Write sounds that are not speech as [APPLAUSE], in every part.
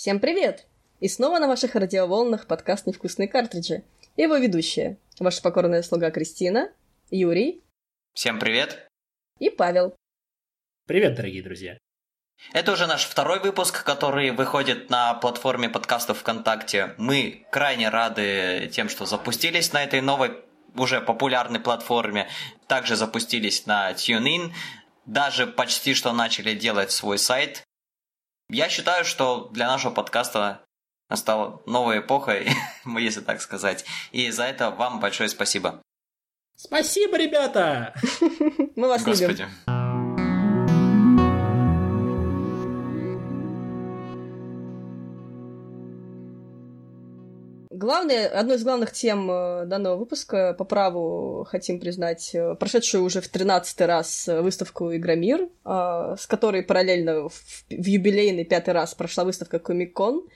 Всем привет! И снова на ваших радиоволнах подкаст «Невкусные картриджи». Его ведущая, ваша покорная слуга Кристина, Юрий. Всем привет! И Павел. Привет, дорогие друзья! Это уже наш второй выпуск, который выходит на платформе подкастов ВКонтакте. Мы крайне рады тем, что запустились на этой новой, уже популярной платформе. Также запустились на TuneIn. Даже почти что начали делать свой сайт. Я считаю, что для нашего подкаста настала новая эпоха, [LAUGHS] если так сказать. И за это вам большое спасибо. Спасибо, ребята! [LAUGHS] Мы вас Господи. любим. Главное, одной из главных тем э, данного выпуска по праву хотим признать э, прошедшую уже в 13 раз э, выставку Игромир, с которой параллельно в юбилейный пятый раз прошла выставка Комик-кон.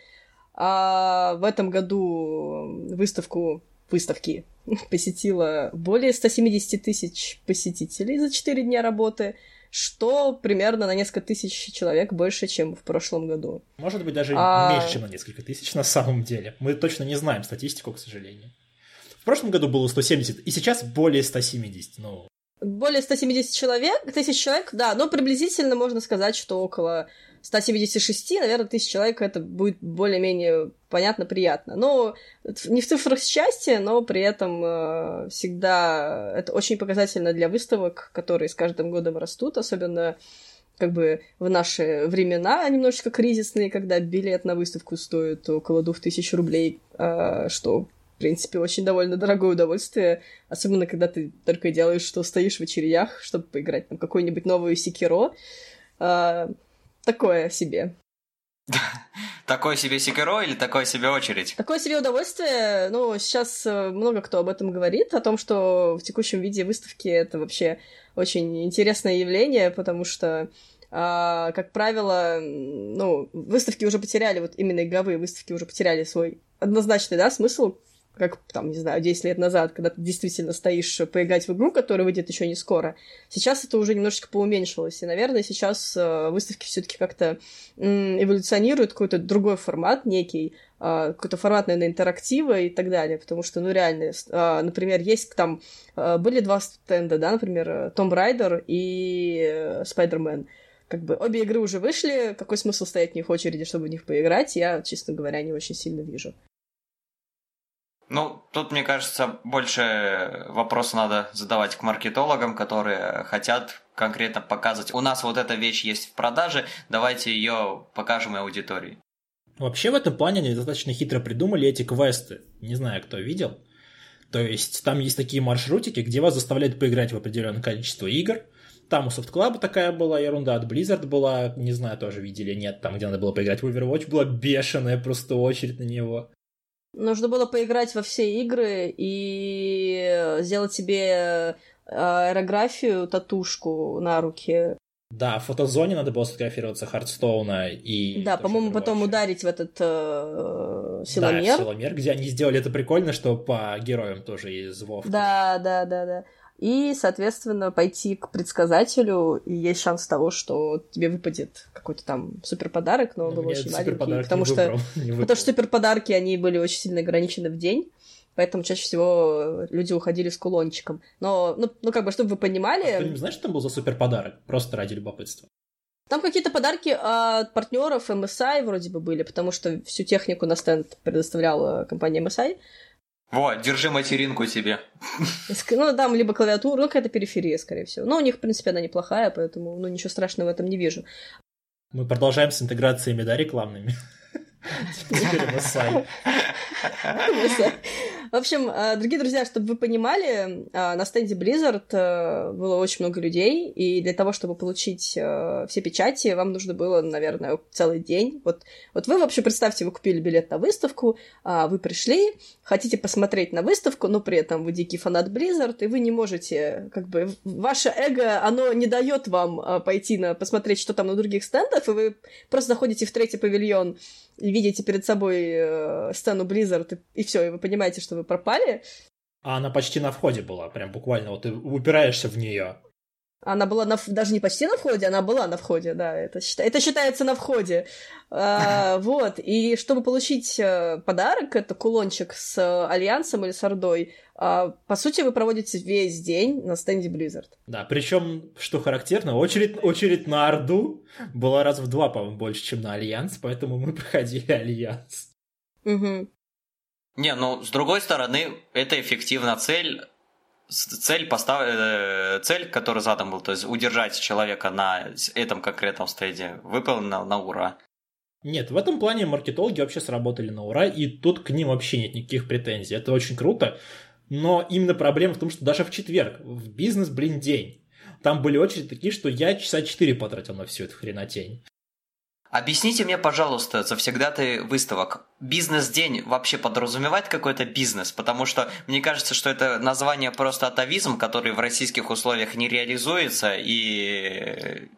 А в этом году выставку выставки [LAUGHS] посетило более 170 тысяч посетителей за 4 дня работы, что примерно на несколько тысяч человек больше, чем в прошлом году. Может быть, даже А- меньше, чем на несколько тысяч на самом деле. Мы точно не знаем статистику, к сожалению. В прошлом году было 170, и сейчас более 170. Ну, Более 170 человек, тысяч человек, да, но приблизительно можно сказать, что около 176, наверное, тысяч человек это будет более-менее понятно, приятно. Но не в цифрах счастья, но при этом э, всегда это очень показательно для выставок, которые с каждым годом растут, особенно как бы в наши времена немножечко кризисные, когда билет на выставку стоит около 2000 рублей, э, что, в принципе, очень довольно дорогое удовольствие, особенно когда ты только делаешь, что стоишь в очередях, чтобы поиграть там какую-нибудь новую секиро. Э, такое себе. [LAUGHS] Такое себе секеро или такое себе очередь? Такое себе удовольствие, ну, сейчас э, много кто об этом говорит, о том, что в текущем виде выставки это вообще очень интересное явление, потому что, а, как правило, ну, выставки уже потеряли, вот именно игровые выставки уже потеряли свой однозначный, да, смысл, как, там, не знаю, 10 лет назад, когда ты действительно стоишь поиграть в игру, которая выйдет еще не скоро. Сейчас это уже немножечко поуменьшилось, и, наверное, сейчас э, выставки все таки как-то эволюционируют, какой-то другой формат некий, а, какой-то формат, наверное, интерактива и так далее, потому что, ну, реально, а, например, есть там, а, были два стенда, да, например, Tomb Raider и э, Spider-Man. Как бы обе игры уже вышли, какой смысл стоять в них в очереди, чтобы в них поиграть, я, честно говоря, не очень сильно вижу. Ну, тут, мне кажется, больше вопросы надо задавать к маркетологам, которые хотят конкретно показывать. У нас вот эта вещь есть в продаже, давайте ее покажем и аудитории. вообще в этом плане они достаточно хитро придумали эти квесты. Не знаю, кто видел. То есть там есть такие маршрутики, где вас заставляют поиграть в определенное количество игр. Там у Club такая была ерунда, от Blizzard была, не знаю, тоже видели, нет, там, где надо было поиграть в Overwatch, была бешеная просто очередь на него. Нужно было поиграть во все игры и сделать себе э, аэрографию, татушку на руке. Да, в фотозоне надо было сфотографироваться Хардстоуна и... Да, по-моему, потом ударить в этот э, Да, силомер. в силомер, где они сделали это прикольно, что по героям тоже из Вовки. Да, да, да, да. И, соответственно, пойти к предсказателю, и есть шанс того, что тебе выпадет какой-то там супер подарок, но он был очень маленький, потому что, выбрал, потому что супер подарки они были очень сильно ограничены в день, поэтому чаще всего люди уходили с кулончиком. Но, ну, ну как бы, чтобы вы А Кто-нибудь понимали, знает, что там был за супер подарок? Просто ради любопытства. там какие-то подарки от партнеров MSI вроде бы были, потому что всю технику на стенд предоставляла компания MSI. Вот, держи материнку себе. Ну, там либо клавиатура, ну, какая-то периферия, скорее всего. Но у них, в принципе, она неплохая, поэтому, ну, ничего страшного в этом не вижу. Мы продолжаем с интеграциями, да, рекламными. [LAUGHS] Теперь. [LAUGHS] В общем, э, дорогие друзья, чтобы вы понимали, э, на стенде Blizzard э, было очень много людей, и для того, чтобы получить все печати, вам нужно было, наверное, целый день. Вот, вот вы вообще представьте, вы купили билет на выставку, а, вы пришли, хотите посмотреть на выставку, но при этом вы дикий фанат Blizzard, и вы не можете, как бы, ваше эго, оно не дает вам пойти на посмотреть, что там на других стендах, и вы просто заходите в третий павильон видите перед собой э, сцену Blizzard, и, и все, и вы понимаете, что вы пропали. А она почти на входе была, прям буквально, вот ты упираешься в нее. Она была на, даже не почти на входе, она была на входе, да, это, считай, это считается на входе. А, [LAUGHS] вот, и чтобы получить э, подарок, это кулончик с Альянсом или с Ордой, а, по сути, вы проводите весь день на стенде Blizzard. Да, причем, что характерно, очередь, очередь на Орду была раз в два, по-моему, больше, чем на Альянс, поэтому мы [LAUGHS] проходили Альянс. Угу. Не, ну, с другой стороны, это эффективная цель, цель, постав... Э, цель, которая задан был, то есть удержать человека на этом конкретном стейде, выполнена на ура. Нет, в этом плане маркетологи вообще сработали на ура, и тут к ним вообще нет никаких претензий. Это очень круто, но именно проблема в том, что даже в четверг, в бизнес, блин, день, там были очереди такие, что я часа четыре потратил на всю эту хренотень. Объясните мне, пожалуйста, завсегдатый выставок, бизнес-день вообще подразумевает какой-то бизнес? Потому что мне кажется, что это название просто атовизм, который в российских условиях не реализуется, и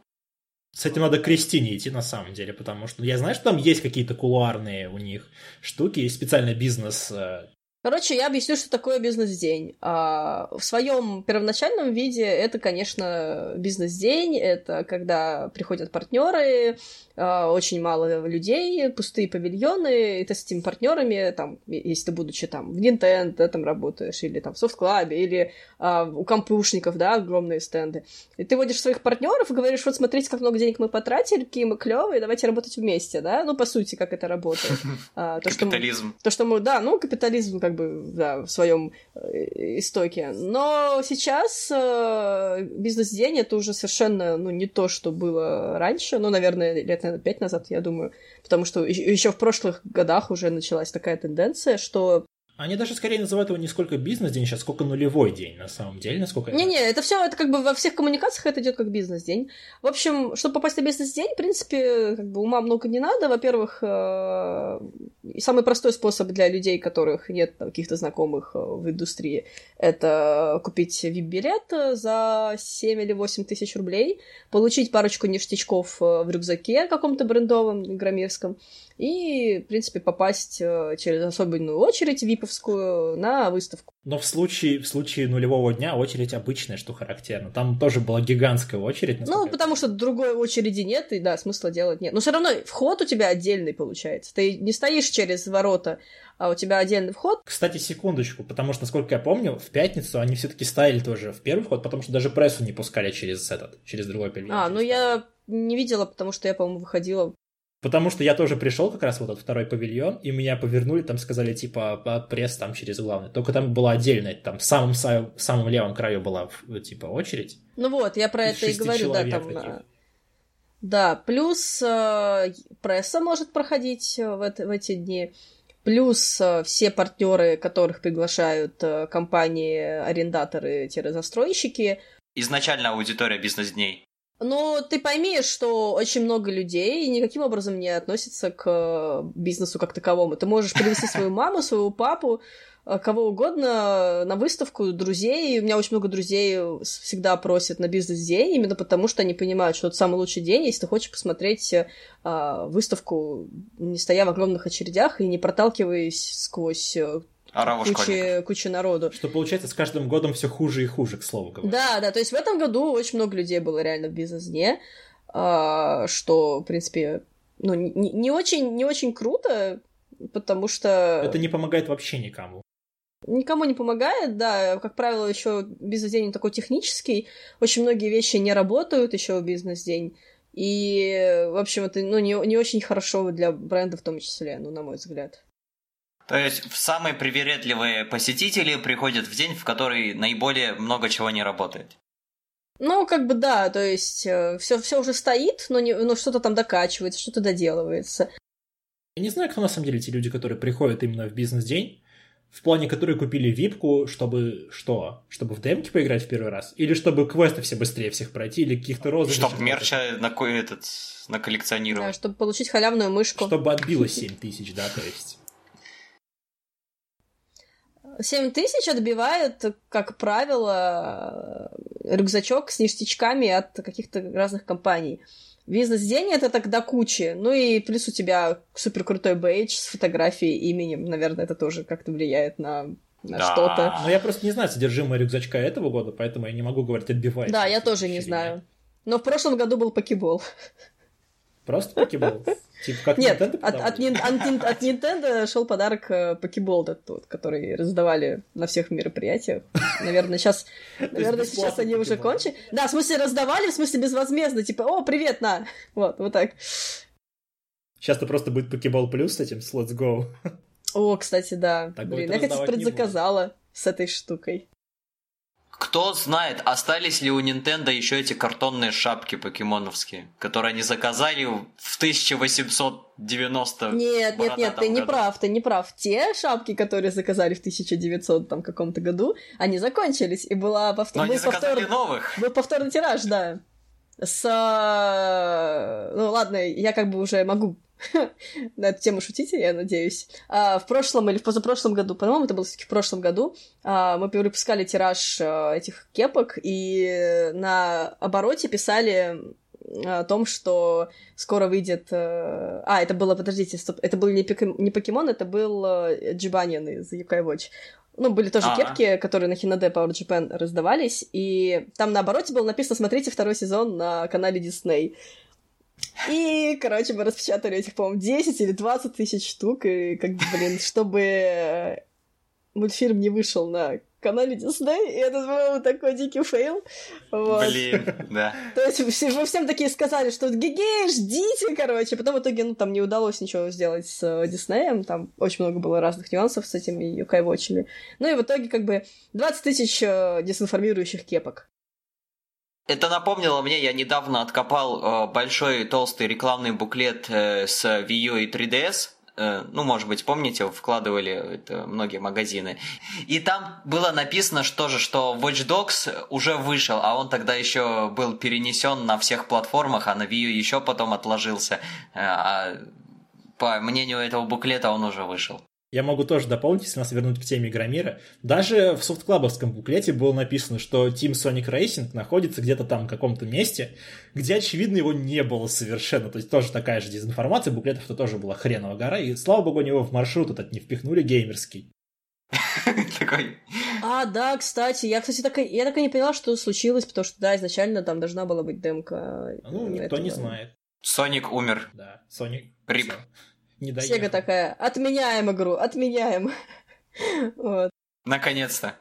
с этим надо к Кристине идти на самом деле, потому что я знаю, что там есть какие-то кулуарные у них штуки, есть специальный бизнес э, Короче, я объясню, что такое бизнес-день. А, в своем первоначальном виде это, конечно, бизнес-день. Это когда приходят партнеры, а, очень мало людей, пустые павильоны, и ты с этими партнерами, там, если ты будучи там в Nintendo да, там работаешь, или там в софт-клабе, или а, у компушников, да, огромные стенды. И ты водишь своих партнеров и говоришь, вот смотрите, как много денег мы потратили, какие мы клевые, давайте работать вместе, да, ну, по сути, как это работает. [LAUGHS] А, капитализм. То, что мы, да, ну, капитализм, как бы, да, в своем э, истоке. Но сейчас э, бизнес-день это уже совершенно, ну, не то, что было раньше, ну, наверное, лет, наверное, пять назад, я думаю, потому что еще в прошлых годах уже началась такая тенденция, что они даже скорее называют его не сколько бизнес-день сейчас, сколько нулевой день, на самом деле, насколько Не-не, это все, это как бы во всех коммуникациях это идет как бизнес-день. В общем, чтобы попасть на бизнес-день, в принципе, как бы ума много не надо. Во-первых, э, самый простой способ для людей, которых нет каких-то знакомых э, в индустрии, это купить VIP-билет за 7 или 8 тысяч рублей, получить парочку ништячков э, в рюкзаке каком-то брендовом, громирском, и, в принципе, попасть э, через особенную очередь виповскую на выставку. Но в случае, в случае нулевого дня очередь обычная, что характерно. Там тоже была гигантская очередь. Ну, потому что другой очереди нет, и да, смысла делать нет. Но все равно вход у тебя отдельный получается. Ты не стоишь через ворота, а у тебя отдельный вход. Кстати, секундочку, потому что, насколько я помню, в пятницу они все-таки ставили тоже в первый вход, потому что даже прессу не пускали через этот, через другой павильон. А, ну я не видела, потому что я, по-моему, выходила Потому что я тоже пришел как раз в этот второй павильон, и меня повернули, там сказали, типа, пресс там через главный. Только там была отдельная, там в самом, в самом левом краю была, типа, очередь. Ну вот, я про это и говорю, да, там... Таких. Да, плюс э, пресса может проходить в, это, в эти дни, плюс э, все партнеры, которых приглашают э, компании-арендаторы-застройщики. Изначально аудитория бизнес-дней. Но ты пойми, что очень много людей никаким образом не относятся к бизнесу как таковому. Ты можешь привести свою маму, своего папу, э, кого угодно на выставку, друзей. У меня очень много друзей всегда просят на бизнес-день, именно потому что они понимают, что это самый лучший день, если ты хочешь посмотреть а, выставку, не стоя в огромных очередях и не проталкиваясь сквозь куча, куча народу. Что получается с каждым годом все хуже и хуже, к слову говоря. Да, да, то есть в этом году очень много людей было реально в бизнес-дне, а, что, в принципе, ну, не, не, очень, не очень круто, потому что... Это не помогает вообще никому. Никому не помогает, да. Как правило, еще бизнес-день такой технический. Очень многие вещи не работают еще в бизнес-день. И, в общем, это ну, не, не очень хорошо для бренда в том числе, ну, на мой взгляд. То есть самые привередливые посетители приходят в день, в который наиболее много чего не работает. Ну, как бы да, то есть все, э, все уже стоит, но, не, но что-то там докачивается, что-то доделывается. Я не знаю, кто на самом деле эти люди, которые приходят именно в бизнес-день, в плане, которые купили випку, чтобы что? Чтобы в демке поиграть в первый раз? Или чтобы квесты все быстрее всех пройти, или каких-то розыгрышей? Чтобы мерча на, этот, на коллекционировать. Да, чтобы получить халявную мышку. Чтобы отбило 7 тысяч, да, то есть. 7 тысяч отбивает, как правило, рюкзачок с ништячками от каких-то разных компаний. Бизнес-день это тогда кучи. Ну и плюс у тебя супер крутой бейдж с фотографией, именем. Наверное, это тоже как-то влияет на на да. что-то. Но я просто не знаю содержимое рюкзачка этого года, поэтому я не могу говорить, отбивать. Да, я тоже не знаю. Но в прошлом году был покебол. Просто покебол? Типа как Нет, от, от, от, от Nintendo шел подарок э, покебол тот, который раздавали на всех мероприятиях. Наверное, сейчас, [LAUGHS] наверное, сейчас они уже кончили. Да, в смысле раздавали, в смысле безвозмездно, типа, о, привет, на! Вот, вот так. Сейчас-то просто будет покебол плюс с этим, с Let's Go. О, кстати, да. Так Блин, я, кстати, предзаказала с этой штукой. Кто знает, остались ли у Nintendo еще эти картонные шапки покемоновские, которые они заказали в 1890 Нет, нет, нет, ты году. не прав, ты не прав. Те шапки, которые заказали в 1900 там каком-то году, они закончились, и была повтор... Но был они повтор... новых. Был повторный тираж, да. С... Ну ладно, я как бы уже могу [LAUGHS] на эту тему шутите, я надеюсь. А, в прошлом или в позапрошлом году, по-моему, это было все-таки в прошлом году, а, мы выпускали тираж а, этих кепок, и на обороте писали о том, что скоро выйдет... Э, а, это было, подождите, стоп, это был не, не покемон, это был Джибанин из Юкай Watch. Ну, были тоже А-а. кепки, которые на Хинаде Power Japan раздавались, и там на обороте было написано «Смотрите второй сезон на канале Disney». И, короче, мы распечатали этих, по-моему, 10 или 20 тысяч штук, и, как бы, блин, чтобы мультфильм не вышел на канале Дисней, и это был такой дикий fail. Вот. Блин, да. То есть вы всем такие сказали, что гигей, ждите, короче. Потом в итоге, ну, там не удалось ничего сделать с э, Диснеем, там очень много было разных нюансов с этими Yo-kai Watch ами. Ну и в итоге, как бы, 20 тысяч э, дезинформирующих кепок. Это напомнило мне, я недавно откопал э, большой толстый рекламный буклет э, с Wii U и 3DS. Э, ну, может быть, помните, вкладывали это многие магазины. И там было написано, что же, что Watch Dogs уже вышел, а он тогда еще был перенесен на всех платформах, а на Wii еще потом отложился. А по мнению этого буклета он уже вышел. Я могу тоже дополнить, если нас вернуть к теме Игромира. Даже в софтклабовском буклете было написано, что Team Sonic Racing находится где-то там в каком-то месте, где, очевидно, его не было совершенно. То есть тоже такая же дезинформация, буклетов-то тоже была хреновая гора, и слава богу, него в маршрут этот не впихнули геймерский. Такой. А, да, кстати, я, кстати, так, я так и не поняла, что случилось, потому что, да, изначально там должна была быть демка. Ну, никто не знает. Соник умер. Да, Соник. Рип. Не Сега такая, отменяем игру, отменяем. [LAUGHS] вот. Наконец-то.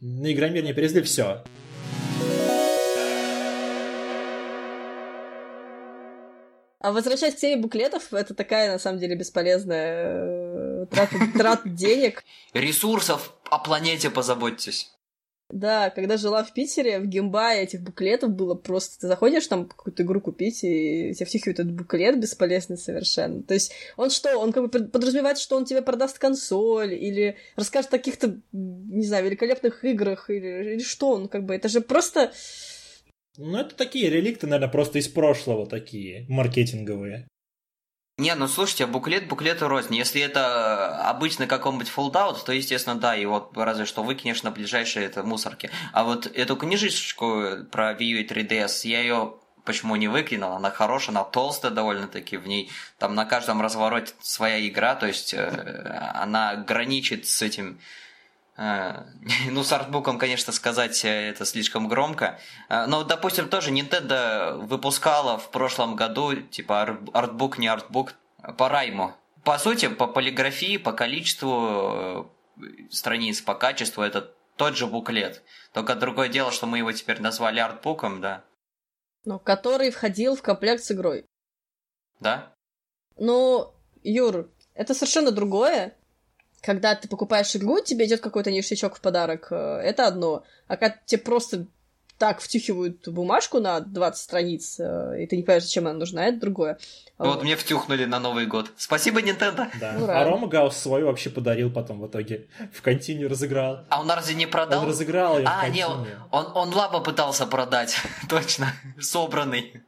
На Игромир не привезли все. А возвращаясь к теме буклетов, это такая, на самом деле, бесполезная э, трата, трат [LAUGHS] денег. Ресурсов о планете позаботьтесь. Да, когда жила в Питере, в Гимбае этих буклетов было просто... Ты заходишь там какую-то игру купить, и тебе втихивают этот буклет бесполезный совершенно. То есть он что? Он как бы подразумевает, что он тебе продаст консоль, или расскажет о каких-то, не знаю, великолепных играх, или, или что он как бы... Это же просто... Ну, это такие реликты, наверное, просто из прошлого такие, маркетинговые. Не, ну слушайте, буклет буклету рознь. Если это обычный какой-нибудь фолдаут, то, естественно, да, его разве что выкинешь на ближайшие это, мусорки. А вот эту книжечку про Wii U и 3DS, я ее почему не выкинул, она хорошая, она толстая довольно-таки, в ней там на каждом развороте своя игра, то есть э, она граничит с этим [LAUGHS] ну, с артбуком, конечно, сказать э, это слишком громко. Э, но, допустим, тоже Nintendo выпускала в прошлом году, типа, артбук, не артбук, по райму. По сути, по полиграфии, по количеству страниц, по качеству, это тот же буклет. Только другое дело, что мы его теперь назвали артбуком, да. Ну, который входил в комплект с игрой. Да? Ну, Юр, это совершенно другое когда ты покупаешь игру, тебе идет какой-то ништячок в подарок, э, это одно. А когда тебе просто так втюхивают бумажку на 20 страниц, э, и ты не понимаешь, зачем она нужна, это другое. Вот, вот мне втюхнули на Новый год. Спасибо, Nintendo. Да. Ура. А Рома Гаус свою вообще подарил потом в итоге. В континью разыграл. А он разве не продал? Он разыграл ее А, не, он, он, он лаба пытался продать. [LAUGHS] Точно. Собранный.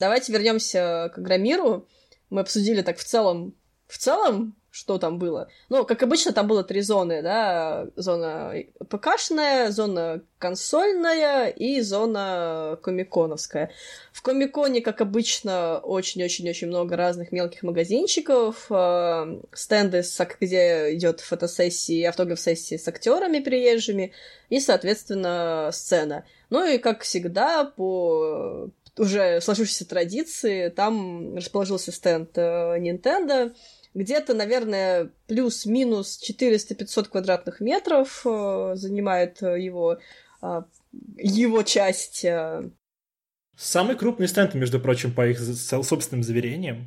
Давайте вернемся к Громиру. Мы обсудили так в целом в целом что там было. Ну, как обычно, там было три зоны, да, зона ПКшная, зона консольная и зона комиконовская. В комиконе, как обычно, очень-очень-очень много разных мелких магазинчиков, э, стенды, где идет фотосессии, автограф-сессии с актерами приезжими и, соответственно, сцена. Ну и, как всегда, по уже сложившейся традиции, там расположился стенд э, Nintendo, где-то, наверное, плюс-минус 400-500 квадратных метров э, занимает э, его, э, его часть. Э. Самый крупный стенд, между прочим, по их собственным заверениям.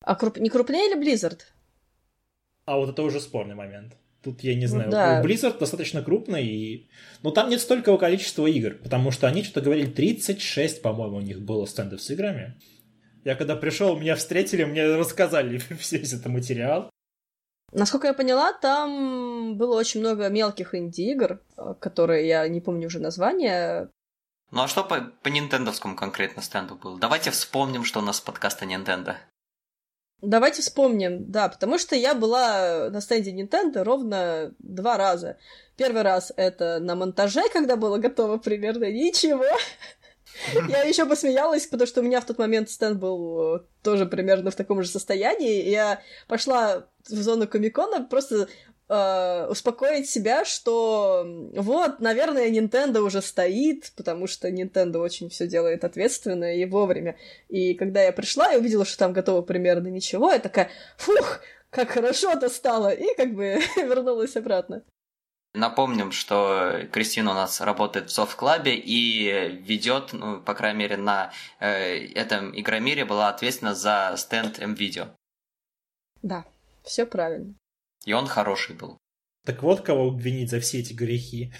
А круп... не крупнее или Blizzard? А вот это уже спорный момент. Тут я не знаю. Ну, да. Blizzard достаточно крупный, и... но там нет столького количества игр, потому что они что-то говорили, 36, по-моему, у них было стендов с играми. Я когда пришел, меня встретили, мне рассказали [LAUGHS] весь этот материал. Насколько я поняла, там было очень много мелких инди-игр, э, которые я не помню уже название. Ну а что по, по нинтендовскому конкретно стенду было? Давайте вспомним, что у нас подкаста Nintendo. Давайте вспомним, да, потому что я была на стенде Nintendo ровно два раза. Первый раз это на монтаже, когда было готово примерно ничего. [LAUGHS] Я еще посмеялась, потому что у меня в тот момент стенд был э, тоже примерно в таком же состоянии. Я пошла в зону Комикона просто э, успокоить себя, что вот, наверное, Nintendo уже стоит, потому что Nintendo очень все делает ответственно и вовремя. И когда я пришла и увидела, что там готово примерно ничего, я такая, фух, как хорошо-то стало, и как бы [LAUGHS] вернулась обратно. Напомним, что Кристина у нас работает в софт-клабе и ведет, ну, по крайней мере, на э, этом игромире была ответственна за стенд М-видео. Да, все правильно. И он хороший был. Так вот кого обвинить за все эти грехи.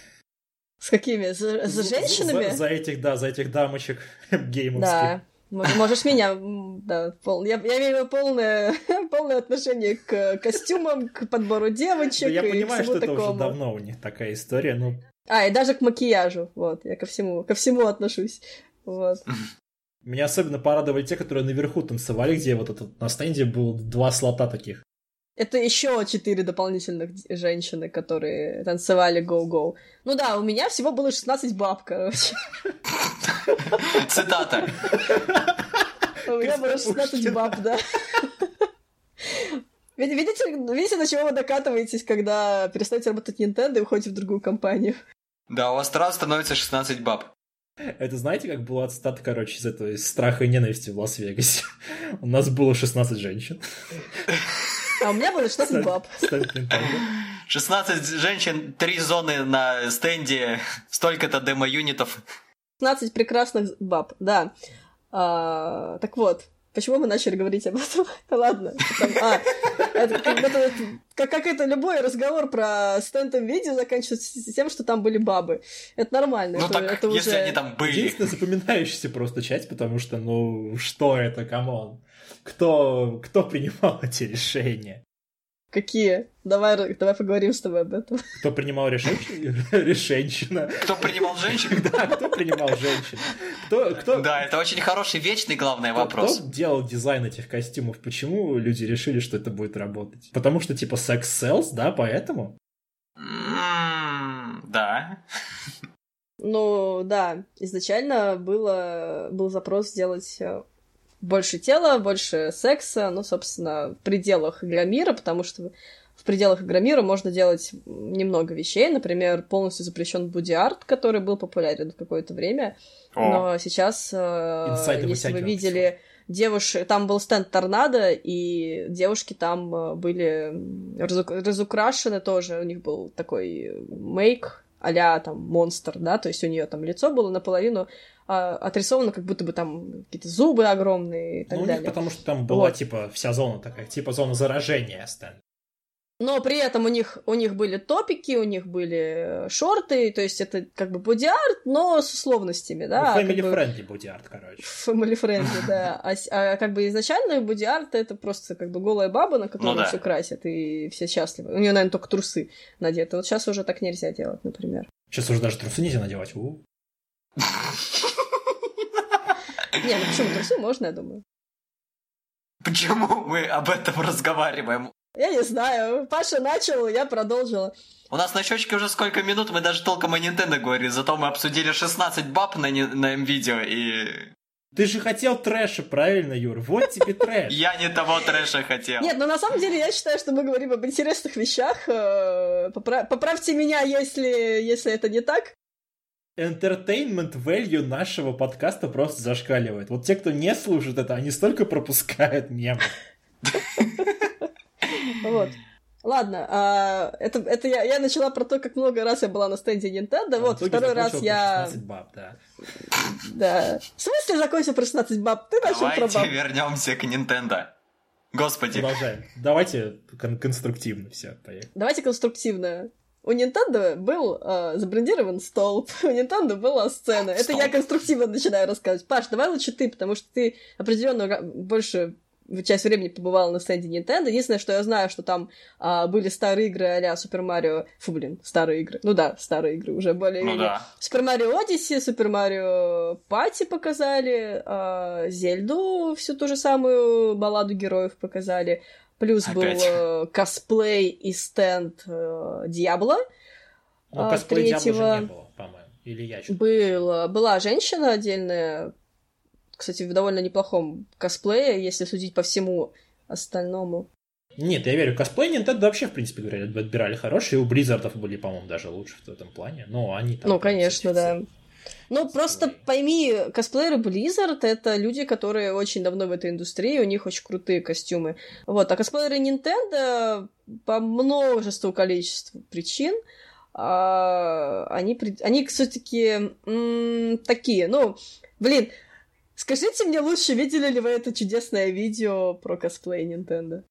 С какими? За, за женщинами? За, за этих, да, за этих дамочек [LAUGHS] геймовских. Да. Можешь меня, да, пол, я, я имею полное, [LAUGHS] полное отношение к костюмам, к подбору девочек. Да я понимаю, что такому. это уже давно у них такая история, но... А, и даже к макияжу, вот, я ко всему, ко всему отношусь, вот. Меня особенно порадовали те, которые наверху танцевали, где вот этот на стенде было два слота таких. Это еще четыре дополнительных женщины, которые танцевали гоу-гоу. Ну да, у меня всего было 16 баб, короче. Цитата. У меня было 16 баб, да. Видите, видите, на чего вы докатываетесь, когда перестаете работать Nintendo и уходите в другую компанию? Да, у вас сразу становится 16 баб. Это знаете, как была цитата, короче, из этого, из страха и ненависти в Лас-Вегасе? У нас было 16 женщин. А у меня было 16 баб. 16 женщин, 3 зоны на стенде, столько-то демо-юнитов. 16 прекрасных баб, да. А, так вот, Почему мы начали говорить об этом? [LAUGHS] Ладно. а, это, как, это, как, как это любой разговор про стенд NVIDIA заканчивается тем, что там были бабы. Это нормально. Ну это, так, это если уже... они там были. Единственная запоминающаяся просто часть, потому что, ну, что это, come on? Кто, кто принимал эти решения? Какие? Давай, давай поговорим с тобой об этом. Кто принимал решение? [LAUGHS] Решенщина. Кто принимал женщин? [LAUGHS] Да, кто принимал женщин? Кто, кто... Да, это очень хороший, вечный, главный вопрос. Кто делал дизайн этих костюмов? Почему люди решили, что это будет работать? Потому что, типа, секс селс, да, поэтому? Да. [LAUGHS] Ну, да, изначально было, был запрос сделать э, больше тела, больше секса, ну, собственно, в пределах Игромира, потому что в пределах Игромира можно делать немного вещей. Например, полностью запрещен буди-арт, который был популярен в какое-то время. О. Но сейчас, э, если вы видели девушек, там был стенд Торнадо, и девушки там э, были разукрашены тоже, у них был такой мейк а там монстр, да, то есть у нее там лицо было наполовину а, отрисовано, как будто бы там какие-то зубы огромные и так ну, далее. потому что там была, вот. типа, вся зона такая, типа зона заражения стенд. Но при этом у них, у них были топики, у них были шорты, то есть это как бы бодиарт, но с условностями, да. Ну, family как friendly бы... бодиарт, короче. Family friendly, [LAUGHS] да. А, а как бы изначально бодиарт это просто как бы голая баба, на которую ну, да. все красят, и все счастливы. У нее, наверное, только трусы надеты. Вот сейчас уже так нельзя делать, например. Сейчас уже даже трусы нельзя надевать. [LAUGHS] Не, ну почему трусы можно, я думаю. Почему мы об этом разговариваем? Я не знаю. Паша начал, я продолжила. У нас на счетчике уже сколько минут, мы даже толком о Nintendo говорили, зато мы обсудили 16 баб на, на видео и... Ты же хотел трэша, правильно, Юр? Вот тебе трэш. Я не того трэша хотел. Нет, но на самом деле я считаю, что мы говорим об интересных вещах. Э, поправьте меня, если, если это не так. Entertainment value нашего подкаста просто зашкаливает. Вот те, кто не слушает это, они столько пропускают мемов. Вот. Ладно, а, это, это я, я начала про то, как много раз я была на стенде Nintendo. А вот, второй раз я... 16 баб, да. Да. В смысле закончил про 16 баб? Ты начал Давайте про баб. вернемся к Nintendo. Господи. Продолжаем. Давайте кон- конструктивно все, поехали. Давайте конструктивно. У Nintendo был э, забрендирован столб, [LAUGHS] у Nintendo была сцена. Это я конструктивно начинаю рассказывать. Паш, давай лучше ты, потому что ты определенно больше часть времени побывала на стенде Nintendo. Единственное, что я знаю, что там а, были старые игры а-ля Супер Марио... Фу, блин, старые игры. Ну да, старые игры уже более Ну да. Супер Марио Одиссе, Супер Марио Пати показали, а, Зельду всю ту же самую балладу героев показали. Плюс Опять. был э, косплей и стенд э, Diablo. Но А, косплей третьего- же не было, по-моему. Или я что-то... Был, была женщина отдельная, кстати, в довольно неплохом косплее, если судить по всему остальному. Нет, я верю, косплей Nintendo вообще, в принципе, говоря, отбирали хорошие. У Близзардов были, по-моему, даже лучше в этом плане. Но они там... ну, конечно, да. Ну, просто пойми, косплееры Blizzard — это люди, которые очень давно в этой индустрии, у них очень крутые костюмы. Вот, а косплееры Nintendo по множеству количеству причин а, они, они все-таки такие, ну, блин, скажите мне лучше, видели ли вы это чудесное видео про косплей Nintendo?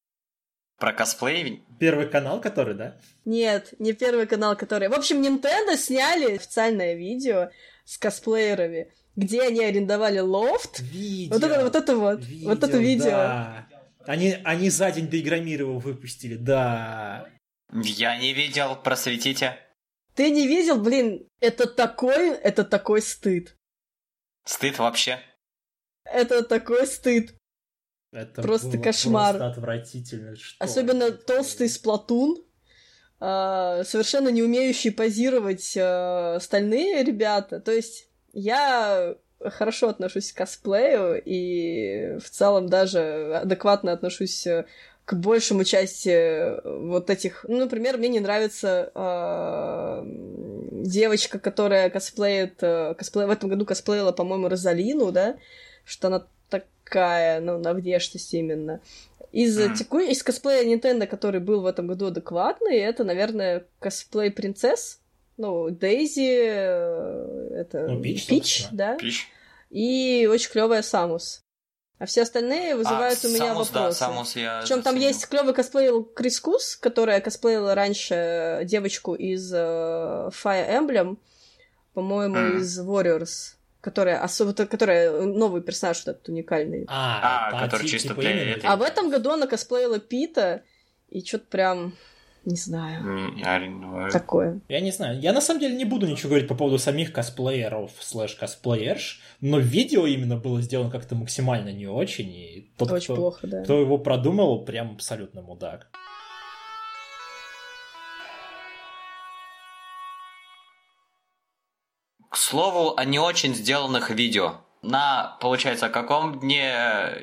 Про косплей Первый канал, который, да? Нет, не первый канал, который... В общем, Nintendo сняли официальное видео с косплеерами, где они арендовали лофт. Видео. Вот это вот, это вот, вот это видео. Да. Они, они за день до Игромира выпустили, да. я не видел, просветите. Ты не видел, блин, это такой, это такой стыд. Стыд вообще. Это такой стыд. Это Просто было кошмар. Просто отвратительно. Что Особенно это толстый сплатун, совершенно не умеющий позировать а, остальные ребята. То есть я хорошо отношусь к косплею и в целом даже адекватно отношусь э, к большему части э, вот этих... Ну, например, мне не нравится девочка, которая косплеит... э, косплей... В этом году косплеила, по-моему, Розалину, да? Что она такая, ну, на внешность именно. Из, Мгм. теку... из косплея Nintendo, который был в этом году адекватный, это, наверное, косплей принцесс. Ну, Дейзи, э, это Ну, Пич, Пич, да, Пищ. и очень клевая Самус. А все остальные вызывают А, у меня Самус, да, вопросы. Самус я Причем там есть клевый косплей Крис Кус, которая косплеила раньше девочку из э, Fire Emblem, по-моему, Мгм. из Warriors, которая особо, которая новый персонаж вот этот уникальный. А, А, который чисто типа для этой- А в этом году она косплеила Пита, и что-то прям, не знаю, я такое. Я не знаю. Я на самом деле не буду ничего говорить по поводу самих косплееров слэш косплеерш, но видео именно было сделано как-то максимально не очень, и тот, Очень кто, плохо, да. кто его продумал, прям абсолютно мудак. К слову о не очень сделанных видео. На, получается, каком дне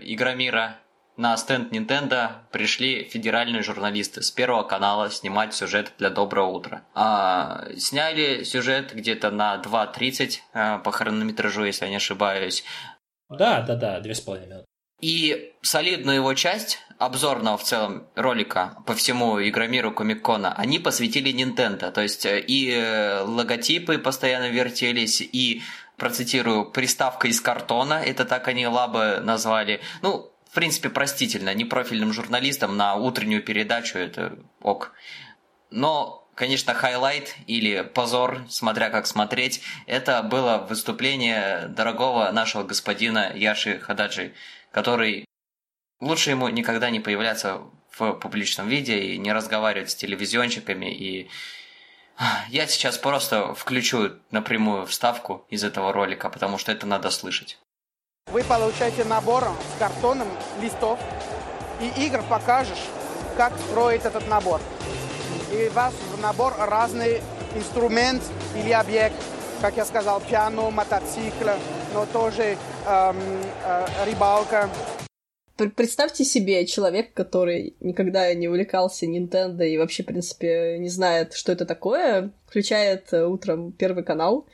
Игромира на стенд Nintendo пришли федеральные журналисты с Первого канала снимать сюжет для Доброго утра. А, сняли сюжет где-то на 2.30 а, по хронометражу, если я не ошибаюсь. Да, да, да, две с половиной минуты. И солидную его часть обзорного в целом ролика по всему Игромиру Комик-Кона они посвятили Nintendo. То есть э, и э, логотипы постоянно вертелись, и, процитирую, приставка из картона, это так они Labo назвали. Ну, в принципе, простительно, непрофильным журналистам на утреннюю передачу это ok. Но, конечно, highlight или позор, смотря как смотреть, это было выступление дорогого нашего господина Яши Хаддаджи, который лучше ему никогда не появляться в публичном виде и не разговаривать с телевизионщиками. И я сейчас просто включу напрямую вставку из этого ролика, потому что это надо слышать. Вы получаете набор с картоном листов, и игр покажешь, как строить этот набор. И у вас в набор разный инструмент или объект, как я сказал, пиано, мотоцикл, но тоже эм, э, рыбалка. Представьте себе человек, который никогда не увлекался Nintendo и вообще, в принципе, не знает, что это такое, включает э, утром первый канал,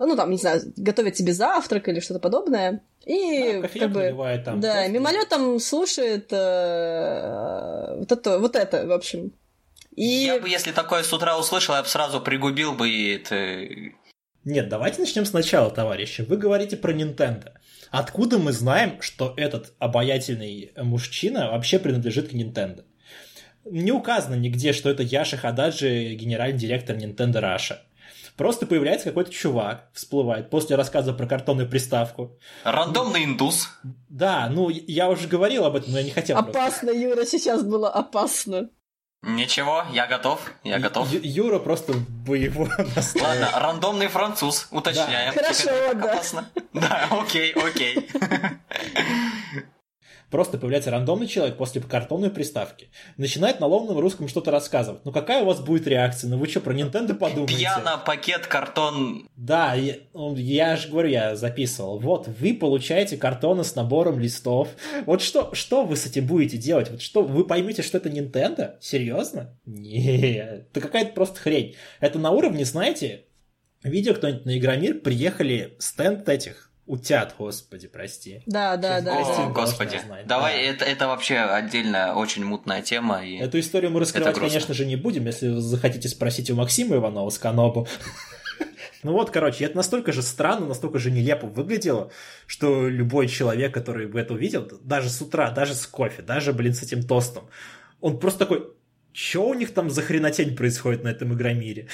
ну, там, не знаю, готовит себе завтрак или что-то подобное, и да, как бы, там, да, мимолетом слушает э, вот это, вот это, в общем. И... Я бы, если такое с утра услышал, я бы сразу пригубил бы и это... Нет, давайте начнем сначала, товарищи. Вы говорите про Nintendo. Откуда мы знаем, что этот обаятельный мужчина вообще принадлежит к Nintendo? Не указано нигде, что это Яша Хададжи, генеральный директор Nintendo Russia. Просто появляется какой-то чувак, всплывает после рассказа про картонную приставку. Рандомный индус. Да, ну я уже говорил об этом, но я не хотел. Опасно, просто. Юра, сейчас было опасно. Ничего, я готов, я готов. Ю- Юра просто боевой [LAUGHS] Ладно, рандомный француз, уточняем. Да. Хорошо, да. Опасно. Да, окей, окей. [LAUGHS] Просто появляется рандомный человек после картонной приставки. Начинает на ломном русском что-то рассказывать. Ну какая у вас будет реакция? Ну вы что, про Nintendo подумаете? Пьяно, пакет, картон. Да, я, я же говорю, я записывал. Вот, вы получаете картоны с набором листов. Вот что, что вы с этим будете делать? Вот что, вы поймете, что это Nintendo? Серьезно? Нет, это какая-то просто хрень. Это на уровне, знаете, видео кто-нибудь на Игромир, приехали стенд этих Утят, господи, прости. Да, да, да. О, господи. Знать. Давай, да. это, это вообще отдельная, очень мутная тема. И Эту историю мы раскрывать, конечно же, не будем, если вы захотите спросить у Максима Иванова с Канобу. [LAUGHS] Ну вот, короче, это настолько же странно, настолько же нелепо выглядело, что любой человек, который бы это увидел, даже с утра, даже с кофе, даже, блин, с этим тостом, он просто такой, что у них там за хренотень происходит на этом игромире?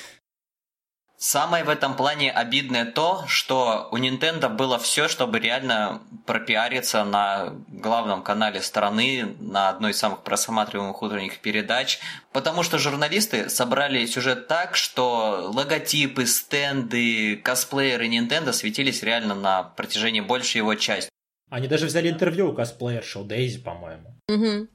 Самое в этом плане обидное то, что у Nintendo было все, чтобы реально пропиариться на главном канале страны, на одной из самых просматриваемых утренних передач, потому что журналисты собрали сюжет так, что логотипы, стенды, косплееры Nintendo светились реально на протяжении большей его части. Они даже взяли интервью у косплеерши, у Дейзи, по-моему. Угу.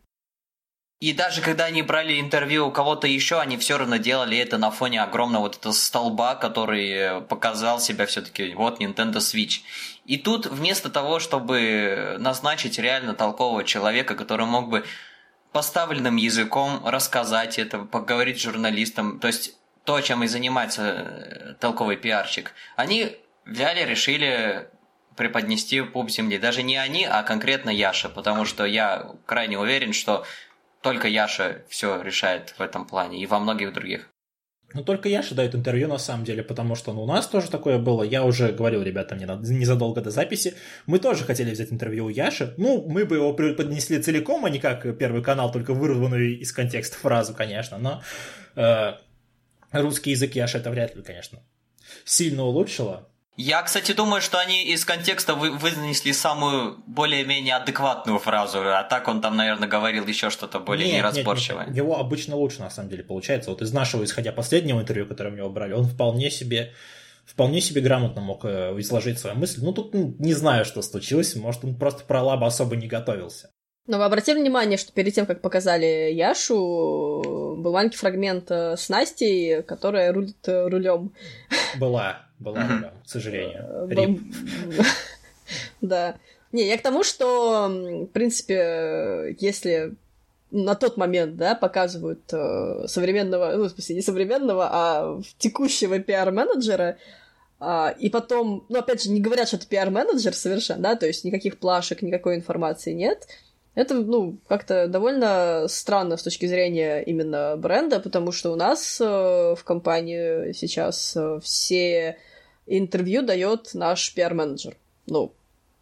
И даже когда они брали интервью у кого-то еще, они все равно делали это на фоне огромного вот этого столба, который показал себя все-таки вот Nintendo Switch. И тут вместо того, чтобы назначить реально толкового человека, который мог бы поставленным языком рассказать это, поговорить с журналистом, то есть то, чем и занимается э, толковый пиарщик, они взяли, решили преподнести пуп земли. Даже не они, а конкретно Яша, потому что я крайне уверен, что только Яша все решает в этом плане и во многих других. Ну, только Яша дает интервью, на самом деле, потому что ну, у нас тоже такое было. Я уже говорил ребятам незадолго до записи. Мы тоже хотели взять интервью у Яши. Ну, мы бы его поднесли целиком, а не как Первый канал, только вырванную из контекста фразу, конечно. Но э, русский язык Яши это вряд ли, конечно, сильно улучшило. Я, кстати, думаю, что они из контекста вы, вынесли самую более-менее адекватную фразу, а так он там, наверное, говорил еще что-то более нет, неразборчивое. Нет, нет, его обычно лучше, на самом деле, получается. Вот из нашего, исходя последнего интервью, которое у него брали, он вполне себе вполне себе грамотно мог э, изложить свою мысль. Ну, тут не знаю, что случилось. Может, он просто про лаба особо не готовился. Но вы обратили внимание, что перед тем, как показали Яшу, был маленький фрагмент э, с Настей, которая рулит э, рулем. Была была, да, к сожалению. Рим. [LAUGHS] Да. Не, я к тому, что, в принципе, если на тот момент, да, показывают э, современного, ну, в смысле, не современного, а текущего пиар-менеджера, э, и потом, ну, опять же, не говорят, что это пиар-менеджер совершенно, да, то есть никаких плашек, никакой информации нет, это, ну, как-то довольно странно с точки зрения именно бренда, потому что у нас э, в компании сейчас э, все интервью дает наш пиар-менеджер. Ну,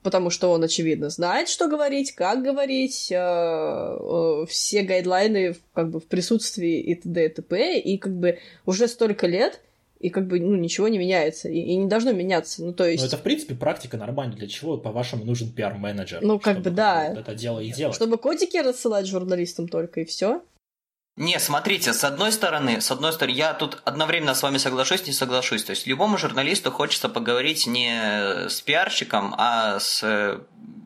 потому что он, очевидно, знает, что говорить, как говорить, э, э, все гайдлайны как бы в присутствии и т.д. и т.п. И как бы уже столько лет, и как бы ну, ничего не меняется, и, и не должно меняться. Ну, то есть... Ну, это, в принципе, практика нормальная. Для чего, по-вашему, нужен пиар-менеджер? Ну, как бы, да. Это дело и делать. Чтобы котики рассылать журналистам только, и все. Не, смотрите, с одной стороны, с одной стороны, я тут одновременно с вами соглашусь, не соглашусь. То есть любому журналисту хочется поговорить не с пиарщиком, а с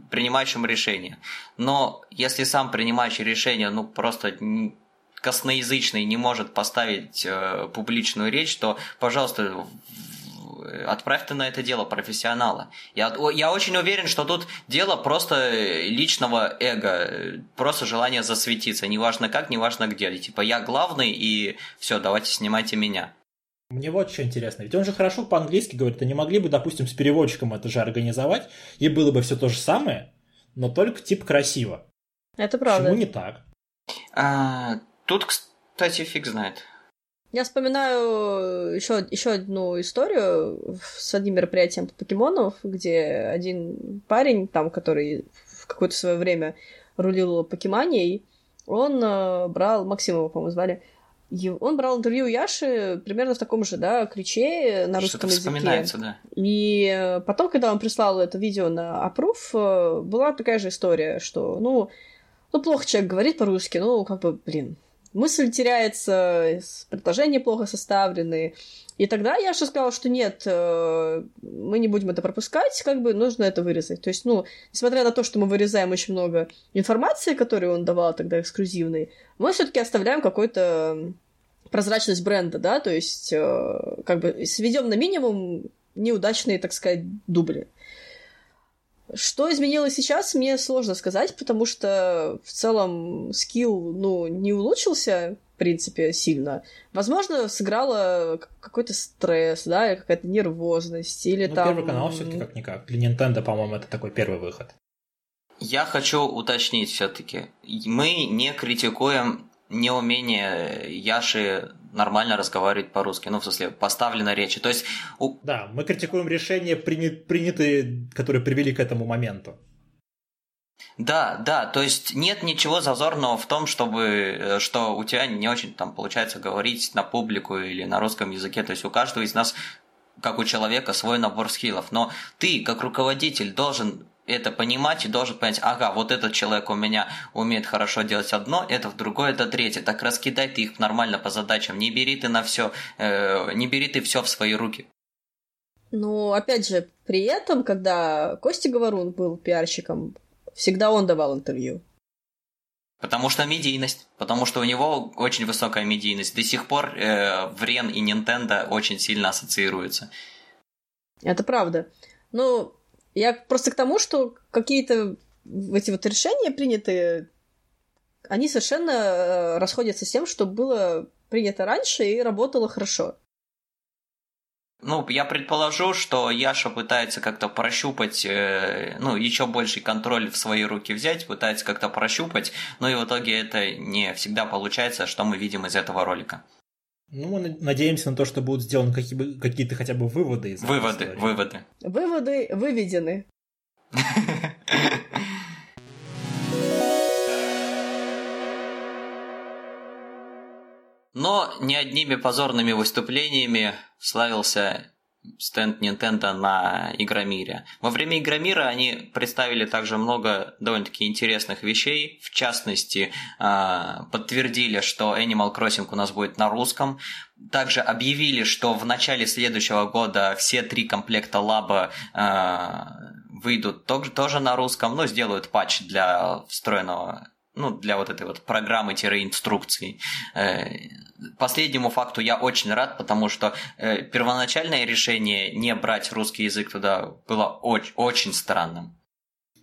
принимающим решения. Но если сам принимающий решения, ну, просто косноязычный не может поставить э, публичную речь, то, пожалуйста, отправь ты на это дело профессионала. Я, я очень уверен, что тут дело просто личного эго, просто желание засветиться, неважно как, неважно где. Типа я главный и все, давайте снимайте меня. Мне вот что интересно, ведь он же хорошо по-английски говорит, а не могли бы, допустим, с переводчиком это же организовать, и было бы все то же самое, но только типа красиво. Это правда. Почему не так? А, тут, кстати, фиг знает. Я вспоминаю еще, еще одну историю с одним мероприятием по покемонов, где один парень, там, который в какое-то свое время рулил покеманией, он э, брал, Максимова, по-моему, звали, он брал интервью Яши примерно в таком же, да, ключе на русском языке. вспоминается, да. И э, потом, когда он прислал это видео на э, была такая же история, что, ну, ну, плохо человек говорит по-русски, ну, как бы, блин, мысль теряется, предложения плохо составлены. И тогда я же сказала, что нет, э, мы не будем это пропускать, как бы нужно это вырезать. То есть, ну, несмотря на то, что мы вырезаем очень много информации, которую он давал тогда эксклюзивной, мы все-таки оставляем какой-то прозрачность бренда, да, то есть, э, как бы сведем на минимум неудачные, так сказать, дубли. Что изменилось сейчас, мне сложно сказать, потому что в целом скилл, ну, не улучшился, в принципе, сильно. Возможно, сыграла какой-то стресс, да, какая-то нервозность, или ну, там... первый канал все таки как-никак. Для Nintendo, по-моему, это такой первый выход. Я хочу уточнить все-таки. Мы не критикуем неумение Яши нормально разговаривать по-русски, ну, в смысле, поставлена речи. То есть... У... Да, мы критикуем решения, принятые, которые привели к этому моменту. Да, да, то есть нет ничего зазорного в том, чтобы, э, что у тебя не очень там получается говорить на публику или на русском языке, то есть у каждого из нас как у человека свой набор скиллов, но ты как руководитель должен это понимать и должен понять, ага, вот этот человек у меня умеет хорошо делать одно, это в другое, это третье. Так раскидай ты их нормально по задачам, не бери ты на все, э, не бери ты все в свои руки. Ну, опять же, при этом, когда Костя Говорун был пиарщиком, всегда он давал интервью. Потому что медийность, потому что у него очень высокая медийность. До сих пор э, Врен и Nintendo очень сильно ассоциируются. Это правда. Ну, я просто к тому, что какие-то эти вот решения принятые, они совершенно э, расходятся с тем, что было принято раньше и работало хорошо. Ну, я предположу, что Яша пытается как-то прощупать, э, ну, еще больший контроль в свои руки взять, пытается как-то прощупать, но и в итоге это не всегда получается, что мы видим из этого ролика. Ну, мы надеемся на то, что будут сделаны какие-то хотя бы выводы из Выводы, истории. выводы. Выводы выведены. Но не одними позорными выступлениями славился стенд Nintendo на Игромире. Во время Игромира они представили также много довольно-таки интересных вещей. В частности, а, подтвердили, что Animal Crossing у нас будет на русском. Также объявили, что в начале следующего года все три комплекта лаба а, выйдут тоже на русском, но сделают патч для встроенного ну, для вот этой вот программы-инструкции. Э, последнему факту я очень рад, потому что э, первоначальное решение не брать русский язык туда было очень, очень странным.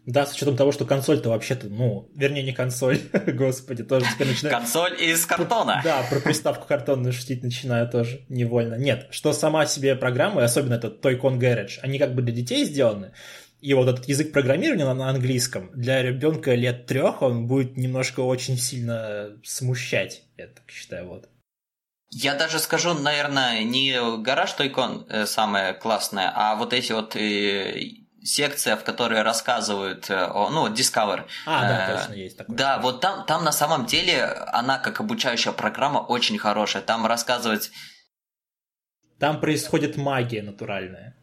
Да, с учетом того, что консоль-то вообще-то, ну, вернее, не консоль, [LAUGHS] господи, тоже теперь начинаю... Консоль из картона! Да, про приставку картонную шутить начинаю тоже невольно. Нет, что сама себе программа, особенно этот Toy-Con Garage, они как бы для детей сделаны, и вот этот язык программирования на английском для ребенка лет трех он будет немножко очень сильно смущать, я так считаю, вот. Я даже скажу, наверное, не гараж Тойкон э, самое классное, а вот эти вот э, секция, в которой рассказывают, э, о, ну, Discover. А, да, точно есть такое. Да, вот там, там на самом деле она, как обучающая программа, очень хорошая. Там рассказывать... Там происходит магия натуральная.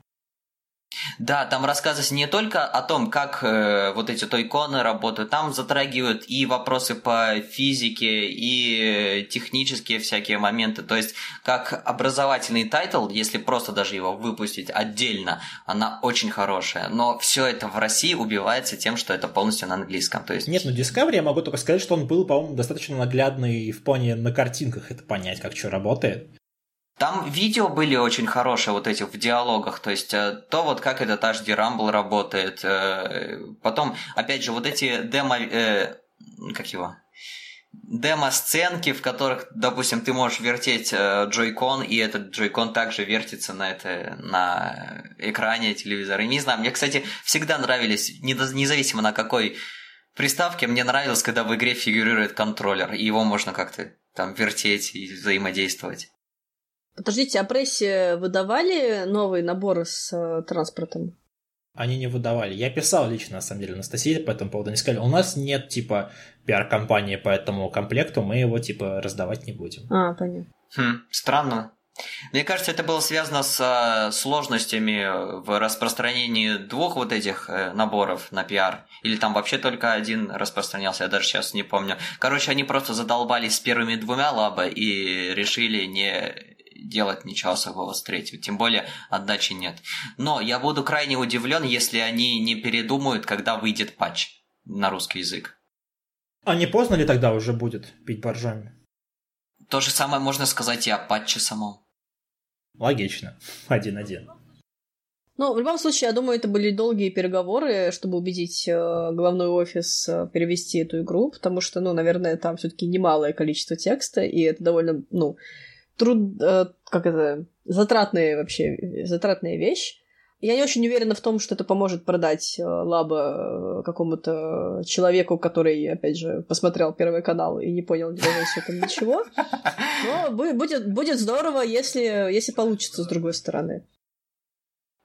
Да, там рассказывается не только о том, как э, вот эти Toy-Con ы работают, там затрагивают и вопросы по физике, и технические всякие моменты. То есть, как образовательный title, если просто даже его выпустить отдельно, она очень хорошая. Но все это в России убивается тем, что это полностью на английском. То есть... Нет, ну Discovery я могу только сказать, что он был, по-моему, достаточно наглядный в плане на картинках это понять, как что работает. Там видео были очень хорошие вот эти в диалогах, то есть э, то вот как этот HD Rumble работает. Э, потом, опять же, вот эти демо... Э, как его? демо-сценки, в которых, допустим, ты можешь вертеть джойкон, и этот джойкон также вертится на, это, на экране телевизора. И не знаю, мне, кстати, всегда нравились, независимо на какой приставке, мне нравилось, когда в игре фигурирует контроллер, и его можно как-то там вертеть и взаимодействовать. Подождите, а прессе выдавали новый набор с э, транспортом? Они не выдавали. Я писал лично, на самом деле, Анастасии по этому поводу. Они сказали, у нас нет, типа, пиар-компании по этому комплекту, мы его, типа, раздавать не будем. А, понятно. Хм, странно. Мне кажется, это было связано с э, сложностями в распространении двух вот этих э, наборов на пиар. Или там вообще только один распространялся, я даже сейчас не помню. Короче, они просто задолбались с первыми двумя лаба и решили не делать ничего особого с третьего, тем более отдачи нет. Но я буду крайне удивлен, если они не передумают, когда выйдет патч на русский язык. А не поздно ли тогда уже будет пить боржами? То же самое можно сказать и о патче самом. Логично. [LAUGHS] Один-один. Ну, в любом случае, я думаю, это были долгие переговоры, чтобы убедить э, главной офис э, перевести эту игру, потому что, ну, наверное, там все-таки немалое количество текста, и это довольно, ну, труд, э, как это, затратная вообще, затратная вещь. Я не очень уверена в том, что это поможет продать э, лаба э, какому-то человеку, который, опять же, посмотрел Первый канал и не понял все там ничего. Но будет, будет здорово, если, если получится с другой стороны.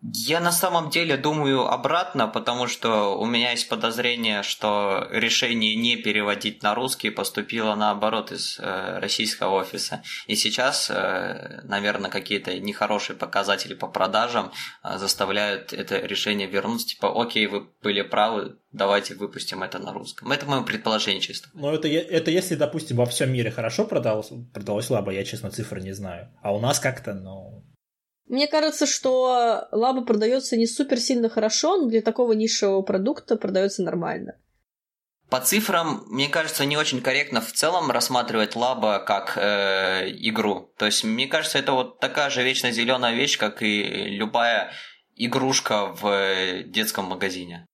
Я на самом деле думаю обратно, потому что у меня есть подозрение, что решение не переводить на русский поступило наоборот из э, российского офиса. И сейчас, э, наверное, какие-то нехорошие показатели по продажам э, заставляют это решение вернуться. Типа, окей, вы были правы, давайте выпустим это на русском. Это мое предположение чисто. Но это, это если, допустим, во всем мире хорошо продалось, продалось слабо, я, честно, цифры не знаю. А у нас как-то, ну, мне кажется, что лаба продается не супер сильно хорошо, но для такого низшего продукта продается нормально. По цифрам, мне кажется, не очень корректно в целом рассматривать лаба как э, игру. То есть, мне кажется, это вот такая же вечно зеленая вещь, как и любая игрушка в детском магазине.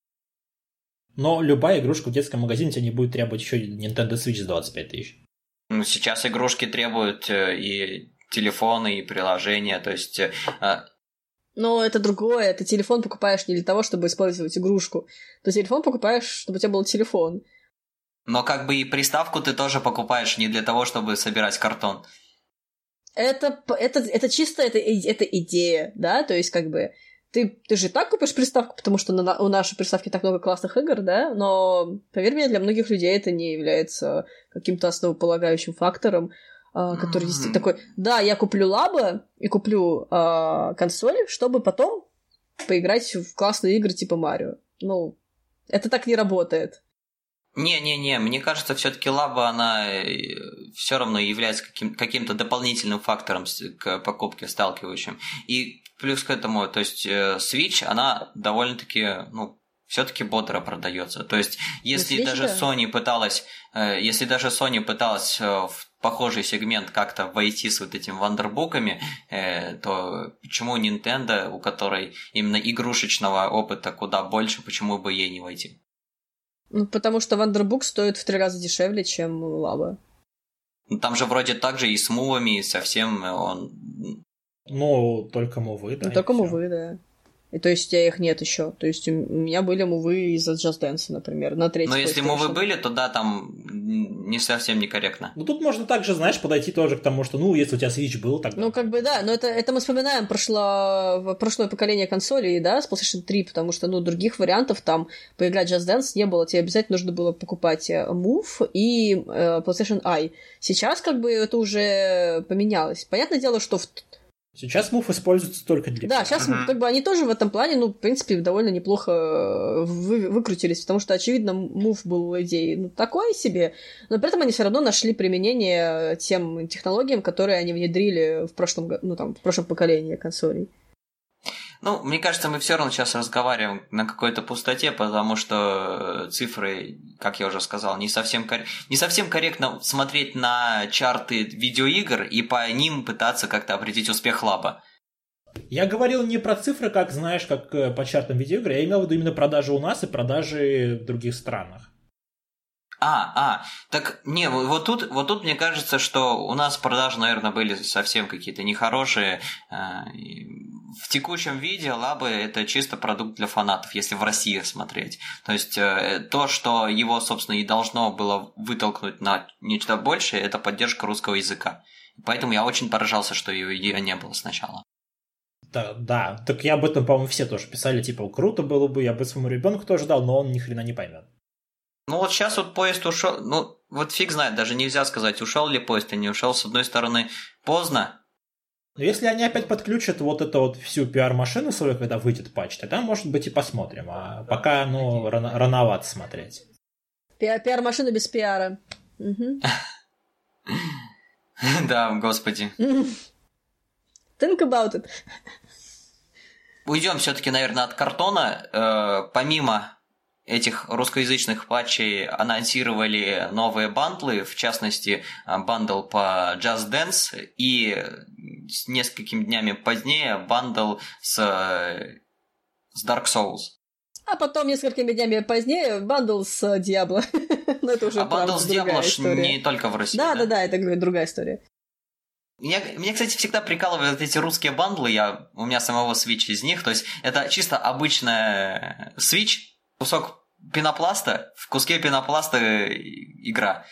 Но любая игрушка в детском магазине тебе не будет требовать еще Nintendo Switch за 25 тысяч. Ну, сейчас игрушки требуют э, и телефоны и приложения, то есть... Э, но это другое, ты телефон покупаешь не для того, чтобы использовать игрушку. Ты телефон покупаешь, чтобы у тебя был телефон. Но как бы и приставку ты тоже покупаешь не для того, чтобы собирать картон. Это, это, это чисто это, это идея, да, то есть как бы ты, ты же так купишь приставку, потому что на, у нашей приставки так много классных игр, да, но, поверь мне, для многих людей это не является каким-то основополагающим фактором. А, который действительно такой, да, я куплю лаба и куплю э, консоль, чтобы потом поиграть в классные игры типа Марио. Ну, это так не работает. Не-не-не, мне кажется, все-таки лаба, она э, все равно является каким- каким-то дополнительным фактором к покупке сталкивающим. И плюс к этому, то есть э, Switch, она довольно-таки, ну, все-таки бодро продается. То есть, если даже Sony пыталась, э, если даже Sony пыталась в похожий сегмент как-то войти с вот этими вандербуками, э, то почему Nintendo, у которой именно игрушечного опыта куда больше, почему бы ей не войти? Ну, потому что вандербук стоит в три раза дешевле, чем лава. Ну, там же вроде так же и с мувами, и совсем он... Ну, только мувы, да. Ну, только мувы, да. И то есть у тебя их нет еще. То есть у меня были мувы из-за Just Dance, например, на третьем. Но если мувы были, то да, там не совсем некорректно. Ну тут можно также, знаешь, подойти тоже к тому, что, ну, если у тебя Switch был, тогда... Ну, как бы да, но это, это мы вспоминаем прошло, прошлое поколение консолей, да, с PlayStation 3, потому что, ну, других вариантов там поиграть Just Dance не было. Тебе обязательно нужно было покупать э, Move и э, PlayStation Eye. Сейчас как бы это уже поменялось. Понятное дело, что в Сейчас мув используется только для... Да, сейчас uh-huh. как бы они тоже в этом плане, ну, в принципе, довольно неплохо э, вы, выкрутились, потому что, очевидно, мув был идеей ну, такой себе, но при этом они все равно нашли применение тем технологиям, которые они внедрили в прошлом, ну, там, в прошлом поколении консолей. Ну, мне кажется, мы все равно сейчас разговариваем на какой-то пустоте, потому что цифры, как я уже сказал, не совсем, не совсем корректно смотреть на чарты видеоигр и по ним пытаться как-то определить успех лаба. Я говорил не про цифры, как знаешь, как э, по чартам видеоигр, я имел в виду именно продажи у нас и продажи в других странах. А, а, так не, вот тут, вот тут мне кажется, что у нас продажи, наверное, были совсем какие-то нехорошие. Э, в текущем виде лабы это чисто продукт для фанатов, если в России смотреть. То есть э, то, что его, собственно, и должно было вытолкнуть на нечто большее, это поддержка русского языка. Поэтому я очень поражался, что ее не было сначала. Да, да, так я об этом, по-моему, все тоже писали, типа, круто было бы, я бы своему ребенку тоже дал, но он ни хрена не поймет. Ну вот сейчас вот поезд ушел, ну вот фиг знает, даже нельзя сказать, ушел ли поезд или не ушел. С одной стороны, поздно, но если они опять подключат вот эту вот всю пиар-машину свою, когда выйдет патч, тогда, может быть, и посмотрим. А пока, ну, рано, рановато смотреть. Пиар-машина без пиара. [LAUGHS] Да, господи. Think about it. Уйдем все-таки, наверное, от картона. Э, помимо этих русскоязычных патчей анонсировали новые бандлы, в частности, бандл по Just Dance и с несколькими днями позднее бандл с, с Dark Souls. А потом несколькими днями позднее бандл с Diablo. [LAUGHS] Но это уже а бандл с Diablo не только в России. Да, да, да, это другая история. Меня, меня, кстати, всегда прикалывают эти русские бандлы. Я, у меня самого Switch из них. То есть это чисто обычная Switch, кусок пенопласта, в куске пенопласта игра.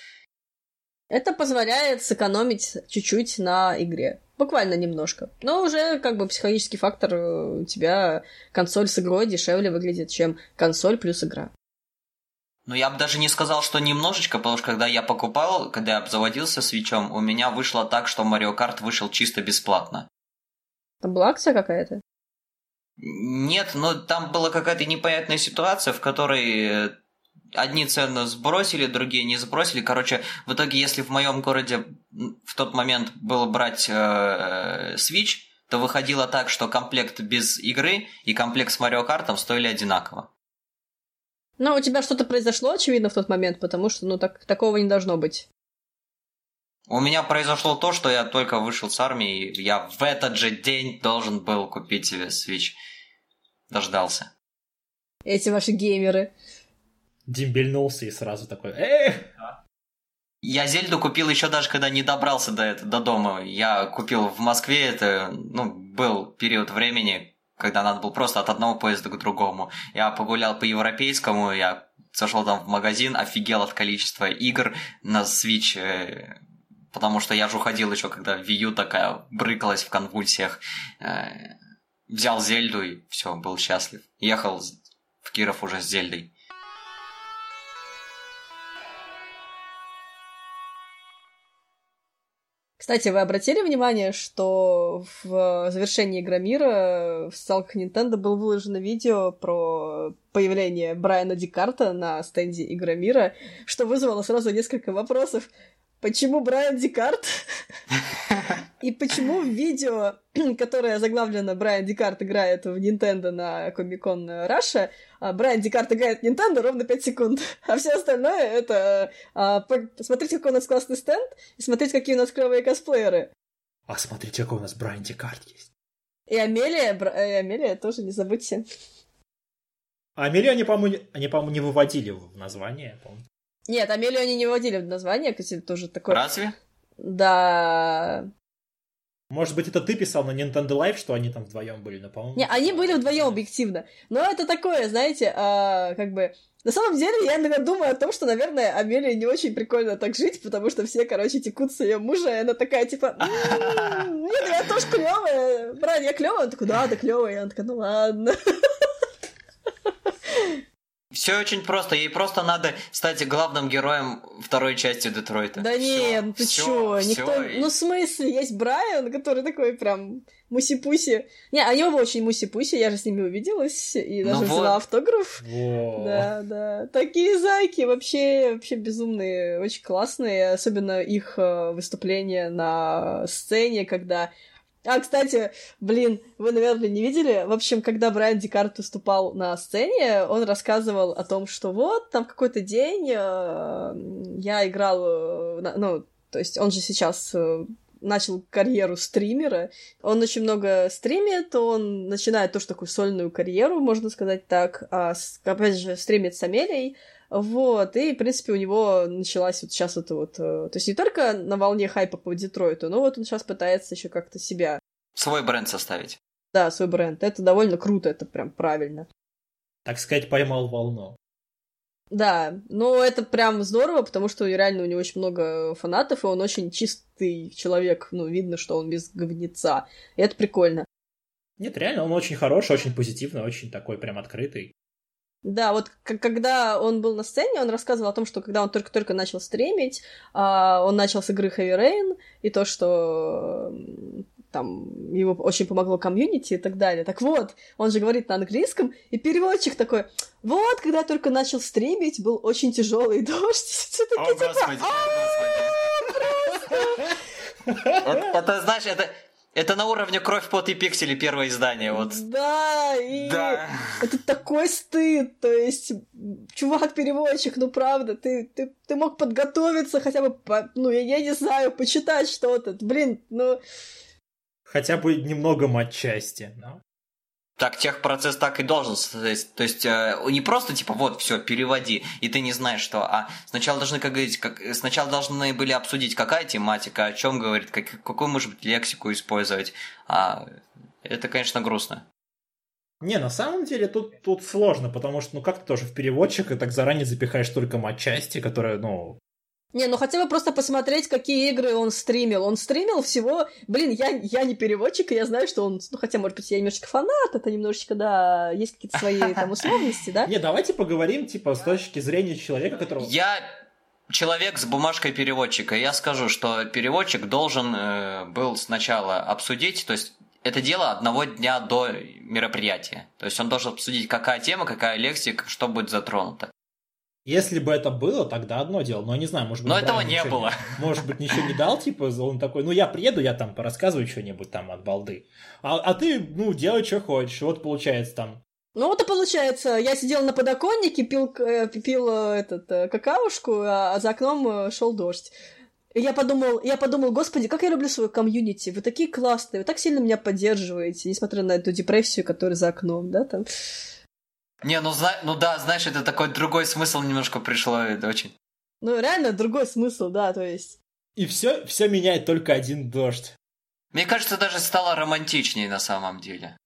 Это позволяет сэкономить чуть-чуть на игре. Буквально немножко. Но уже как бы психологический фактор э, у тебя консоль с игрой дешевле выглядит, чем консоль плюс игра. Ну, я бы даже не сказал, что немножечко, потому что когда я покупал, когда я обзаводился свечом, у меня вышло так, что Mario Kart вышел чисто бесплатно. Там была акция какая-то? Нет, но там была какая-то непонятная ситуация, в которой э, одни цены сбросили, другие не сбросили. Короче, в итоге, если в моем городе в тот момент было брать э, Switch, то выходило так, что комплект без игры и комплект с Марио Картом стоили одинаково. Ну, у тебя что-то произошло, очевидно, в тот момент, потому что, ну, так, такого не должно быть. У меня произошло то, что я только вышел с армии, и я в этот же день должен был купить себе Switch. Дождался. Эти ваши геймеры. Дембельнулся и сразу такой, эх! Я Зельду купил еще даже когда не добрался до, этого, до дома. Я купил в Москве, это, ну, был период времени, когда надо было просто от одного поезда к другому. Я погулял по европейскому, я зашел там в магазин, офигел от количества игр на Switch э, потому что я же уходил еще, когда Вию такая брыкалась в конвульсиях. Э, взял Зельду и все, был счастлив. Ехал в Киров уже с Зельдой. Кстати, вы обратили внимание, что в завершении Игромира в социалках Nintendo было выложено видео про появление Брайана Дикарта на стенде Игромира, что вызвало сразу несколько вопросов почему Брайан Декарт и почему в видео, которое заглавлено «Брайан Декарт играет в Nintendo на Комикон Раша», Брайан Декарт играет в Nintendo ровно 5 секунд, а все остальное — это а, смотрите, какой у нас классный стенд, и смотрите, какие у нас клевые косплееры. А смотрите, какой у нас Брайан Декарт есть. И Амелия, Бра... и Амелия тоже не забудьте. А Амелию они, по-моему, они, по-моему, не выводили в название, по-моему. Нет, Амелию они не вводили в название, кстати, тоже такое. Разве? Да. Может быть, это ты писал на Nintendo Live, что они там вдвоем были, но, по-моему... Не, они были вдвоем объективно. Но это такое, знаете, а, как бы... На самом деле, я иногда думаю о том, что, наверное, Амелии не очень прикольно так жить, потому что все, короче, текут с ее мужа, и она такая, типа, [LAUGHS] нет, я тоже клевая. Брат, я клевая? Он такой, да, да клевая. И она такая, ну ладно. Все очень просто. Ей просто надо стать главным героем второй части Детройта. Да нет, ну ты всё, чё, всё. никто... Ну, в смысле, есть Брайан, который такой прям муси-пуси. Не, они оба очень муси-пуси, я же с ними увиделась и даже Ну взяла вот. автограф. Во. Да, да. Такие зайки вообще, вообще безумные, очень классные, особенно их э, выступления на сцене, когда... А, кстати, блин, вы, наверное, не видели. В общем, когда Брайан Декарт выступал на сцене, он рассказывал о том, что вот, там какой-то день э, я играл, э, ну, то есть он же сейчас э, начал карьеру стримера. Он очень много стримит, он начинает тоже такую сольную карьеру, можно сказать так. А, опять же, стримит с Амелией. Вот, и, в принципе, у него началась вот сейчас это вот... э, То есть не только на волне хайпа по Детройту, но вот он сейчас пытается еще как-то себя, Свой бренд составить. да, свой бренд. Это довольно круто, это прям правильно. Так сказать, поймал волну. Да, но это прям здорово, потому что реально у него очень много фанатов, и он очень чистый человек. Ну, видно, что он без говнеца. И это прикольно. Нет, реально, он очень хороший, очень позитивный, очень такой прям открытый. Да, вот когда он был на сцене, он рассказывал о том, что когда он только-только начал стримить, а, он начал с игры Heavy Rain, и то, что там его очень помогло комьюнити и так далее. Так вот, он же говорит на английском, и переводчик такой, вот, когда я только начал стримить, был очень тяжелый дождь. [LAUGHS] О, типа, господи, о, господи. Это, это, знаешь, это, это на уровне кровь, пот и пиксели первое издание. Вот. Да, и Да. это такой стыд. То есть, чувак-переводчик, ну правда, ты, ты, ты мог подготовиться хотя бы, по- ну, я, я не знаю, почитать что-то. Блин, ну, Хотя бы немного матчасти, но... Так техпроцесс так и должен состоять. То есть э, не просто типа вот все переводи и ты не знаешь что, а сначала должны как говорить, как сначала должны были обсудить какая тематика, о чем говорит, как, какую может быть лексику использовать. А это конечно грустно. Не, на самом деле тут, тут сложно, потому что, ну, как ты тоже в переводчика так заранее запихаешь только матчасти, которая, ну... не, ну хотя бы просто посмотреть, какие игры он стримил. Он стримил всего... Блин, я, я не переводчик, и я знаю, что он... Ну, хотя, может быть, я немножечко фанат, это немножечко, да, есть какие-то свои [LAUGHS] там условности, да? Не, давайте поговорим, типа, с точки зрения человека, которого... Я человек с бумажкой переводчика. Я скажу, что переводчик должен э, был сначала обсудить, то есть это дело одного дня до мероприятия. То есть он должен обсудить, какая тема, какая лексика, что будет затронуто. Если бы это было, тогда одно дело. Но не знаю, может быть... Но этого не ничего было. Может быть, ничего не дал, типа, он такой, ну, я приеду, я там порассказываю что-нибудь там от балды. А, а ты, ну, делай, что хочешь. Вот получается там. Ну вот и получается, я сидела на подоконнике, пил, э, пил э, этот, э, какаушку, а за окном шел дождь. И я подумал, я подумал, господи, как я люблю свою комьюнити, вы такие классные, вы так сильно меня поддерживаете, несмотря на эту депрессию, которая за окном, да, там. Не, ну, зна- ну да, знаешь, это такой другой смысл немножко пришло, это очень. Ну, реально другой смысл, да, то есть. И все, все меняет только один дождь. Мне кажется, даже стало романтичнее на самом деле.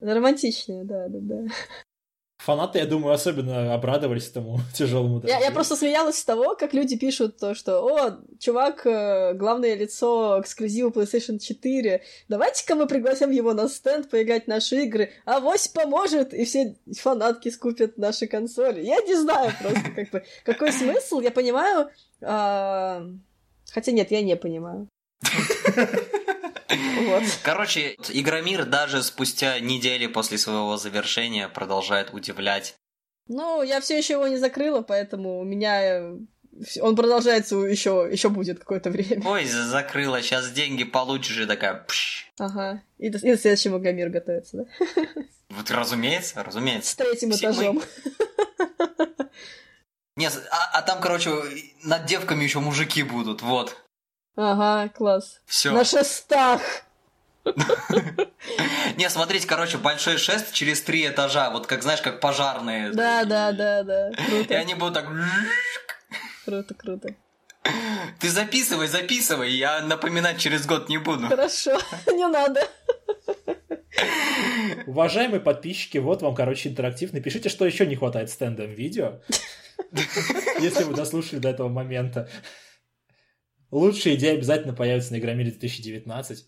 Романтичнее, да, да, да. Фанаты, я думаю, особенно обрадовались этому [LAUGHS] тяжелому. Я, я просто смеялась с того, как люди пишут то, что, о, чувак, э, главное лицо эксклюзива PlayStation 4, давайте-ка мы пригласим его на стенд поиграть в наши игры, а вось поможет, и все фанатки скупят наши консоли. Я не знаю просто, как бы, какой смысл, я понимаю, а, хотя нет, я не понимаю. [LAUGHS] Вот. Короче, Игромир даже спустя недели после своего завершения продолжает удивлять. Ну, я все еще его не закрыла, поэтому у меня э, он продолжается еще, еще будет какое-то время. Ой, за- закрыла, сейчас деньги получишь и такая... пш. Ага. И до, и до следующего Гамир готовится, да? [LAUGHS] Вот разумеется, С разумеется. третьим Все мы- этажом. [LAUGHS] Нет, а, а там, короче, над девками еще мужики будут, вот. Ага, класс. Все. На шестах. [LAUGHS] Не, смотрите, короче, большой шест через три этажа, вот как, знаешь, как пожарные. Да, да, да, да. И они будут так... [LAUGHS] круто, круто. Ты записывай, записывай, я напоминать через год не буду. Хорошо, [LAUGHS] не надо. Уважаемые подписчики, вот вам, короче, интерактив. Напишите, что еще не хватает стендом видео. Если вы дослушали до этого момента. Лучшие идеи обязательно появятся на Игромире 2019.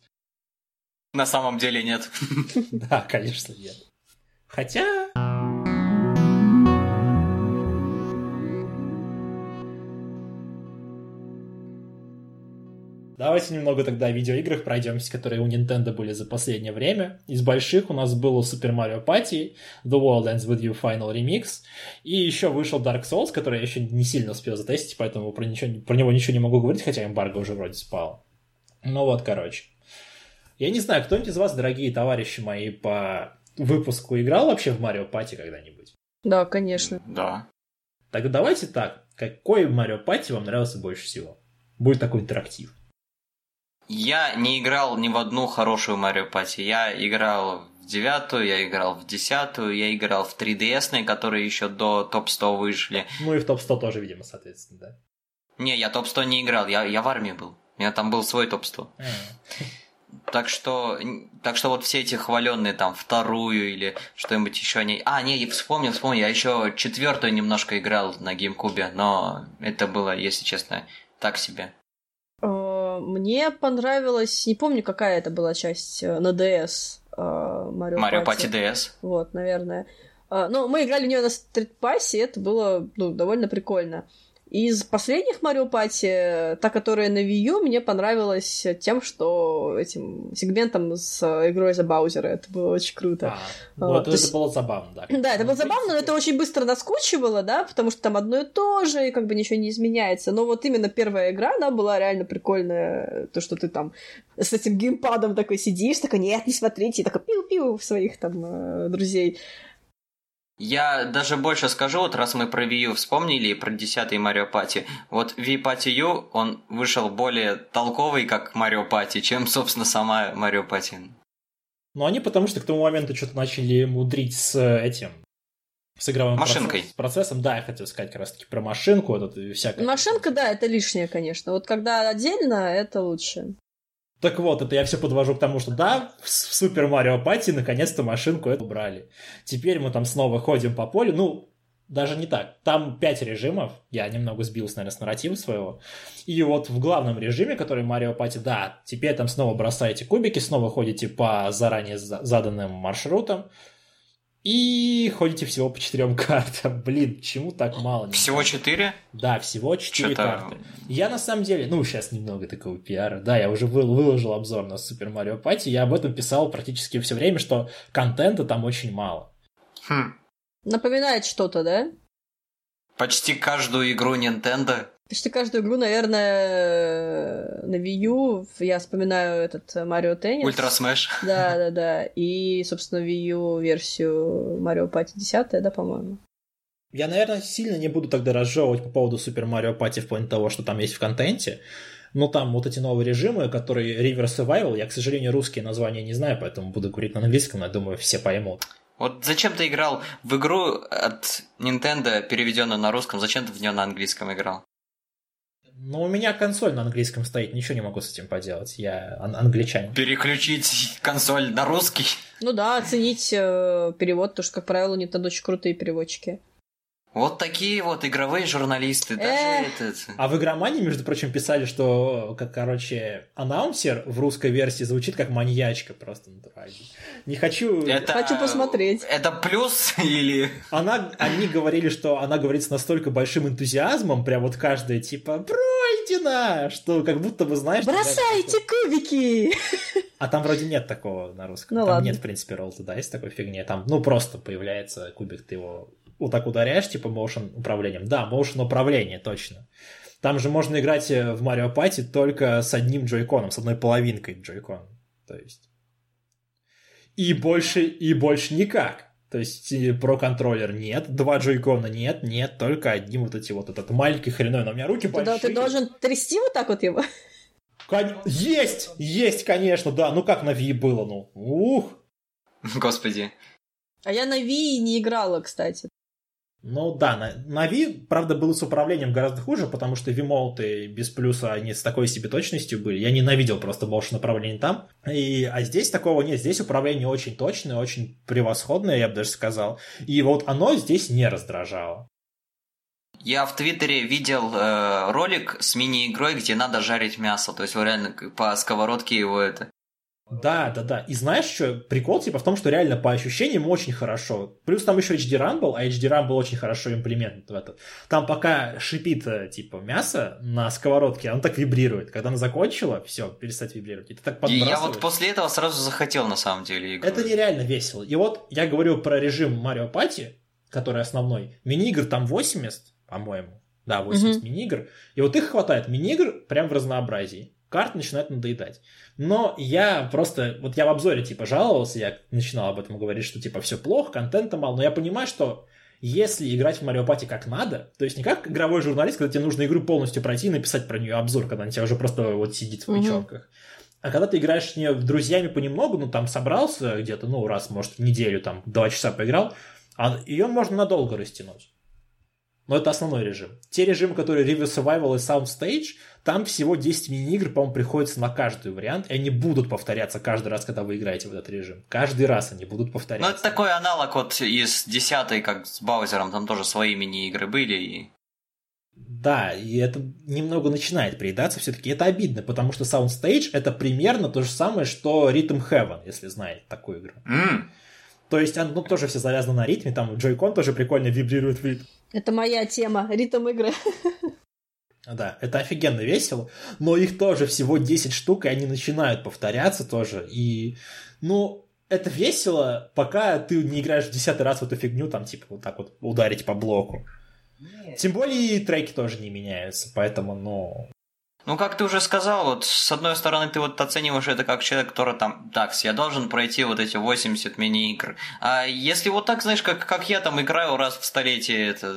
На самом деле нет. [LAUGHS] Да, конечно, нет. Хотя... Давайте немного тогда о видеоиграх пройдемся, которые у Nintendo были за последнее время. Из больших у нас был Super Mario Party, The World Ends With You Final Remix, и еще вышел Dark Souls, который я еще не сильно успел затестить, поэтому про, ничего, про него ничего не могу говорить, хотя эмбарго уже вроде спал. Ну вот, короче. Я не знаю, кто-нибудь из вас, дорогие товарищи мои, по выпуску играл вообще в Марио Пати когда-нибудь? Да, конечно. Да. Тогда давайте так. Какой Марио Пати вам нравился больше всего? Будет такой интерактив. Я не играл ни в одну хорошую Марио Пати. Я играл в девятую, я играл в десятую, я играл в 3DS, которые еще до топ-100 вышли. Ну и в топ-100 тоже, видимо, соответственно, да? Не, я топ-100 не играл, я, я в армии был. У меня там был свой топ-100. А. Так что, так что вот все эти хваленные там вторую или что-нибудь еще они. А, не, я вспомнил, вспомнил, я еще четвертую немножко играл на геймкубе, но это было, если честно, так себе. Э, мне понравилось, не помню, какая это была часть э, на DS Марио Марио Пати DS. Вот, наверное. Э, но мы играли в нее на стритпассе, это было ну, довольно прикольно. Из последних Марио Пати, та, которая на Wii U, мне понравилась тем, что этим сегментом с игрой за Баузера. Это было очень круто. А, вот это есть... было забавно, да. Да, это было забавно, но это очень быстро наскучивало, да, потому что там одно и то же, и как бы ничего не изменяется. Но вот именно первая игра, она была реально прикольная. То, что ты там с этим геймпадом такой сидишь, такой, нет, не смотрите, и такой пиу-пиу в своих там э, друзей. Я даже больше скажу, вот раз мы про Wii U вспомнили и про 10-й Марио Пати, вот Wii Party U, он вышел более толковый, как Марио Пати, чем, собственно, сама Марио Пати. Ну, они потому что к тому моменту что-то начали мудрить с этим, с игровым Машинкой. Процесс, процессом. Да, я хотел сказать как раз-таки про машинку, вот эту всякое. Машинка, да, это лишнее, конечно. Вот когда отдельно, это лучше. Так вот, это я все подвожу к тому, что да, в Супер Марио Пати наконец-то машинку эту убрали. Теперь мы там снова ходим по полю, ну, даже не так. Там пять режимов, я немного сбился, наверное, с нарратива своего. И вот в главном режиме, который Марио Пати, да, теперь там снова бросаете кубики, снова ходите по заранее заданным маршрутам, и ходите всего по четырем [LAUGHS] картам. Блин, почему так мало? Всего четыре? Да, всего четыре карты. Я на самом деле, ну, сейчас немного такого пиара. Да, я уже выложил обзор на Супер Марио Пати, я об этом писал практически все время, что контента там очень мало. Хм. Напоминает что-то, да? Почти каждую игру Nintendo Почти каждую игру, наверное, на Wii U я вспоминаю этот Mario Tennis. Ultra Smash. Да, [LAUGHS] да, да. И, собственно, Wii U версию Mario Party 10, да, по-моему. Я, наверное, сильно не буду тогда разжевывать по поводу Super Mario Party в плане того, что там есть в контенте. Но там вот эти новые режимы, которые River Survival, я, к сожалению, русские названия не знаю, поэтому буду говорить на английском, я думаю, все поймут. Вот зачем ты играл в игру от Nintendo, переведенную на русском, зачем ты в нее на английском играл? Ну, у меня консоль на английском стоит, ничего не могу с этим поделать. Я ан- англичанин. Переключить консоль на русский? Ну да, оценить э, перевод, потому что, как правило, Nintendo очень крутые переводчики. Вот такие вот игровые журналисты. Даже этот... А в игромании, между прочим, писали, что, как, короче, анаунсер в русской версии звучит как маньячка просто натурально. Не хочу... Это... Хочу посмотреть. Это плюс или... Она... Они говорили, что она говорит с настолько большим энтузиазмом, прям вот каждая, типа, пройдена, что как будто бы, знаешь... Бросайте что... кубики! А там вроде нет такого на русском. Ну, там ладно. нет, в принципе, ролл да, есть такой фигни. Там, ну, просто появляется кубик, ты его вот так ударяешь, типа motion управлением. Да, motion управление, точно. Там же можно играть в Марио Пати только с одним джойконом, с одной половинкой джойкона. То есть... И больше, и больше никак. То есть про контроллер нет, два джойкона нет, нет, только одним вот эти вот этот маленький хреной. Но у меня руки Туда большие. ты должен трясти вот так вот его? Кон- Есть! Есть, конечно, да. Ну как на Wii было, ну. Ух! Господи. А я на Wii не играла, кстати. Ну да, на, на Wii, правда, было с управлением гораздо хуже, потому что вимоуты без плюса, они с такой себе точностью были. Я ненавидел просто больше направлений там. И, а здесь такого нет. Здесь управление очень точное, очень превосходное, я бы даже сказал. И вот оно здесь не раздражало. Я в Твиттере видел э, ролик с мини-игрой, где надо жарить мясо. То есть вы реально по сковородке его это Да, да, да. И знаешь, что прикол типа в том, что реально по ощущениям очень хорошо. Плюс там еще HD Rumble, а HD Rumble очень хорошо имплемент в этот. Там пока шипит э, типа мясо на сковородке, оно так вибрирует. Когда она закончила, все, перестать вибрировать. И ты так И я вот после этого сразу захотел на самом деле игру. Это нереально весело. И вот я говорю про режим Mario Party, который основной. Мини-игр там 80, по-моему. Да, 80 mm-hmm. мини-игр. И вот их хватает мини-игр прям в разнообразии карт начинает надоедать. Но я просто, вот я в обзоре типа жаловался, я начинал об этом говорить, что типа все плохо, контента мало, но я понимаю, что если играть в Марио Пати как надо, то есть не как игровой журналист, когда тебе нужно игру полностью пройти и написать про нее обзор, когда она тебя уже просто вот сидит в печенках. Угу. А когда ты играешь с нее друзьями понемногу, ну там собрался где-то, ну раз, может, в неделю, там, два часа поиграл, а ее можно надолго растянуть. Но это основной режим. Те режимы, которые Review Survival и Soundstage, там всего 10 мини-игр, по-моему, приходится на каждый вариант, и они будут повторяться каждый раз, когда вы играете в этот режим. Каждый раз они будут повторяться. Ну, это такой аналог вот из 10 как с Баузером, там тоже свои мини-игры были, и да, и это немного начинает приедаться все-таки. Это обидно, потому что Soundstage это примерно то же самое, что Rhythm Heaven, если знаете такую игру. Mm. То есть, ну, тоже все завязано на ритме, там Joy-Con тоже прикольно вибрирует в ритм. Это моя тема, ритм игры. [LAUGHS] Да, это офигенно весело, но их тоже всего 10 штук, и они начинают повторяться тоже. И, ну, это весело, пока ты не играешь в десятый раз в эту фигню, там, типа, вот так вот ударить по блоку. Нет. Тем более и треки тоже не меняются, поэтому, ну, ну, как ты уже сказал, вот с одной стороны ты вот оцениваешь это как человек, который там, так, я должен пройти вот эти 80 мини-игр. А если вот так, знаешь, как, как я там играю раз в столетие, это...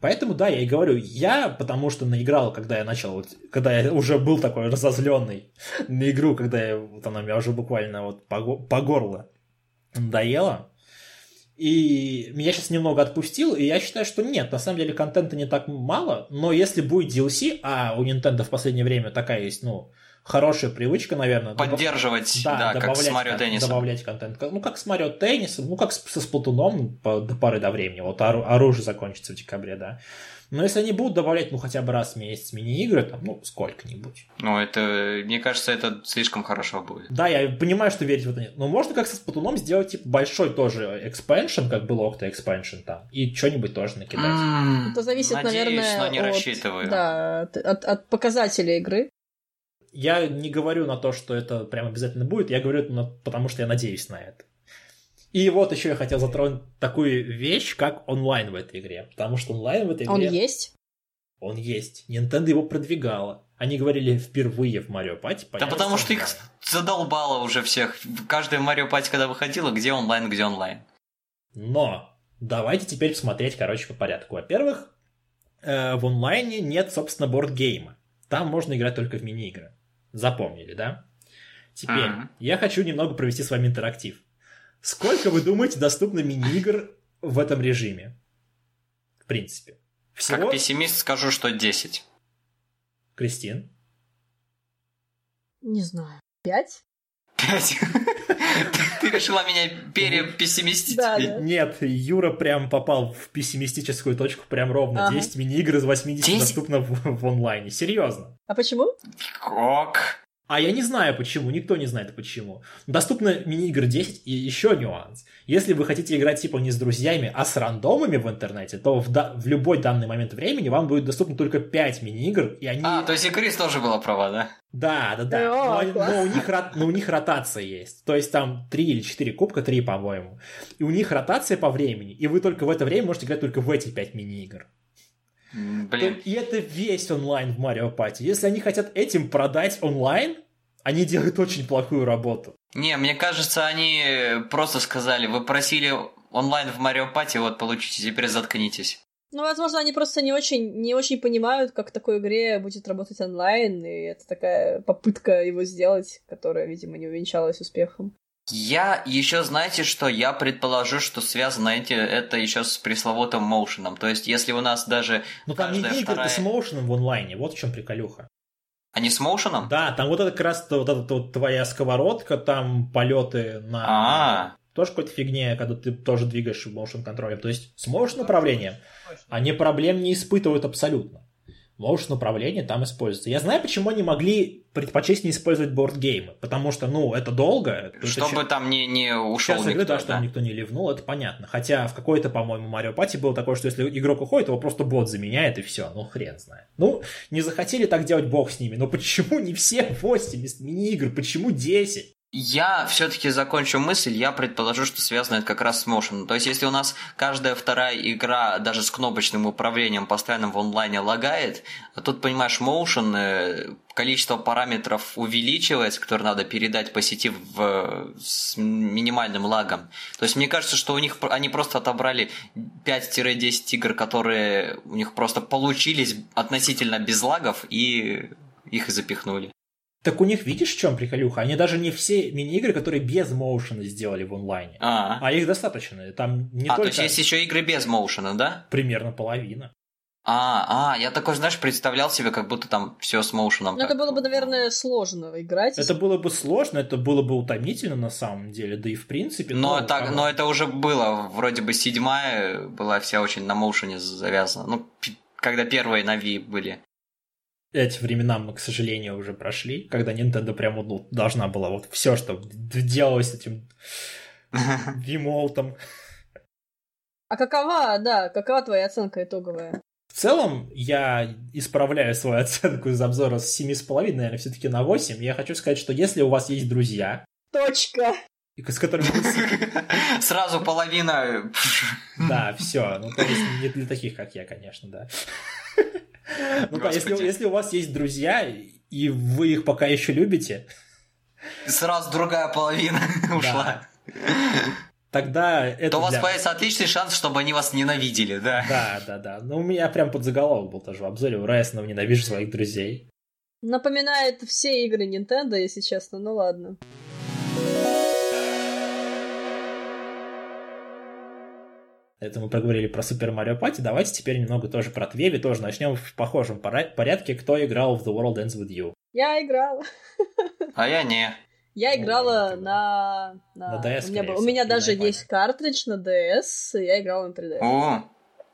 Поэтому, да, я и говорю, я, потому что наиграл, когда я начал, когда я уже был такой разозленный на игру, когда я, вот она меня уже буквально вот по, по горло надоела, и меня сейчас немного отпустил, и я считаю, что нет, на самом деле контента не так мало, но если будет DLC, а у Nintendo в последнее время такая есть, ну, хорошая привычка, наверное. Поддерживать, да, да добавлять, как с Марио Теннисом. Добавлять контент. Ну, как с Марио Теннисом, ну, как со Сплатуном по, до поры до времени. Вот оружие закончится в декабре, да. Но если они будут добавлять, ну, хотя бы раз в месяц мини-игры, там, ну, сколько-нибудь. Ну, это, мне кажется, это слишком хорошо будет. Да, я понимаю, что верить в это нет. Но можно как со Сплатуном сделать, типа, большой тоже экспеншн, как был Octa экспеншн там, и что-нибудь тоже накидать. Mm, это зависит, надеюсь, наверное, но не от, рассчитываю. Да, от, от, от показателей игры. Я не говорю на то, что это прям обязательно будет, я говорю это потому, что я надеюсь на это. И вот еще я хотел затронуть такую вещь, как онлайн в этой игре. Потому что онлайн в этой игре... Он есть? Он есть. Nintendo его продвигала. Они говорили впервые в Марио Пати. Да потому что их задолбало уже всех. Каждая Марио Пати, когда выходила, где онлайн, где онлайн. Но давайте теперь посмотреть, короче, по порядку. Во-первых, э, в онлайне нет, собственно, бордгейма. Там можно играть только в мини-игры. Запомнили, да? Теперь mm-hmm. я хочу немного провести с вами интерактив. Сколько, вы думаете, доступно мини-игр в этом режиме? В принципе. Всего... Как пессимист скажу, что 10. Кристин? Не знаю. Пять? Пять? [LAUGHS] Ты решила меня перепессимистить? Да, да. Нет, Юра прям попал в пессимистическую точку прям ровно. Ага. 10 мини-игр из 80 10? доступно в, в онлайне. Серьезно. А почему? Как? А я не знаю почему, никто не знает почему. Доступно мини-игры 10 и еще нюанс. Если вы хотите играть типа не с друзьями, а с рандомами в интернете, то в, да, в любой данный момент времени вам будет доступно только 5 мини-игр, и они... А, то есть и Крис тоже была права, да? Да, да, да. О, но, но, у них, но у них ротация есть. То есть там 3 или 4 кубка, 3, по-моему. И у них ротация по времени, и вы только в это время можете играть только в эти 5 мини-игр. Блин. И это весь онлайн в Марио Пати. Если они хотят этим продать онлайн, они делают очень плохую работу. Не, мне кажется, они просто сказали, вы просили онлайн в Марио Пати, вот получите, теперь заткнитесь. Ну, возможно, они просто не очень, не очень понимают, как в такой игре будет работать онлайн, и это такая попытка его сделать, которая, видимо, не увенчалась успехом. Я еще, знаете, что я предположу, что связано эти, это еще с пресловутым моушеном. То есть, если у нас даже. Ну там не игры вторая... с моушеном в онлайне, вот в чем приколюха. Они с моушеном? Да, там вот это как раз вот эта вот твоя сковородка, там полеты на. А-а-а. Тоже какой-то фигне, когда ты тоже двигаешь моушен контролем. То есть с моушен управлением они проблем не испытывают абсолютно. Motion управление там используется. Я знаю, почему они могли предпочесть не использовать бордгеймы, потому что, ну, это долго. Чтобы это там не, не ушел Сейчас никто, игры, да, да? чтобы никто не ливнул, это понятно. Хотя в какой-то, по-моему, Марио Пати было такое, что если игрок уходит, его просто бот заменяет, и все. Ну, хрен знает. Ну, не захотели так делать, бог с ними. Но почему не все 8 мини-игр? Почему 10? Я все-таки закончу мысль, я предположу, что связано это как раз с motion. То есть, если у нас каждая вторая игра, даже с кнопочным управлением, постоянно в онлайне лагает, а тут, понимаешь, motion, э, количество параметров увеличивается, которые надо передать по сети в, с минимальным лагом. То есть, мне кажется, что у них они просто отобрали 5-10 игр, которые у них просто получились относительно без лагов, и их и запихнули. Так у них, видишь, в чем приколюха? Они даже не все мини-игры, которые без моушена сделали в онлайне. А, А их достаточно. Там не а то только... есть есть еще игры без моушена, да? Примерно половина. А, а, я такой, знаешь, представлял себе, как будто там все с моушеном. Ну, это было бы, наверное, сложно играть. Это было бы сложно, это было бы утомительно на самом деле, да и в принципе... Но, ну, так, но это уже было, вроде бы седьмая была вся очень на моушене завязана. Ну, когда первые на Wii были. Эти времена мы, к сожалению, уже прошли, когда Nintendo прямо ну, должна была вот все, что делалось с этим [LAUGHS] вимолтом. А какова, да, какова твоя оценка итоговая? В целом, я исправляю свою [LAUGHS] оценку из обзора с 7,5, наверное, все-таки на 8. Я хочу сказать, что если у вас есть друзья, Точка. и с которыми вы [LAUGHS] Сразу половина... Да, все. Ну, то есть не для таких, как я, конечно, да. Ну да, если, если у вас есть друзья, и вы их пока еще любите, Сразу другая половина [LAUGHS] ушла. тогда это То у вас для- появится отличный шанс, чтобы они вас ненавидели, да? Да, да, да. Ну, у меня прям под заголовок был тоже в обзоре. У Райснова ненавижу своих друзей. Напоминает все игры Nintendo, если честно, ну ладно. Это мы поговорили про Супер Марио Пати. Давайте теперь немного тоже про Твеви. Тоже начнем в похожем порядке. Кто играл в The World Ends With You? Я играла. А я не. Я Ну, играла ладно, на... На DS, у меня, у меня даже на есть картридж на DS, и я играла на 3DS. О,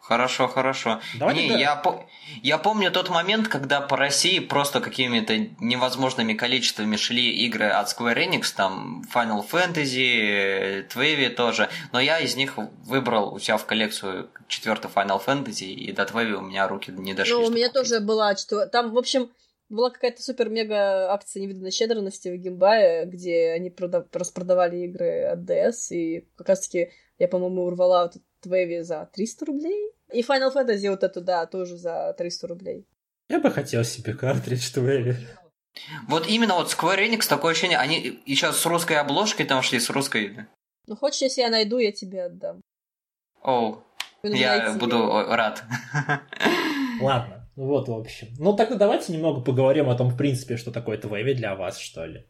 хорошо, хорошо. Давайте не, да. я, по- я помню тот момент, когда по России просто какими-то невозможными количествами шли игры от Square Enix, там Final Fantasy, Твеви тоже, но я из них выбрал у себя в коллекцию четвертый Final Fantasy, и до Твеви у меня руки не дошли. Ну, у меня купить. тоже была, что там, в общем, была какая-то супер-мега акция невиданной щедрости в Геймбае, где они прода- распродавали игры от DS, и как раз-таки я, по-моему, урвала вот Твеви за 300 рублей. И Final Fantasy вот эту, да, тоже за 300 рублей. Я бы хотел себе картридж Твеви. Вот именно вот Square Enix такое ощущение, они еще с русской обложкой там шли, с русской... Ну, хочешь, если я найду, я тебе отдам. Оу, я найти. буду рад. Ладно, ну вот, в общем. Ну, тогда давайте немного поговорим о том, в принципе, что такое Твеви для вас, что ли.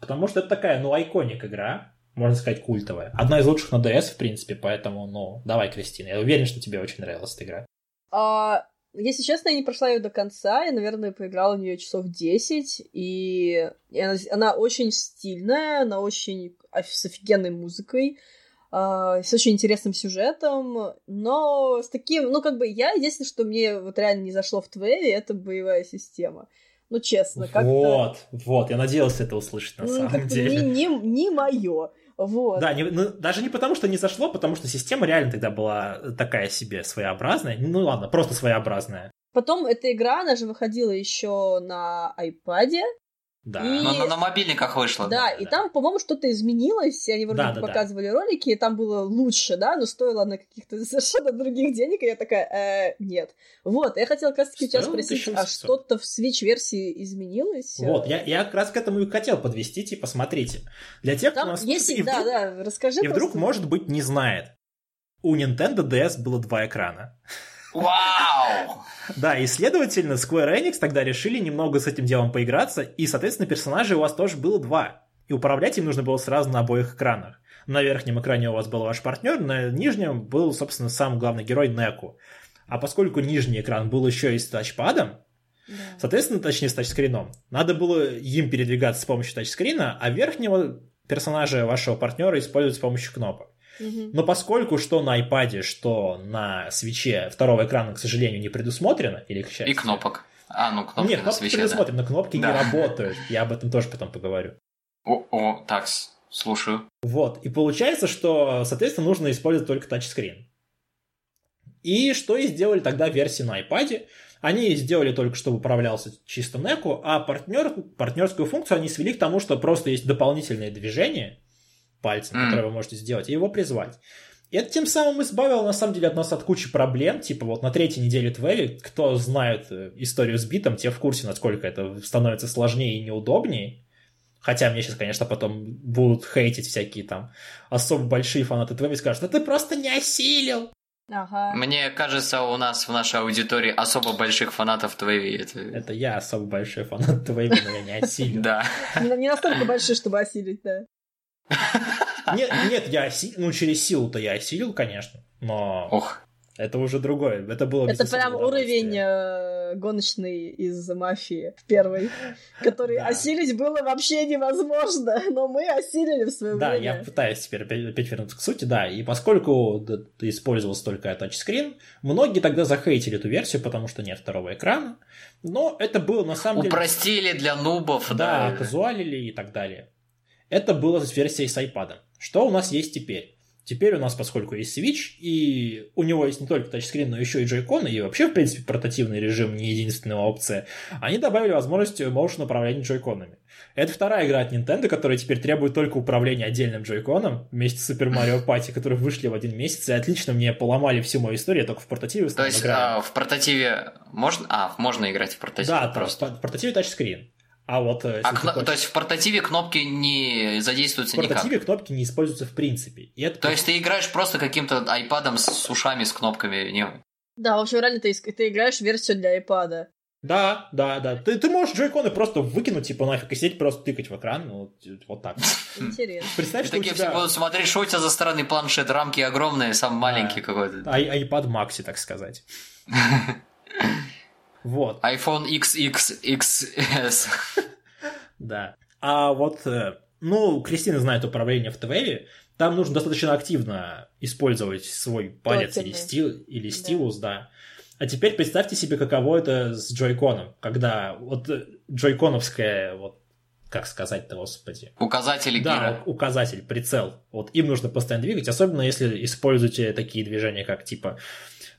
Потому что это такая, ну, айконик игра, можно сказать, культовая. Одна из лучших на DS, в принципе, поэтому, ну, давай, Кристина. Я уверен, что тебе очень нравилась эта игра. А, если честно, я не прошла ее до конца. Я, наверное, поиграла в нее часов 10. И и она, она очень стильная, она очень с офигенной музыкой, а, с очень интересным сюжетом. Но с таким, ну, как бы я, единственное, что мне вот реально не зашло в Твере, это боевая система. Ну, честно, как-то... Вот, вот, я надеялся это услышать на ну, самом деле. Не, не, не мое. Вот. Да, не- ну, даже не потому, что не зашло, потому что система реально тогда была такая себе своеобразная. Ну ладно, просто своеобразная. Потом эта игра, она же выходила еще на айпаде. Да. И- Но она на мобильниках вышла. Да, и да. там, по-моему, что-то изменилось, они вроде Да, да, да. показывали ролики, и там было лучше, да, но стоило на каких-то [LAUGHS] совершенно других денег, и я такая, э, нет. Вот, я хотела как раз-таки у тебя спросить, 1800. а что-то в Switch-версии изменилось? Вот, я, я как раз к этому и хотел подвести, типа, смотрите. Для тех, кто Там, нас если, и да, вдруг, да, расскажи и вдруг, просто. может быть, не знает. У Nintendo DS было два экрана. Вау! Да, и, следовательно, Square Enix тогда решили немного с этим делом поиграться, и, соответственно, персонажей у вас тоже было два. И управлять им нужно было сразу на обоих экранах. На верхнем экране у вас был ваш партнер, на нижнем был, собственно, сам главный герой Неку. А поскольку нижний экран был еще и с тачпадом, Да. Соответственно, точнее, с тачскрином. Надо было им передвигаться с помощью тачскрина, а верхнего персонажа вашего партнера использовать с помощью кнопок. Но поскольку что на iPad, что на свече второго экрана, к сожалению, не предусмотрено, или к счастью. И кнопок. А, ну кнопки Нет, на кнопки свече, да. предусмотрены, но кнопки Да. не работают. Я об этом тоже потом поговорю. О, о, так, с- слушаю. Вот, и получается, что, соответственно, нужно использовать только тачскрин. И что и сделали тогда версии на iPad. Они сделали только, чтобы управлялся чисто неку, а партнер, партнерскую функцию они свели к тому, что просто есть дополнительные движения пальцем, М. которые вы можете сделать, и его призвать. И это тем самым избавило, на самом деле, от нас от кучи проблем. Типа вот на третьей неделе Твеви, кто знает э, историю с битом, те в курсе, насколько это становится сложнее и неудобнее. Хотя мне сейчас, конечно, потом будут хейтить всякие там особо большие фанаты Твеви и скажут, да ты просто не осилил. Ага. Мне кажется, у нас в нашей аудитории особо больших фанатов Твеви. Это... Это я особо большой фанат Твеви, но я не осилил. [LAUGHS] Да. Не не настолько большие, чтобы осилить, да. Нет, нет, я осилил, ну через силу-то я осилил, конечно, но Ох. это уже другое. Это было Это прям уровень э, гоночный из мафии в первой, который Да. осилить было вообще невозможно, но мы осилили в свое Да, время. я пытаюсь теперь опять, опять вернуться к сути, да, и поскольку д- использовался только тачскрин, многие тогда захейтили эту версию, потому что нет второго экрана, но это было на самом деле... Упростили для нубов, Да, да. казуалили и так далее. Это было с версией с iPad. Что у нас есть теперь? Теперь у нас, поскольку есть Switch, и у него есть не только тачскрин, но еще и джойконы, и вообще, в принципе, портативный режим не единственная опция, они добавили возможность motion управления джойконами. Это вторая игра от Nintendo, которая теперь требует только управления отдельным джойконом вместе с Super Mario Party, которые вышли в один месяц, и отлично мне поломали всю мою историю, я только в портативе То есть а, в портативе можно... А, можно играть в портативе да, просто. в портативе тачскрин. А вот... э, А кно- хочешь- То есть в портативе кнопки не В задействуются никак? портативе кнопки не используются в принципе. И это То есть ты играешь просто каким-то айпадом с, ушами, с кнопками? Не... Да, в общем, реально ты, ты играешь в версию для iPad. Да, да, да. Ты, ты можешь джойконы просто выкинуть, типа, нафиг, и сидеть просто тыкать в экран, ну, вот, вот так. Интересно. Представь, что такие все тебя будут смотреть, что у тебя за стороны планшет, рамки огромные, сам маленький какой-то. ай- iPad Maxi, так сказать. [LAUGHS] Вот, iPhone XXXS. [LAUGHS] да. А вот, э, ну, Кристина знает управление в ТВ, там нужно достаточно активно использовать свой палец или, стил, или стилус, да. А теперь представьте себе, каково это с джойконом, когда вот э, джойконовская, вот, как сказать-то, господи, Указатели Да, гира. у- указатель, прицел. Вот им нужно постоянно двигать, особенно если используете такие движения, как типа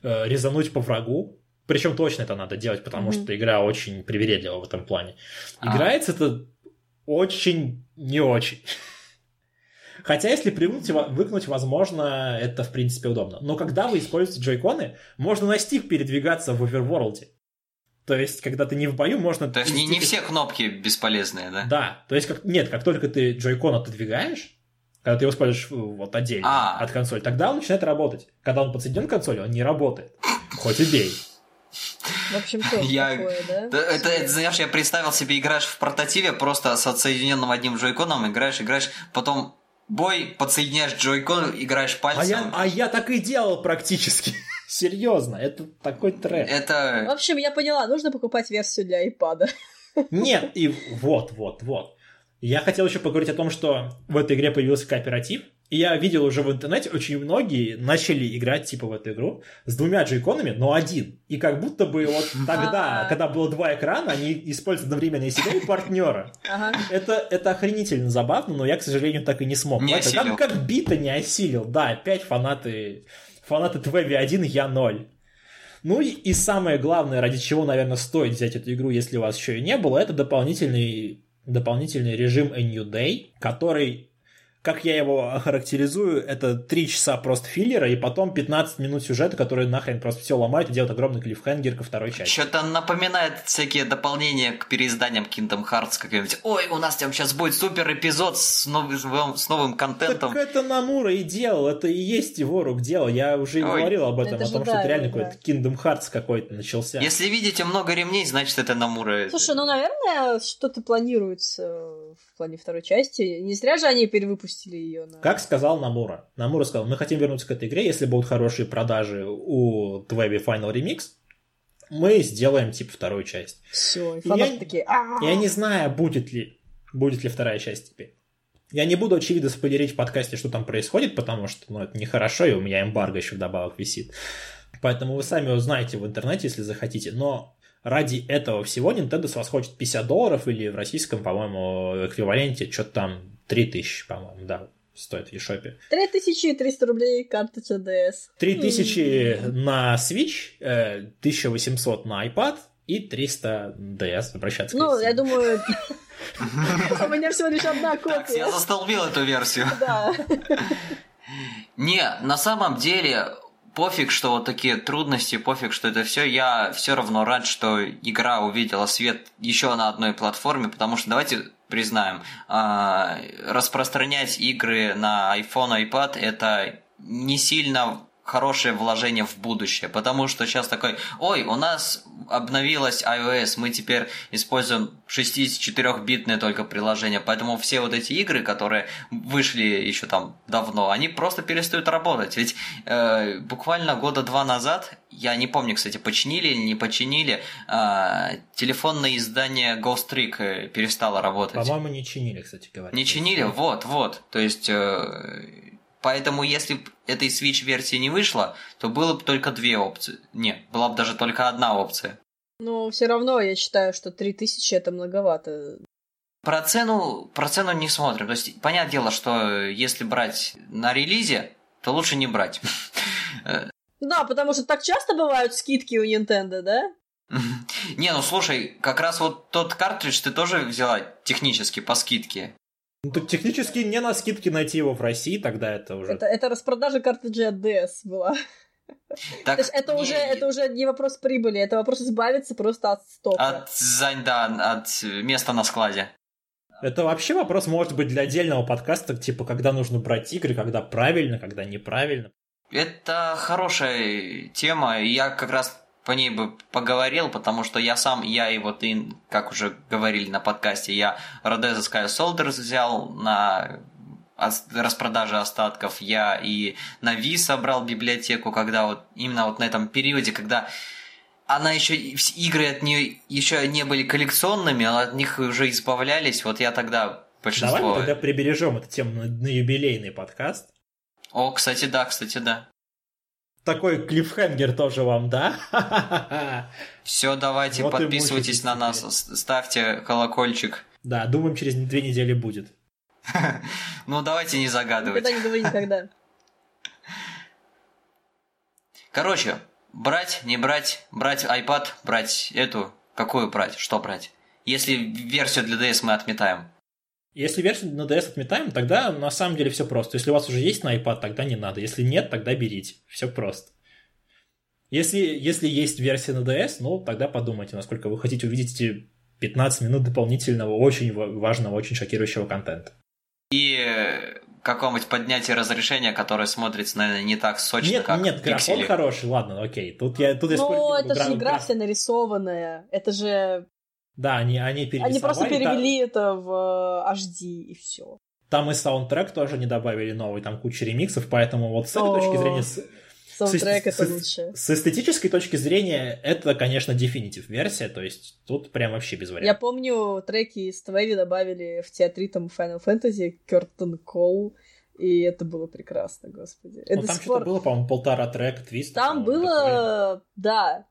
э, резануть по врагу. Причем точно это надо делать, потому Мгм. что игра очень привередлива в этом плане. А. Играется это очень не очень. [LAUGHS] Хотя, если привыкнуть, выкнуть, возможно, это в принципе удобно. Но когда вы используете джойконы, можно на стик передвигаться в оверворлде. То есть, когда ты не в бою, можно... То есть не, не все кнопки бесполезные, да? да, то есть как нет, как только ты джойкон отодвигаешь, когда ты его используешь э, вот отдельно А. от консоли, тогда он начинает работать. Когда он подсоединен к консоли, он не работает. Хоть убей. В общем, тоже Я- такое, да? Это, это, знаешь, я представил себе, играешь в портативе, просто с отсоединенным одним джойконом, играешь, играешь, потом бой, подсоединяешь джойкон, играешь А пальцем. я, а я так и делал практически. [LAUGHS] Серьезно, это такой трек. В Это... общем, я поняла, нужно покупать версию для iPad. Нет, и вот, вот, вот. Я хотел еще поговорить о том, что в этой игре появился кооператив. И я видел уже в интернете, очень многие начали играть типа в эту игру с двумя джейконами, но один. И как будто бы вот тогда, когда было два экрана, они используют одновременно и себя, и партнера. Это, это охренительно забавно, но я, к сожалению, так и не смог. Не. Как, как бита не осилил. Да, опять фанаты, фанаты Твеви 1, я 0. Ну и, и самое главное, ради чего, наверное, стоит взять эту игру, если у вас еще и не было, это дополнительный, дополнительный режим A New Day, который как я его охарактеризую, это 3 часа просто филлера, и потом 15 минут сюжета, который нахрен просто все ломает и делает огромный клиффхенгер ко второй части. Что-то напоминает всякие дополнения к переизданиям Kingdom Hearts какой-нибудь. Ой, у нас там сейчас будет супер эпизод с новым, с новым контентом. Так это Намура и делал, это и есть его рук дело. Я уже и говорил об этом, Это о том, да, что это реально да. какой-то Kingdom Hearts какой-то начался. Если видите много ремней, значит это Намура. Слушай, ну, наверное, что-то планируется в плане второй части. Не зря же они перевыпустили ее на... Как сказал Намура? Намура сказал, мы хотим вернуться к этой игре, если будут хорошие продажи у Твеби Final Remix, мы сделаем типа вторую часть. Все, и фанаты я- такие... «А-а-а». Я не знаю, будет ли, будет ли вторая часть теперь. Я не буду, очевидно, спойлерить в подкасте, что там происходит, потому что ну, это нехорошо, и у меня эмбарго еще вдобавок висит. Поэтому вы сами узнаете в интернете, если захотите. Но ради этого всего Nintendo с вас хочет 50 долларов или в российском, по-моему, эквиваленте что-то там 3000, по-моему, да, стоит в eShop. 3300 рублей карточка DS. 3000 на Switch, 1800 э, на iPad и 300 DS обращаться Ну, я думаю... [LAUGHS] У меня всего лишь одна копия. Я застолбил эту версию. Да. Не, на самом деле, пофиг, что вот такие трудности, пофиг, что это все, я все равно рад, что игра увидела свет еще на одной платформе, потому что давайте признаем, а, распространять игры на iPhone, iPad это не сильно хорошее вложение в будущее, потому что сейчас такой, ой, у нас обновилась iOS, мы теперь используем 64-битное только приложение, поэтому все вот эти игры, которые вышли еще там давно, они просто перестают работать. Ведь э, буквально года два назад, я не помню, кстати, починили или не починили, э, телефонное издание Ghost Trick э, перестало работать. По-моему, не чинили, кстати говоря. Не чинили? Вот, вот. То есть... Э, Поэтому, если бы этой Switch-версии не вышло, то было бы только две опции. Нет, была бы даже только одна опция. Но все равно я считаю, что 3000 это многовато. Про цену, про цену не смотрим. То есть, понятное дело, что если брать на релизе, то лучше не брать. Да, потому что так часто бывают скидки у Nintendo, да? [LAUGHS] Не, ну слушай, как раз вот тот картридж ты тоже взяла технически по скидке. Ну, тут технически не на скидке найти его в России, тогда это уже... Это, это распродажа картриджей от DS была. Так, То есть это не, уже, это уже не вопрос прибыли, это вопрос избавиться просто от стока. От, да, от места на складе. Это вообще вопрос может быть для отдельного подкаста, типа, когда нужно брать игры, когда правильно, когда неправильно. Это хорошая тема, и я как раз по ней бы поговорил, потому что я сам, я и вот, и, как уже говорили на подкасте, я Rodeza Sky Soldiers взял на распродаже остатков, я и на Ви собрал библиотеку, когда вот именно вот на этом периоде, когда она еще игры от нее еще не были коллекционными, а от них уже избавлялись. Вот я тогда большинство. Давай мы тогда прибережем эту тему на юбилейный подкаст. О, кстати, да, кстати, да. Такой клиффхенгер тоже вам, да? [LAUGHS] Все, давайте, вот подписывайтесь на нас, ставьте колокольчик. Да, думаем, через две недели будет. [LAUGHS] Ну, давайте не загадывать. Никогда не говори никогда. [LAUGHS] Короче, брать, не брать, брать iPad, брать эту, какую брать, что брать? Если версию для DS мы отметаем. Если версию на DS отметаем, тогда на самом деле все просто. Если у вас уже есть на iPad, тогда не надо. Если нет, тогда берите. Все просто. Если, если есть версия на DS, ну, тогда подумайте, насколько вы хотите увидеть эти 15 минут дополнительного, очень важного, очень шокирующего контента. И какого-нибудь поднятия разрешения, которое смотрится, наверное, не так сочно, нет, как Нет, графон пиксели. хороший, ладно, окей. Тут я, тут я Ну, это же игра вся нарисованная. Это же да, они, они перерисовали. Они просто перевели там... это в HD и все. Там и саундтрек тоже не добавили новый, там куча ремиксов, поэтому вот с этой точки зрения... Саундтрек это лучше. С эстетической точки зрения это, конечно, definitive версия, то есть тут прям вообще без вариантов. Я помню, треки из Твэви добавили в театритом Final Fantasy, Curtain Call, и это было прекрасно, господи. Ну, там что-то было, по-моему, полтора трека, твиста. Там было, такое. да,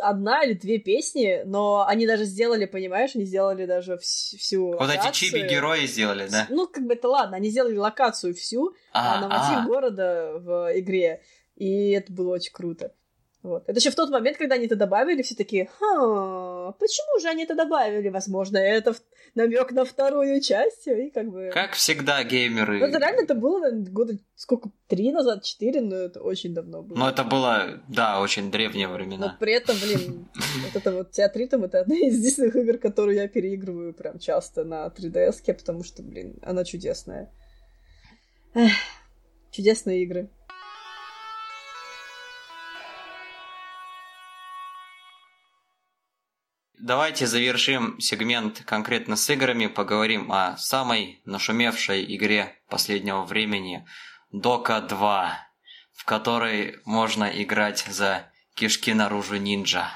одна или две песни, но они даже сделали, понимаешь, они сделали даже всю Вот локацию. эти чиби-герои сделали, да? Ну, как бы это ладно, они сделали локацию всю, а, на мотив а. города в игре, и это было очень круто. Вот. Это еще в тот момент, когда они это добавили, все такие, Ха, почему же они это добавили? Возможно, это намек на вторую часть, и как бы... Как всегда, геймеры... Ну, это реально это было года сколько, три назад, четыре, но это очень давно было. Ну, это было, да, очень древние времена. Но при этом, блин, [LAUGHS] вот это вот театритм, это одна из единственных игр, которую я переигрываю прям часто на 3DS, потому что, блин, она чудесная. Эх, чудесные игры. Давайте завершим сегмент конкретно с играми, поговорим о самой нашумевшей игре последнего времени Дока 2, в которой можно играть за кишки наружу ниндзя.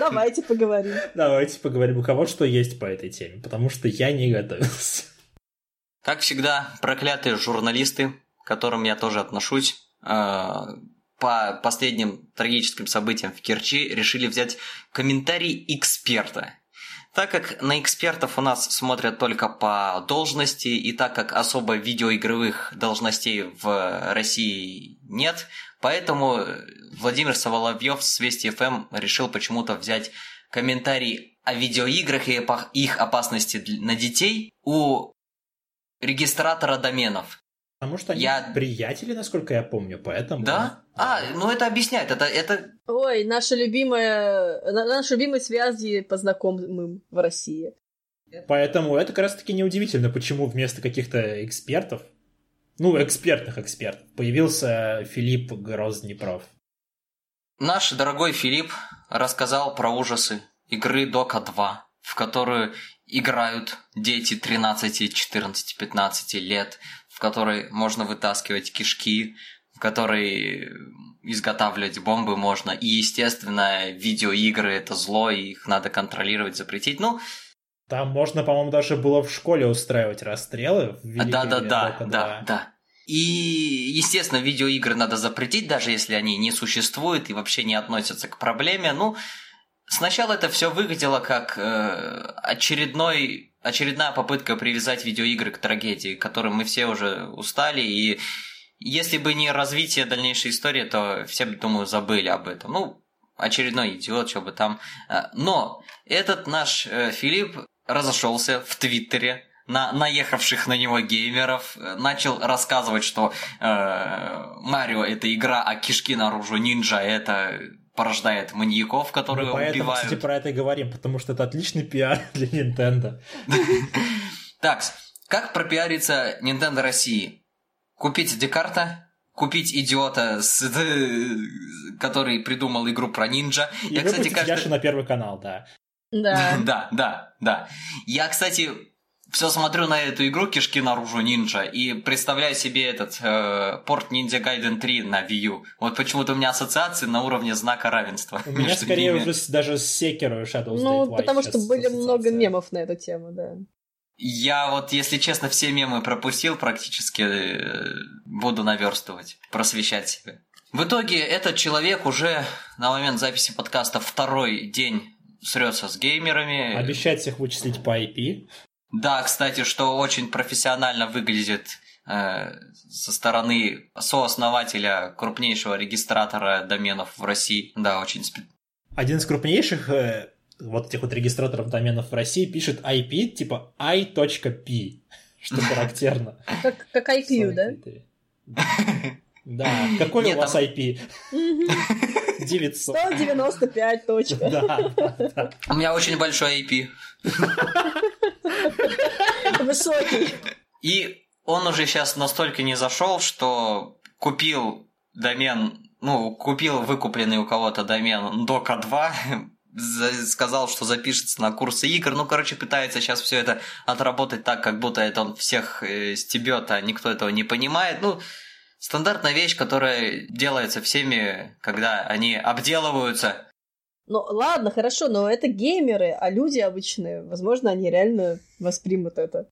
Давайте поговорим. Давайте поговорим, у кого что есть по этой теме, потому что я не готовился. Как всегда, проклятые журналисты, к которым я тоже отношусь, э, по последним трагическим событиям в Керчи решили взять комментарий эксперта. Так как на экспертов у нас смотрят только по должности, и так как особо видеоигровых должностей в России нет, поэтому Владимир Соволовьев с Вести ФМ решил почему-то взять комментарий о видеоиграх и их опасности на детей у регистратора доменов. Потому что они я... приятели, насколько я помню, поэтому... Да? А, ну это объясняет, это... это... Ой, наша любимая... Наши любимые связи по знакомым в России. Поэтому это как раз-таки неудивительно, почему вместо каких-то экспертов, ну, экспертных экспертов, появился Филипп Грознепров. Наш дорогой Филипп рассказал про ужасы игры Дока 2, в которую играют дети 13, 14, 15 лет, в которой можно вытаскивать кишки, в которой изготавливать бомбы можно. И, естественно, видеоигры это зло, и их надо контролировать, запретить. Ну, там можно, по-моему, даже было в школе устраивать расстрелы. Да, да, да, да, да. И, естественно, видеоигры надо запретить, даже если они не существуют и вообще не относятся к проблеме. Ну, Сначала это все выглядело как э, очередной, очередная попытка привязать видеоигры к трагедии, к которым мы все уже устали, и если бы не развитие дальнейшей истории, то все бы, думаю, забыли об этом. Ну, очередной идиот, что бы там. Э, но этот наш э, Филипп разошелся в Твиттере, на наехавших на него геймеров, э, начал рассказывать, что э, Марио это игра, а кишки наружу нинджа это порождает маньяков, которые Мы поэтому, убивают. кстати, про это и говорим, потому что это отличный пиар для Nintendo. [LAUGHS] Так, как пропиариться Nintendo России? Купить Декарта, купить идиота, с, [LAUGHS] который придумал игру про ниндзя. И Я, кстати, каждый... Яши на первый канал, да. Да. [LAUGHS] да, да, да. Я, кстати, все смотрю на эту игру «Кишки наружу нинджа» и представляю себе этот э, порт Ninja Gaiden 3 на Wii U. Вот почему-то у меня ассоциации на уровне знака равенства. У меня скорее ними. уже даже с Sekiro Shadows Ну, потому что были много мемов на эту тему, да. Я вот, если честно, все мемы пропустил практически, э, буду наверстывать, просвещать себя. В итоге этот человек уже на момент записи подкаста второй день срется с геймерами. Обещает всех вычислить по IP. Да, кстати, что очень профессионально выглядит э, со стороны сооснователя крупнейшего регистратора доменов в России. Да, очень. Один из крупнейших э, вот этих вот регистраторов доменов в России пишет IP типа i.p, [LAUGHS] что характерно. Как, как IQ, да? Да, какой Нет, у вас там... IP? 900. 195 точка. Да, да. У меня очень большой IP. Высокий. И он уже сейчас настолько не зашел, что купил домен, ну, купил выкупленный у кого-то домен Дока 2, сказал, что запишется на курсы игр. Ну, короче, пытается сейчас все это отработать так, как будто это он всех э, стебет, а никто этого не понимает. Ну, стандартная вещь, которая делается всеми, когда они обделываются ну, ладно, хорошо, но это геймеры, а люди обычные, возможно, они реально воспримут это.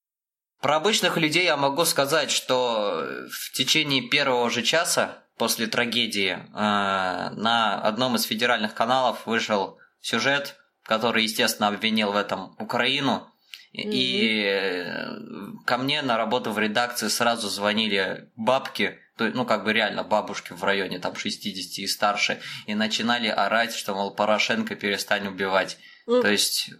Про обычных людей я могу сказать, что в течение первого же часа после трагедии э, на одном из федеральных каналов вышел сюжет, который, естественно, обвинил в этом Украину. Mm-hmm. И ко мне на работу в редакции сразу звонили бабки, ну, как бы реально бабушки в районе там 60 и старше, и начинали орать, что, мол, Порошенко перестань убивать. Mm. То есть...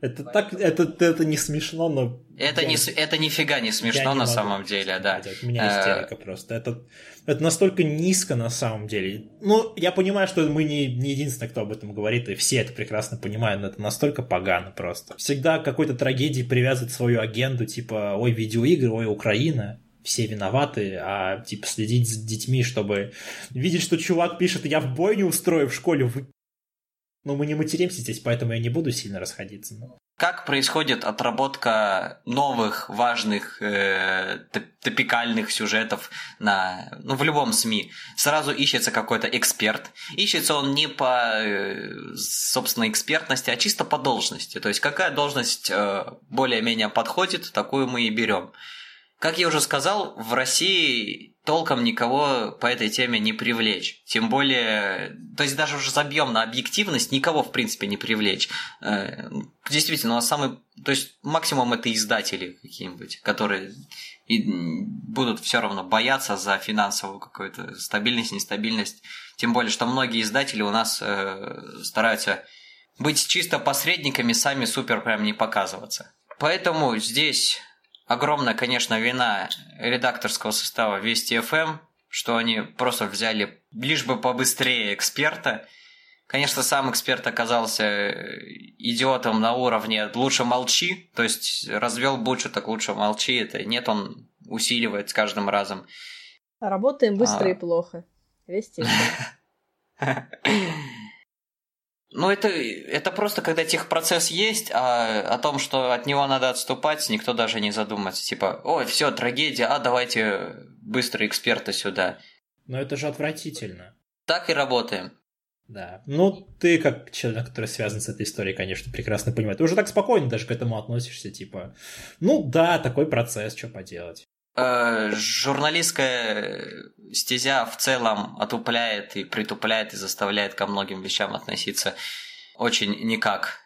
Это так, это, это не смешно, но... Это, я, не, это нифига не смешно не на самом деле, да. У меня истерика просто. Это, это настолько низко на самом деле. Ну, я понимаю, что мы не, не единственные, кто об этом говорит, и все это прекрасно понимают, но это настолько погано просто. Всегда к какой-то трагедии привязывать свою агенду, типа, ой, видеоигры, ой, Украина все виноваты, а типа следить за детьми, чтобы видеть, что чувак пишет, я в бой не устрою в школе, вы... Ну, мы не материмся здесь, поэтому я не буду сильно расходиться. Но... как происходит отработка новых важных э, топикальных сюжетов на, ну, в любом СМИ? Сразу ищется какой-то эксперт. Ищется он не по, э, собственно, экспертности, а чисто по должности. То есть какая должность э, более-менее подходит, такую мы и берем. Как я уже сказал, в России толком никого по этой теме не привлечь. Тем более, то есть даже уже забьем на объективность, никого в принципе не привлечь. Э, действительно, у нас самый, то есть максимум это издатели какие-нибудь, которые и будут все равно бояться за финансовую какую-то стабильность, нестабильность. Тем более, что многие издатели у нас э, стараются быть чисто посредниками, сами супер прям не показываться. Поэтому здесь огромная, конечно, вина редакторского состава Вести ФМ, что они просто взяли лишь бы побыстрее эксперта. Конечно, сам эксперт оказался идиотом на уровне «лучше молчи», то есть развел бучу, так лучше молчи. Это нет, он усиливает с каждым разом. Работаем быстро а... и плохо. Вести [LAUGHS] Ну, это, это просто когда техпроцесс есть, а о том, что от него надо отступать, никто даже не задумается. Типа, ой, все, трагедия, а давайте быстро эксперта сюда. Но это же отвратительно. Так и работаем. Да. Ну, ты, как человек, который связан с этой историей, конечно, прекрасно понимаешь. Ты уже так спокойно даже к этому относишься, типа, ну да, такой процесс, что поделать. Э, журналистская стезя в целом отупляет и притупляет и заставляет ко многим вещам относиться очень никак.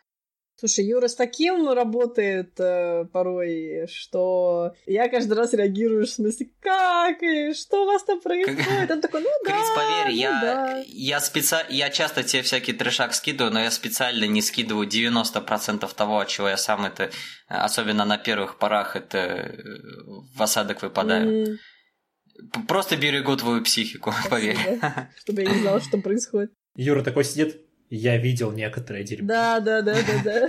Слушай, Юра с таким работает э, порой, что я каждый раз реагирую в смысле, как и что у вас там происходит? Он такой, ну [LAUGHS] да, Крис, поверь, ну, я, да. я, специ... я часто тебе всякий трешак скидываю, но я специально не скидываю 90% того, от чего я сам это, особенно на первых порах, это э, в осадок выпадаю. Mm. Просто берегу твою психику, [LAUGHS] Спасибо. поверь. Чтобы я не знала, что происходит. Юра такой сидит, я видел некоторые дерьмо. Да, да, да, да, да.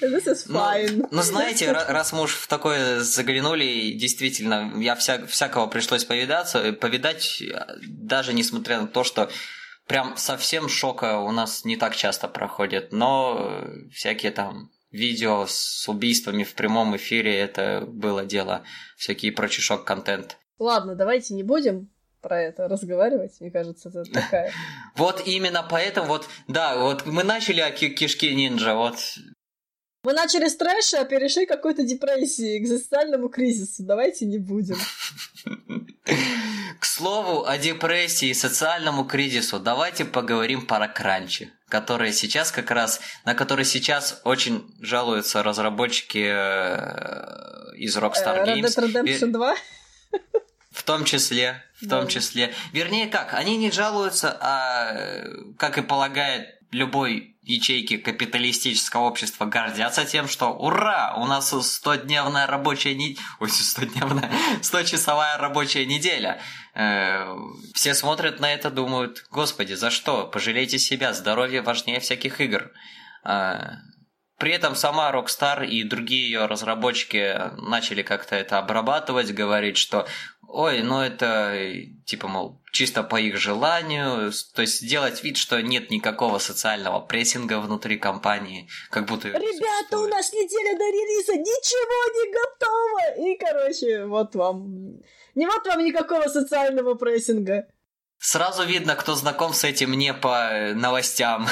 This is ну, fine. Ну, ну знаете, раз мы уж в такое заглянули, действительно, я вся, всякого пришлось повидаться, повидать, даже несмотря на то, что прям совсем шока у нас не так часто проходит, но всякие там видео с убийствами в прямом эфире, это было дело, всякий прочий шок-контент. Ладно, давайте не будем про это разговаривать. Мне кажется, это такая... [LAUGHS] Вот именно поэтому, вот, да, вот мы начали о кишки ниндзя, вот мы начали с трэша, а перешли к какой-то депрессии, к экзистенциальному кризису. Давайте не будем. [LAUGHS] К слову о депрессии и социальному кризису, давайте поговорим про кранчи, которые сейчас как раз, на которые сейчас очень жалуются разработчики э, из Rockstar Games. Red Dead Redemption 2? [LAUGHS] В том числе, в том числе. Вернее, как, они не жалуются, а, как и полагает любой ячейки капиталистического общества гордятся тем, что ура, у нас 100-дневная [LAUGHS] рабочая неделя, ой, 100-дневная, 100-часовая рабочая неделя. Все смотрят на это, думают, господи, за что? Пожалейте себя, здоровье важнее всяких игр. Э, при этом сама Rockstar и другие ее разработчики начали как-то это обрабатывать, говорить, что ой, ну это типа, мол, чисто по их желанию, то есть сделать вид, что нет никакого социального прессинга внутри компании, как будто... Ребята, у нас неделя до релиза, ничего не готово! И, короче, вот вам... Не вот вам никакого социального прессинга. Сразу видно, кто знаком с этим не по новостям.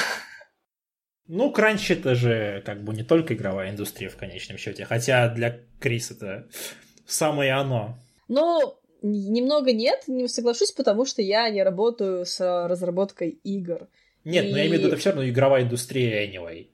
Ну, кранч это же как бы не только игровая индустрия в конечном счете, хотя для Крис это самое оно. Ну, немного нет, не соглашусь, потому что я не работаю с разработкой игр. Нет, и... но я имею в виду, это все равно игровая индустрия anyway.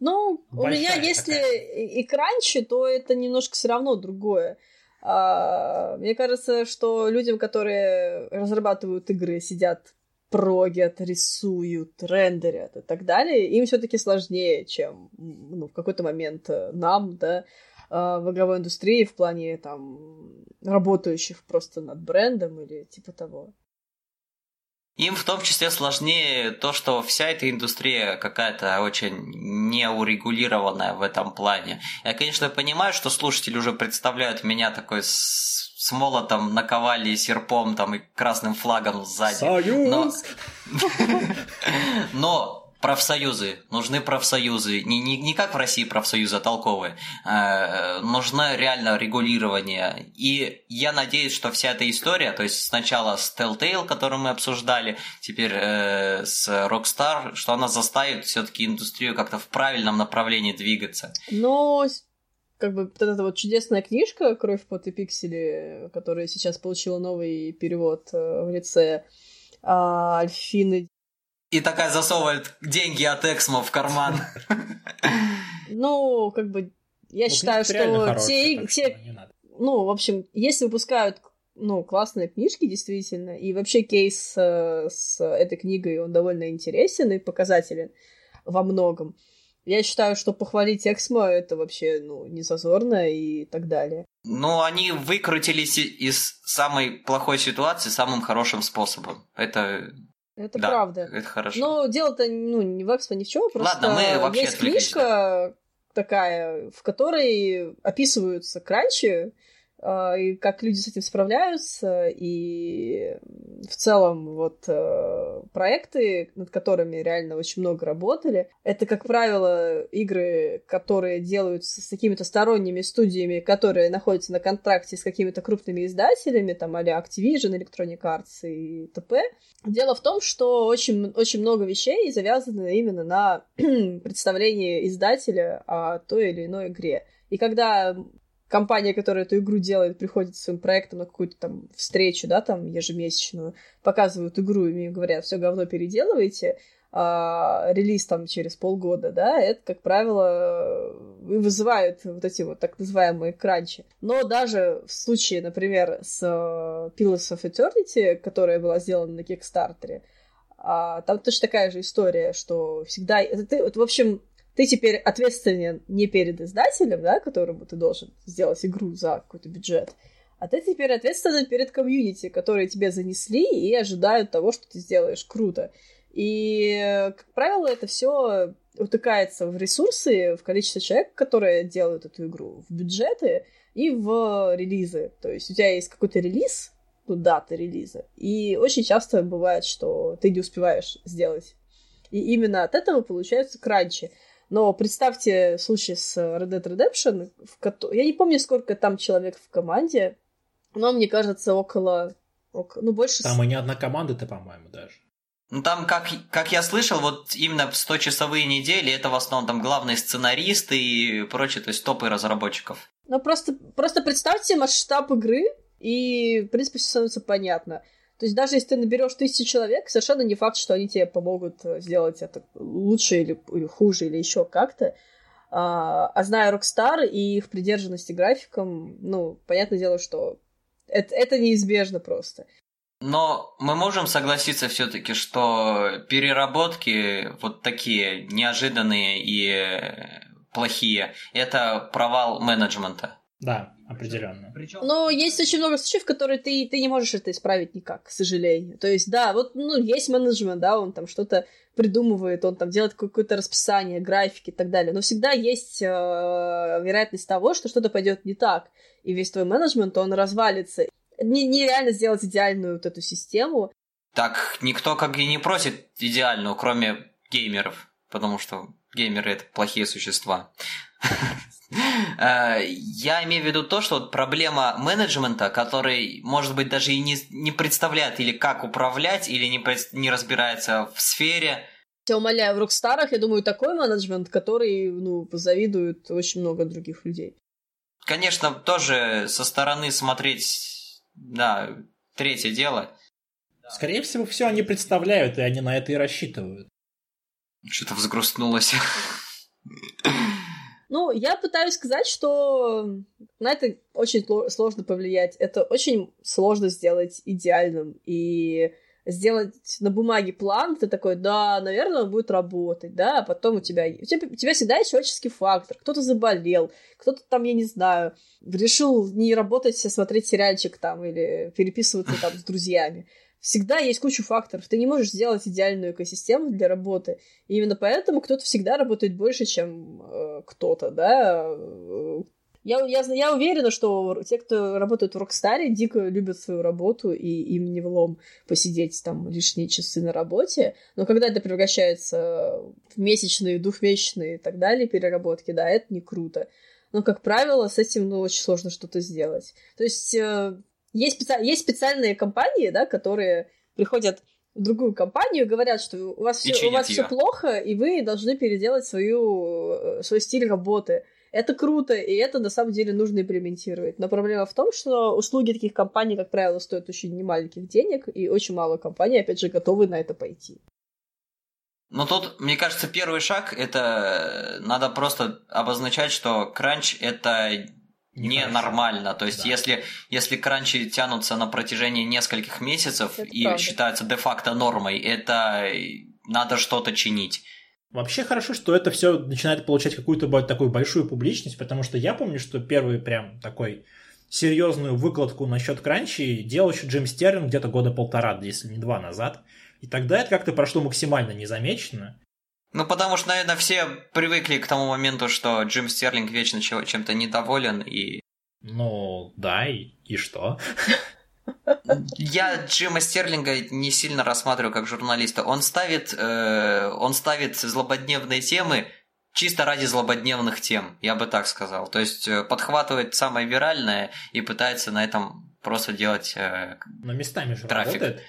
Ну, Большая у меня, если такая. и кранчи, то это немножко все равно другое. А, мне кажется, что людям, которые разрабатывают игры, сидят прогят, рисуют, рендерят и так далее, им все-таки сложнее, чем ну, в какой-то момент э, нам, да, в игровой индустрии в плане там работающих просто над брендом или типа того. Им в том числе сложнее то, что вся эта индустрия какая-то очень неурегулированная в этом плане. Я, конечно, понимаю, что слушатели уже представляют меня такой с с молотом наковали серпом там и красным флагом сзади. Союз! [LAUGHS] Но... Но профсоюзы, нужны профсоюзы, не, не, не как в России профсоюзы толковые, э, нужно реально регулирование. И я надеюсь, что вся эта история, то есть сначала с Telltale, которую мы обсуждали, теперь э, с Rockstar, что она заставит все-таки индустрию как-то в правильном направлении двигаться. Но как бы вот эта вот чудесная книжка «Кровь, пот и пиксели», которая сейчас получила новый перевод э, в лице а, Альфины. И такая засовывает деньги от Эксмо в карман. Ну, как бы, я ну, считаю, что те... те ну, в общем, если выпускают ну, классные книжки, действительно, и вообще кейс э, с этой книгой, он довольно интересен и показателен во многом. Я считаю, что похвалить Эксмо это вообще, ну, не зазорно и так далее. Ну, они выкрутились из самой плохой ситуации самым хорошим способом. Это это да, правда. Это хорошо. Но дело-то ну, не в Экспо, ни в чем. Просто Ладно, мы вообще есть книжка такая, в которой описываются кранчи, и как люди с этим справляются, и в целом вот э, проекты, над которыми реально очень много работали, это, как правило, игры, которые делаются с какими-то сторонними студиями, которые находятся на контракте с какими-то крупными издателями, там, а Activision, Electronic Arts и т.п. Дело в том, что очень, очень много вещей завязаны именно на [CLEARS THROAT] представлении издателя о той или иной игре. И когда компания, которая эту игру делает, приходит с своим проектом на какую-то там встречу, да, там ежемесячную, показывают игру и говорят, все говно переделывайте, а, релиз там через полгода, да, это, как правило, и вызывает вот эти вот так называемые кранчи. Но даже в случае, например, с uh, Pillars of Eternity, которая была сделана на Кикстартере, а, там точно такая же история, что всегда... Это, ты, вот, в общем, ты теперь ответственен не перед издателем, да, которому ты должен сделать игру за какой-то бюджет, а ты теперь ответственен перед комьюнити, которые тебе занесли и ожидают того, что ты сделаешь круто. И, как правило, это все утыкается в ресурсы, в количество человек, которые делают эту игру, в бюджеты и в релизы. То есть у тебя есть какой-то релиз, ну, дата релиза, и очень часто бывает, что ты не успеваешь сделать. И именно от этого получаются кранчи. Но представьте случай с Red Dead Redemption, в ко... я не помню, сколько там человек в команде, но мне кажется, около... около... Ну, больше... Там и не одна команда-то, по-моему, даже. Ну, там, как, как я слышал, вот именно в 100-часовые недели это в основном там главные сценаристы и прочее, то есть топы разработчиков. Ну, просто, просто представьте масштаб игры, и, в принципе, все становится понятно. То есть даже если ты наберешь тысячу человек, совершенно не факт, что они тебе помогут э, сделать это лучше или, или хуже, или еще как-то. А, а зная Rockstar и их придержанности графикам, ну, понятное дело, что это, это неизбежно просто. Но мы можем согласиться все-таки, что переработки вот такие неожиданные и плохие, это провал менеджмента. Да, определенно. Но есть очень много случаев, которые ты, ты не можешь это исправить никак, к сожалению. То есть, да, вот, ну, есть менеджмент, да, он там что-то придумывает, он там делает какое-то расписание, графики и так далее. Но всегда есть э, вероятность того, что что-то пойдет не так. И весь твой менеджмент, он развалится. Не, нереально сделать идеальную вот эту систему. Так никто как и не просит идеальную, кроме геймеров. Потому что геймеры это плохие существа. Э, я имею в виду то, что проблема менеджмента, который, может быть, даже и не, не представляет или как управлять, или не, не разбирается в сфере. Я умоляю, в Рокстарах, я думаю, такой менеджмент, который, ну, позавидует очень много других людей. Конечно, тоже со стороны смотреть, да, третье дело. Скорее всего, все они представляют, и они на это и рассчитывают. Что-то взгрустнулось. Ну, я пытаюсь сказать, что на это очень сложно повлиять. Это очень сложно сделать идеальным. И сделать на бумаге план, ты такой, да, наверное, он будет работать, да, а потом у тебя, у тебя, у тебя всегда есть человеческий фактор, кто-то заболел, кто-то там, я не знаю, решил не работать, а смотреть сериальчик там или переписываться там с друзьями всегда есть куча факторов. Ты не можешь сделать идеальную экосистему для работы. И именно поэтому кто-то всегда работает больше, чем э, кто-то, да. Я, я, я уверена, что те, кто работает в Рокстаре, дико любят свою работу, и им не влом посидеть там лишние часы на работе. Но когда это превращается в месячные, двухмесячные и так далее переработки, да, это не круто. Но, как правило, с этим ну, очень сложно что-то сделать. То есть э, есть, специ... есть специальные компании, да, которые приходят в другую компанию и говорят, что у вас, все, у вас все плохо, и вы должны переделать свою, э, свой стиль работы. Это круто, и это на самом деле нужно имплементировать. Но проблема в том, что услуги таких компаний, как правило, стоят очень немаленьких денег, и очень мало компаний, опять же, готовы на это пойти. Но тут, мне кажется, первый шаг это надо просто обозначать, что кранч это ненормально. То есть, да. если, если кранчи тянутся на протяжении нескольких месяцев это и правда. считаются де-факто нормой, это надо что-то чинить. Вообще хорошо, что это все начинает получать какую-то такую большую публичность, потому что я помню, что первый прям такой серьезную выкладку насчет кранчи делал еще Джим Стерлинг где-то года полтора, если не два назад. И тогда это как-то прошло максимально незамеченно. Ну, потому что, наверное, все привыкли к тому моменту, что Джим Стерлинг вечно чем-то недоволен и... Ну, да, и, и что? Я Джима Стерлинга не сильно рассматриваю как журналиста. Он ставит, э, он ставит злободневные темы чисто ради злободневных тем, я бы так сказал. То есть э, подхватывает самое виральное и пытается на этом просто делать э, Но местами же трафик. работает.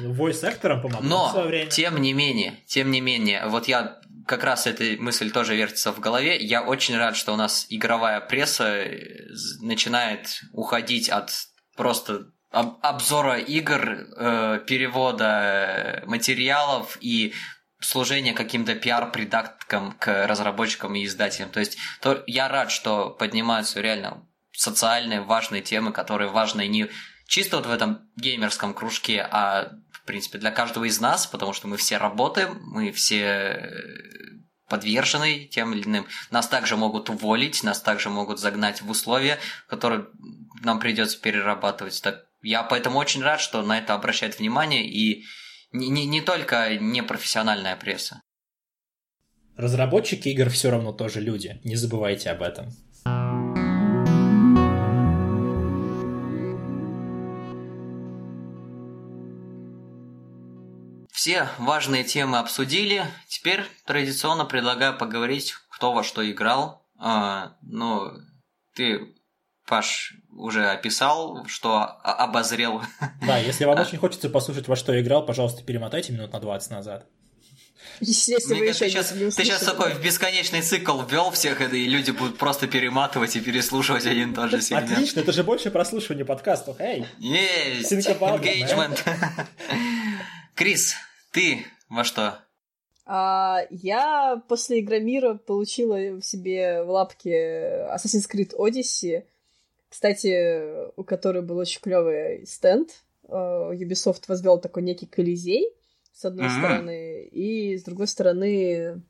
Voice акторам помогает Но, в время. тем не менее, тем не менее, вот я как раз эта мысль тоже вертится в голове. Я очень рад, что у нас игровая пресса э, начинает уходить от просто об обзора игр, э, перевода материалов и служения каким-то пиар-придатком к разработчикам и издателям. То есть то, я рад, что поднимаются реально социальные важные темы, которые важны не чисто вот в этом геймерском кружке, а в принципе для каждого из нас, потому что мы все работаем, мы все э, подвержены тем или иным. Нас также могут уволить, нас также могут загнать в условия, которые нам придется перерабатывать. Так я поэтому очень рад, что на это обращает внимание и не, не, не только непрофессиональная пресса. Разработчики игр все равно тоже люди, не забывайте об этом. Все важные темы обсудили. Теперь традиционно предлагаю поговорить, кто во что играл. А, ну, ты Паш уже описал, что обозрел. Да, если вам очень хочется послушать, во что я играл, пожалуйста, перемотайте минут на 20 назад. Если Мне кажется, ты сейчас, ты сейчас такой в бесконечный цикл ввел всех, и люди будут просто перематывать и переслушивать один и тот же [LAUGHS] сегмент. Отлично, это же больше прослушивания подкастов. Эй! Есть! Engagement! Крис, ты во что? А, я после Игромира получила в себе в лапке Assassin's Creed Odyssey, кстати, у которой был очень клевый стенд. Uh, Ubisoft возвел такой некий колизей, с одной mm-hmm. стороны, и с другой стороны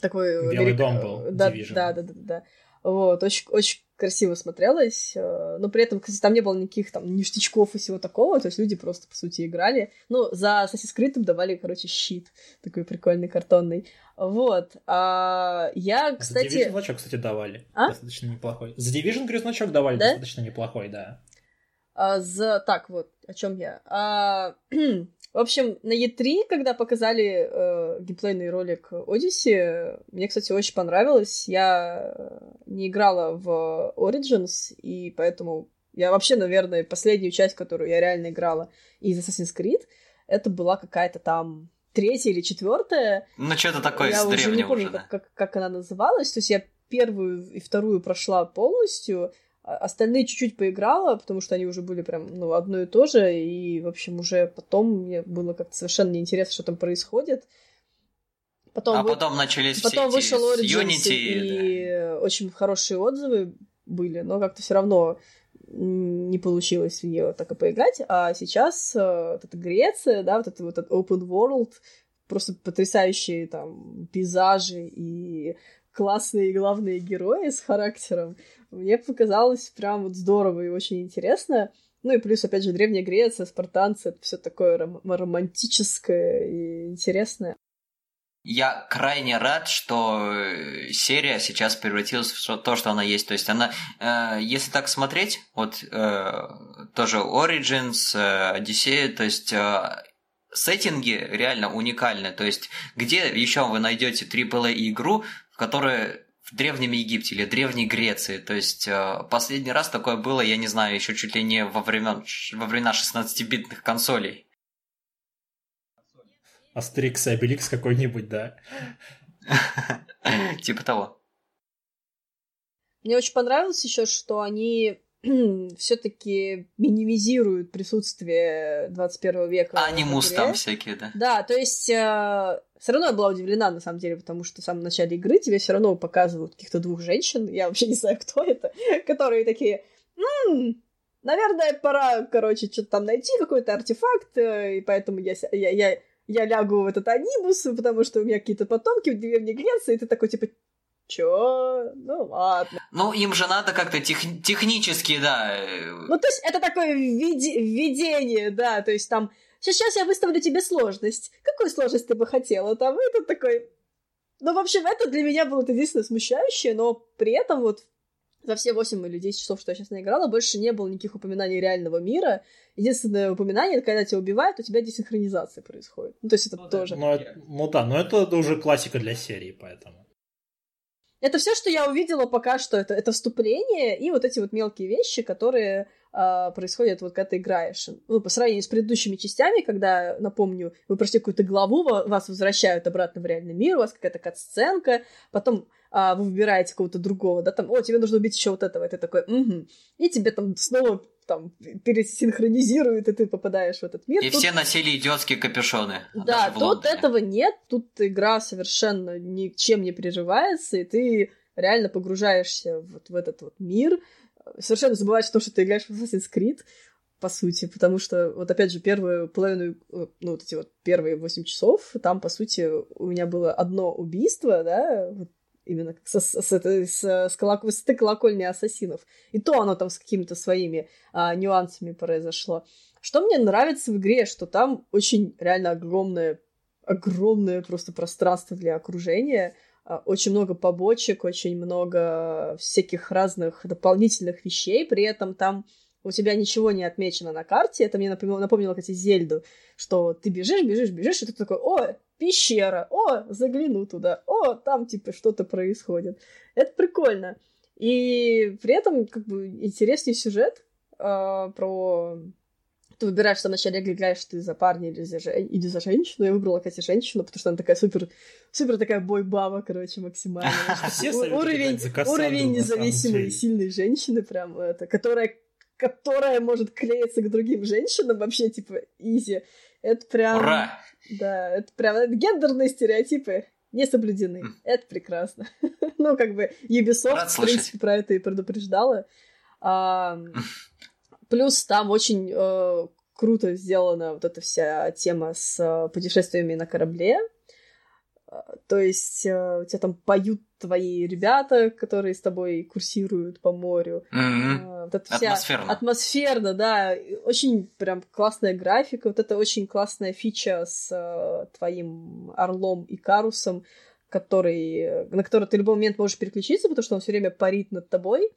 такой... Белый дом был, да, да, да, да, да. Вот, очень, очень красиво смотрелось, э, но при этом, кстати, там не было никаких там ништячков и всего такого, то есть люди просто, по сути, играли. Ну, за Assassin's Creed давали, короче, щит такой прикольный, картонный. Вот. А я, кстати... За Division значок, кстати, давали. А? Достаточно неплохой. За Division, значок давали да? достаточно неплохой, да. А, за... Так, вот, о чем я. А... [CLEARS THROAT] В общем, на E3, когда показали э, геймплейный ролик Odyssey, мне, кстати, очень понравилось. Я не играла в Origins, и поэтому я вообще, наверное, последнюю часть, которую я реально играла из Assassin's Creed, это была какая-то там третья или четвертая. Ну, что-то такое я уже не помню, уже, да? как, как она называлась. То есть я первую и вторую прошла полностью, остальные чуть-чуть поиграла, потому что они уже были прям, ну, одно и то же, и, в общем, уже потом мне было как-то совершенно неинтересно, что там происходит. Потом а вы... потом начались потом все вышел эти Unity, и да. очень хорошие отзывы были, но как-то все равно не получилось в нее так и поиграть. А сейчас э, вот эта Греция, да, вот это вот этот open world, просто потрясающие там пейзажи и классные главные герои с характером. Мне показалось прям вот здорово и очень интересно. Ну и плюс, опять же, Древняя Греция, спартанцы, это все такое ром- романтическое и интересное. Я крайне рад, что э, серия сейчас превратилась в то, что она есть. То есть она, э, если так смотреть, вот э, тоже Origins, э, Odyssey, то есть э, сеттинги реально уникальны. То есть где еще вы найдете AAA игру, в которой в Древнем Египте или Древней Греции. То есть э, последний раз такое было, я не знаю, еще чуть ли не во, времен, во времена 16-битных консолей. Астерикс и Обеликс какой-нибудь, да? [LAUGHS] Типа того. Мне очень понравилось еще, что они [CLEARS THROAT] все-таки минимизируют присутствие 21 века. Анимус там всякие, да? Да, то есть э, все равно я была удивлена, на самом деле, потому что в самом начале игры тебе все равно показывают каких-то двух женщин, я вообще не знаю, [LAUGHS] кто это, которые такие, м-м, наверное, пора, короче, что-то там найти, какой-то артефакт, э, и поэтому я, я, я я лягу в этот анимус, потому что у меня какие-то потомки в деревне Греции, и ты такой, типа, Чё? Ну ладно. Ну, им же надо как-то тех... технически, да. Э, ну, то есть, это такое введение, да, то есть там, сейчас я выставлю тебе сложность. Какую сложность ты бы хотела? Там, и тут такой... Ну, в общем, это для меня было единственное смущающее, но при этом вот за все 8 или 10 часов, что я сейчас наиграла, больше не было никаких упоминаний реального мира. Единственное упоминание, это когда тебя убивают, у тебя десинхронизация происходит. Ну, то есть это ну, тоже... Ну, ну да, но это уже классика для серии, поэтому. Это все, что я увидела пока что. Это, это вступление и вот эти вот мелкие вещи, которые э, происходят вот когда ты играешь. Ну, по сравнению с предыдущими частями, когда, напомню, вы прошли какую-то главу, вас возвращают обратно в реальный мир, у вас какая-то кат-сценка, потом а, вы выбираете кого-то другого, да, там, о, тебе нужно убить еще вот этого, и ты такой, угу. И тебе там снова там пересинхронизируют, и ты попадаешь в этот мир. И тут... все носили идиотские капюшоны. Да, тут этого нет, тут игра совершенно ничем не прерывается, и ты реально погружаешься вот в этот вот мир, совершенно забываешь о том, что ты играешь в Assassin's Creed, по сути, потому что, вот опять же, первую половину, э, ну, вот эти вот первые восемь часов, там, по сути, у меня было одно убийство, да, вот именно с, с, с, с, с колок... высоты колокольни ассасинов. И то оно там с какими-то своими а, нюансами произошло. Что мне нравится в игре, что там очень реально огромное, огромное просто пространство для окружения, а, очень много побочек, очень много всяких разных дополнительных вещей, при этом там у тебя ничего не отмечено на карте. Это мне напомнило, напомнило кстати, Зельду, что ты бежишь, бежишь, бежишь, и ты такой, о, пещера, о, загляну туда, о, там типа что-то происходит. Это прикольно. И при этом как бы интересный сюжет э, про... Ты выбираешь в самом начале, играешь ты за парня или за, или за женщину. Я выбрала, кстати, женщину, потому что она такая супер, супер такая бой-баба, короче, максимально. [LAUGHS] Уровень, уровень независимой сильной женщины, прям это, которая которая может клеиться к другим женщинам, вообще, типа, изи. Это прям... Ура! Да, это прям это гендерные стереотипы не соблюдены. Mm. Это прекрасно. [LAUGHS] ну, как бы Ubisoft, Рад в принципе, про это и предупреждала. А, плюс там очень э, круто сделана вот эта вся тема с э, путешествиями на корабле. То есть э, у тебя там поют твои ребята, которые с тобой курсируют по морю. Mm-hmm. Вот это вся атмосферно. Атмосферно, да. Очень прям классная графика. Вот это очень классная фича с твоим орлом и карусом, который, на который ты в любой момент можешь переключиться, потому что он все время парит над тобой.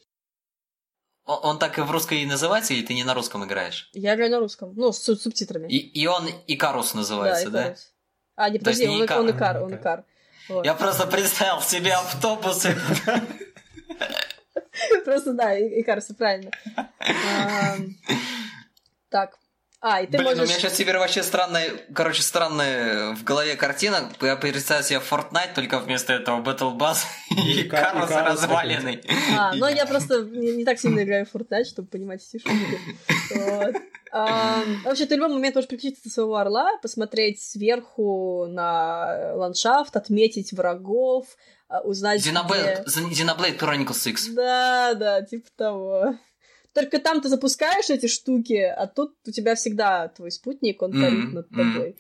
Он, он так и в русской и называется, или ты не на русском играешь? Я играю на русском, ну, с субтитрами. И, и он Икарус называется, да? Икарус. да? А, не, подожди, он, Икар, он Икар, он Икар. Вот. Я просто представил себе автобусы. [LAUGHS] Просто, да, Икар, все правильно. Так, а, и ты Блин, можешь... у меня сейчас теперь вообще странная, короче, странная в голове картина. Я представляю себе Fortnite, только вместо этого Battle Bass [LAUGHS] и Карлос разваленный. А, ну я просто не так сильно играю в Fortnite, чтобы понимать эти шутки. Вот. Вообще, ты в любой момент можешь переключиться на своего орла, посмотреть сверху на ландшафт, отметить врагов, а, узнать, Xenoblade, где... Xenoblade Chronicles X. Да, да, типа того. Только там ты запускаешь эти штуки, а тут у тебя всегда твой спутник, он парит mm-hmm. над тобой.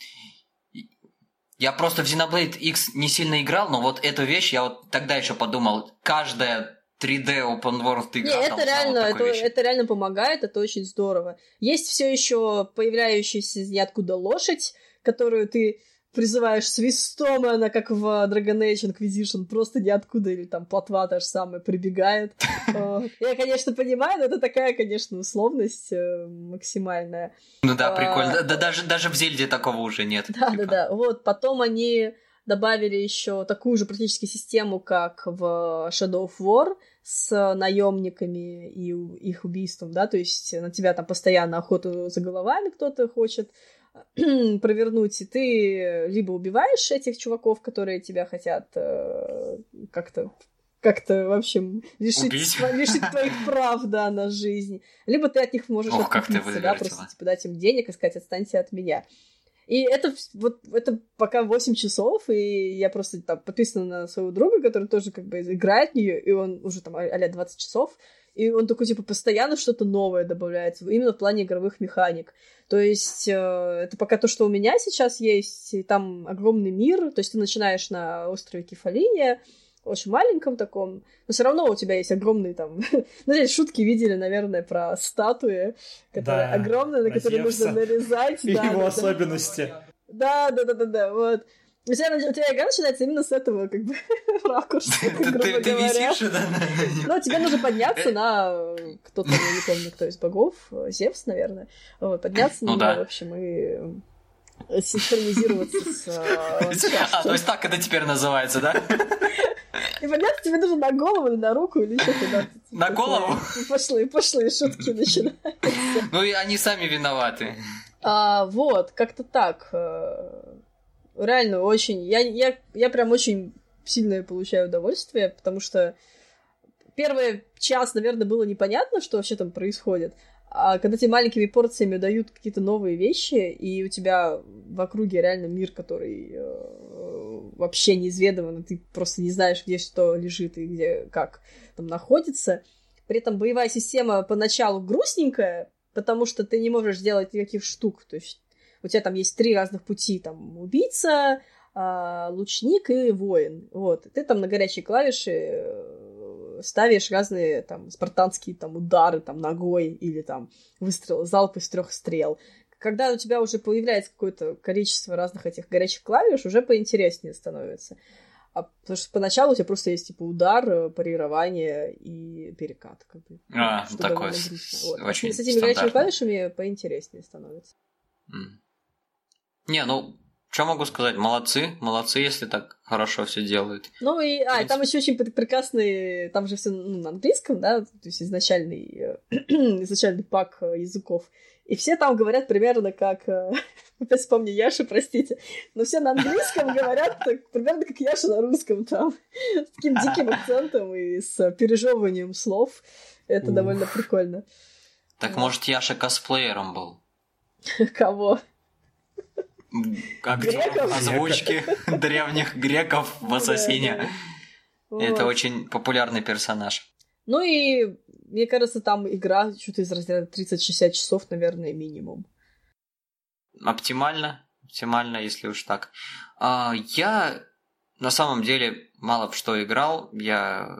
Я просто в Xenoblade X не сильно играл, но вот эту вещь я вот тогда еще подумал, каждая 3D open world игра. Не, это реально, это, это реально помогает, это очень здорово. Есть все еще появляющаяся ниоткуда лошадь, которую ты призываешь свистом, и она как в Dragon Age Inquisition просто ниоткуда, или там плотва та же самая прибегает. [LAUGHS] Я, конечно, понимаю, но это такая, конечно, условность э, максимальная. Ну да, прикольно. Да даже, даже в Зельде такого уже нет. Да, да, да. Вот, потом они добавили еще такую же практически систему, как в Shadow of War с наемниками и их убийством, да, то есть на тебя там постоянно охоту за головами кто-то хочет [CLEARS THROAT] провернуть, и ты либо убиваешь этих чуваков, которые тебя хотят э, как-то как-то, в общем, лишить, лишить твоих [LAUGHS] прав, да, на жизнь. Либо ты от них можешь Ох, откупиться, да, просто типа, дать им денег и сказать, отстаньте от меня. И это вот это пока 8 часов, и я просто там подписана на своего друга, который тоже как бы играет в нее, и он уже там а 20 часов, и он такой, типа, постоянно что-то новое добавляется, именно в плане игровых механик. То есть э, это пока то, что у меня сейчас есть, и там огромный мир, то есть ты начинаешь на острове Кефалиния, очень маленьком таком, но все равно у тебя есть огромные там... [LAUGHS] ну, здесь шутки видели, наверное, про статуи, которые да, огромные, на которые нужно нарезать. [LAUGHS] И да, его да, особенности. Да, да, да, да, да, вот. У тебя, у тебя игра начинается именно с этого, как бы, [LAUGHS] ракурса, грубо ты, ты, висишь, да? Ну, тебе нужно подняться на кто-то, я не помню, кто из богов, Зевс, наверное, вот, подняться ну, на него, да. в общем, и синхронизироваться с... А, то есть так это теперь называется, да? И понятно, тебе нужно на голову или на руку, или что-то, да. На голову? Пошлые, пошлые шутки [LAUGHS] начинаются. Ну и они сами виноваты. А, вот, как-то так. Реально очень... Я, я, я прям очень сильно получаю удовольствие, потому что первый час, наверное, было непонятно, что вообще там происходит. А когда тебе маленькими порциями дают какие-то новые вещи, и у тебя в округе реально мир, который э, вообще неизведанный, ты просто не знаешь, где что лежит и где как там находится. При этом боевая система поначалу грустненькая, потому что ты не можешь сделать никаких штук. То есть у тебя там есть три разных пути, там убийца, э, лучник и воин. Вот. Ты там на горячие клавиши э, ставишь разные там спартанские там удары там ногой или там выстрел, залп из трех стрел. Когда у тебя уже появляется какое-то количество разных этих горячих клавиш, уже поинтереснее становится. А, потому что поначалу у тебя просто есть типа удар, э, парирование и перекат. Как бы, а, что такой вот. очень С этими горячими клавишами поинтереснее становится. Mm. Не, ну что могу сказать? Молодцы, молодцы, если так хорошо все делают. Ну и, а, и там еще очень прекрасный, там же все ну, на английском, да, то есть изначальный, э, [CLEARS THROAT] изначальный пак э, языков. И все там говорят примерно как... Э, [LAUGHS] опять вспомню Яшу, простите. Но все на английском говорят так, примерно как Яша на русском там. С таким диким [LAUGHS] акцентом и с пережевыванием слов. Это Ух. довольно прикольно. Так может Яша косплеером был? [LAUGHS] Кого? Как озвучки [LAUGHS] древних греков в Ассасине. Это очень популярный персонаж. Ну и, мне кажется, там игра что-то из разряда 30-60 часов, наверное, минимум. Оптимально, оптимально, если уж так. А, я на самом деле мало в что играл. Я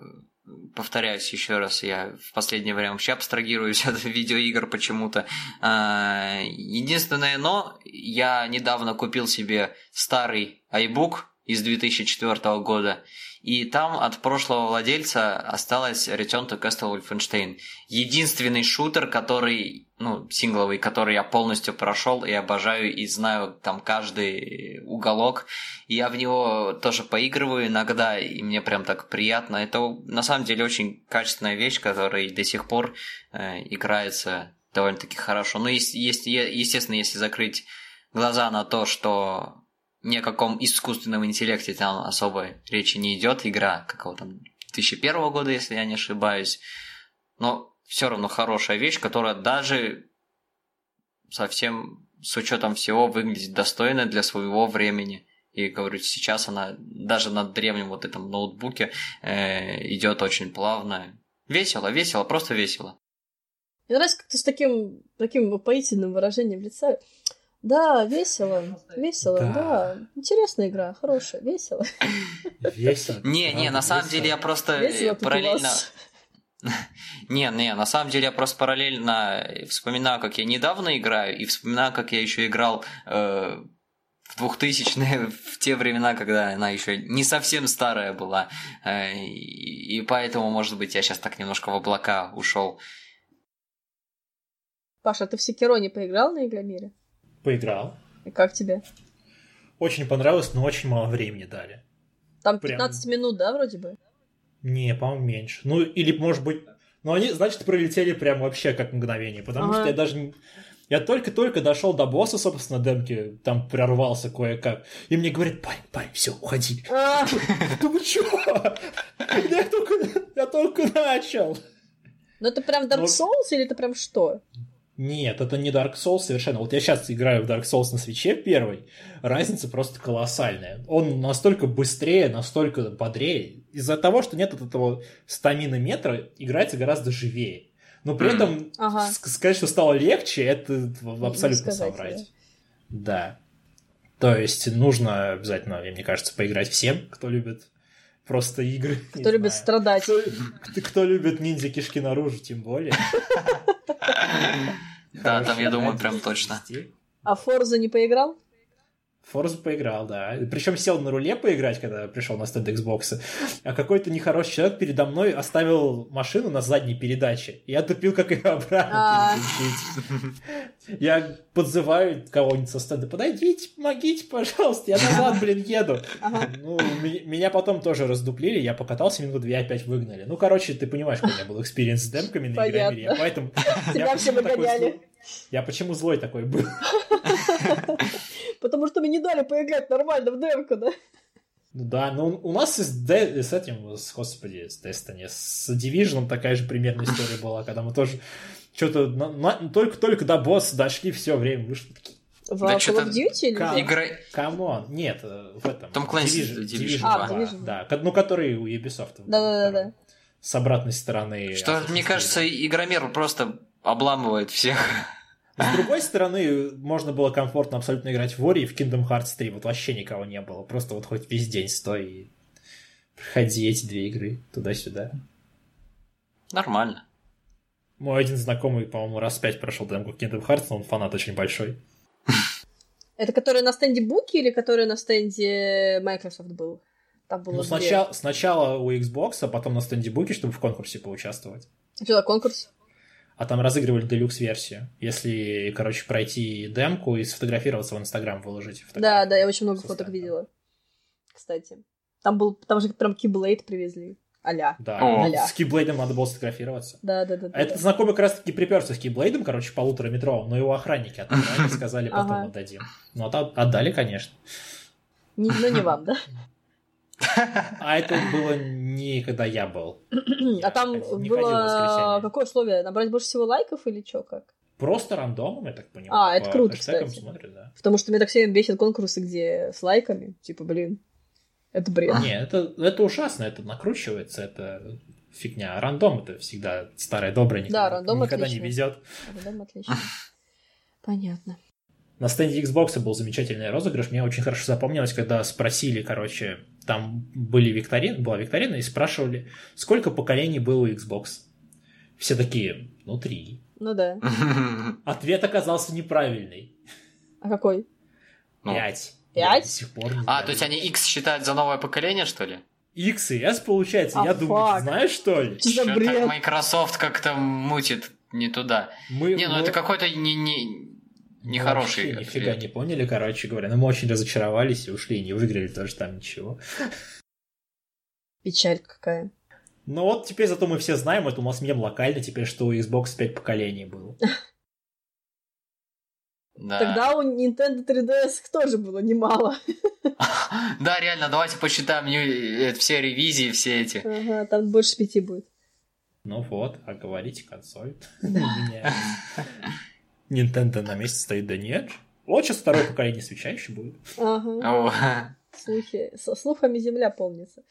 повторяюсь еще раз, я в последнее время вообще абстрагируюсь [LAUGHS] от видеоигр почему-то. А, единственное но, я недавно купил себе старый iBook из 2004 года, и там от прошлого владельца осталась Return to Castle Wolfenstein. Единственный шутер, который, ну, сингловый, который я полностью прошел и обожаю, и знаю там каждый уголок. И я в него тоже поигрываю иногда, и мне прям так приятно. Это на самом деле очень качественная вещь, которая до сих пор э, играется довольно-таки хорошо. Ну, есть, есть, естественно, если закрыть глаза на то, что ни о каком искусственном интеллекте там особо речи не идет. Игра какого-то 2001 года, если я не ошибаюсь. Но все равно хорошая вещь, которая даже совсем с учетом всего выглядит достойно для своего времени. И говорю, сейчас она даже на древнем вот этом ноутбуке э, идет очень плавно. Весело, весело, просто весело. Мне нравится как-то с таким, таким упоительным выражением лица. Да, весело, весело, да. да. Интересная игра, хорошая, весело. Весело. [LAUGHS] Не, не, на самом деле я просто параллельно... [LAUGHS] Не, не, на самом деле я просто параллельно вспоминаю, как я недавно играю, и вспоминаю, как я еще играл э, в 2000-е, [LAUGHS] в те времена, когда она еще не совсем старая была. Э, и поэтому, может быть, я сейчас так немножко в облака ушел. Паша, ты в Секиро не поиграл на Игромире? Поиграл. И как тебе? Очень понравилось, но очень мало времени дали. Там 15 Прям... минут, да, вроде бы? Не, по-моему, меньше. Ну, или, может быть... Ну, они, значит, пролетели прям вообще как мгновение, потому ага. что я даже... Я только-только дошел до босса, собственно, демки, там прорвался кое-как. И мне говорят, парень, парень, все, уходи. А. [LAUGHS] Думаю, чё? Я только, я только начал. Ну это прям Dark Souls или это прям что? Нет, это не Dark Souls совершенно. Вот я сейчас играю в Dark Souls на свече первый. Разница просто колоссальная. Он настолько быстрее, настолько бодрее. Из-за того, что нет этого стамина метра, играется гораздо живее. Но при этом ага. сказать, что стало легче, это абсолютно соврать. Да. То есть нужно обязательно, мне кажется, поиграть всем, кто любит просто игры. Кто любит знаю. страдать. Кто, кто любит ниндзя кишки наружу, тем более. Да, там, я думаю, прям точно. А Форза не поиграл? Форзу поиграл, да. Причем сел на руле поиграть, когда пришел на стенд Xbox. А какой-то нехороший человек передо мной оставил машину на задней передаче. Я тупил, как ее [LAUGHS] обратно а. переключить. Я подзываю кого-нибудь со стенда. Подойдите, помогите, пожалуйста, я назад, блин, еду. Ну, меня потом тоже раздуплили, я покатался минуту две, опять выгнали. Ну, короче, ты понимаешь, у меня был experience с демками на игре, поэтому... Тебя все выгоняли. Я почему злой такой был? [LAUGHS] Потому что мне не дали поиграть нормально в демку, да? Ну да, но у нас с, Д, с этим, с, господи, с Destiny, с Division такая же примерная история была, когда мы тоже что-то только-только до босса дошли, все время вышли такие. В да, Call of Duty или Игра... Come on, нет, э, в этом. Tom Clancy Division, Division, а, 2, Division. да, ну который у Ubisoft. Да-да-да. С обратной стороны. Что, мне кажется, Игромир просто обламывает всех. С другой стороны, можно было комфортно абсолютно играть в Ori и в Kingdom Hearts 3. Вот вообще никого не было. Просто вот хоть весь день стой и проходи эти две игры туда-сюда. Нормально. Мой один знакомый, по-моему, раз пять прошел демку Kingdom Hearts, но он фанат очень большой. [LAUGHS] Это который на стенде Буки или который на стенде Microsoft был? Там было ну, сначала, сначала у Xbox, а потом на стенде Буки, чтобы в конкурсе поучаствовать. Что за конкурс? А там разыгрывали делюкс-версию. Если, короче, пройти демку и сфотографироваться в Инстаграм, выложить Да, да, я очень много фоток видела. Кстати. Там был, там же прям Keyblade привезли. Аля. Да, Аля. с Keyblade надо было сфотографироваться. Да, да, да. А этот знакомый как раз таки приперся с Keyblade, короче, полутораметровым, но его охранники отобрали, [LAUGHS] сказали, потом отдадим. Ну, отдали, конечно. Ну, не вам, да? А это было не когда я был. А там было какое условие? Набрать больше всего лайков или что, как? Просто рандомом, я так понимаю. А, это круто, кстати. Смотрят, да. Потому что мне так сильно бесит конкурсы, где с лайками. Типа, блин, это бред. Не, это, это ужасно, это накручивается, это фигня. Рандом это всегда старая добрая, никогда, да, рандом никогда отлично. не везет. Рандом отлично. [LAUGHS] Понятно. На стенде Xbox был замечательный розыгрыш. Мне очень хорошо запомнилось, когда спросили, короче, там были викторины, была викторина, и спрашивали, сколько поколений было у Xbox. Все такие, ну, три. Ну да. [LAUGHS] Ответ оказался неправильный. А какой? Ну, Пять. Пять? до сих пор не а, то есть они X считают за новое поколение, что ли? X и S получается. А, Я думаю, знаешь, что ли? Что так Microsoft как-то мутит не туда. Мы, не, ну мы... это какой-то не, не, Нехороший. Мы нифига не поняли, короче говоря. Но мы очень разочаровались и ушли, и не выиграли тоже там ничего. Печаль какая. Ну вот теперь зато мы все знаем, это у нас мем локально теперь, что у Xbox 5 поколений было. [LAUGHS] Да. Тогда у Nintendo 3DS тоже было немало. [LAUGHS] Да, реально, давайте посчитаем э, все ревизии, все эти. Ага, там больше пяти будет. Ну вот, а говорите консоль. [LAUGHS] Nintendo на месте стоит, да нет. Вот сейчас второе поколение свеча еще будет. Ага. Слухи. Со слухами земля полнится.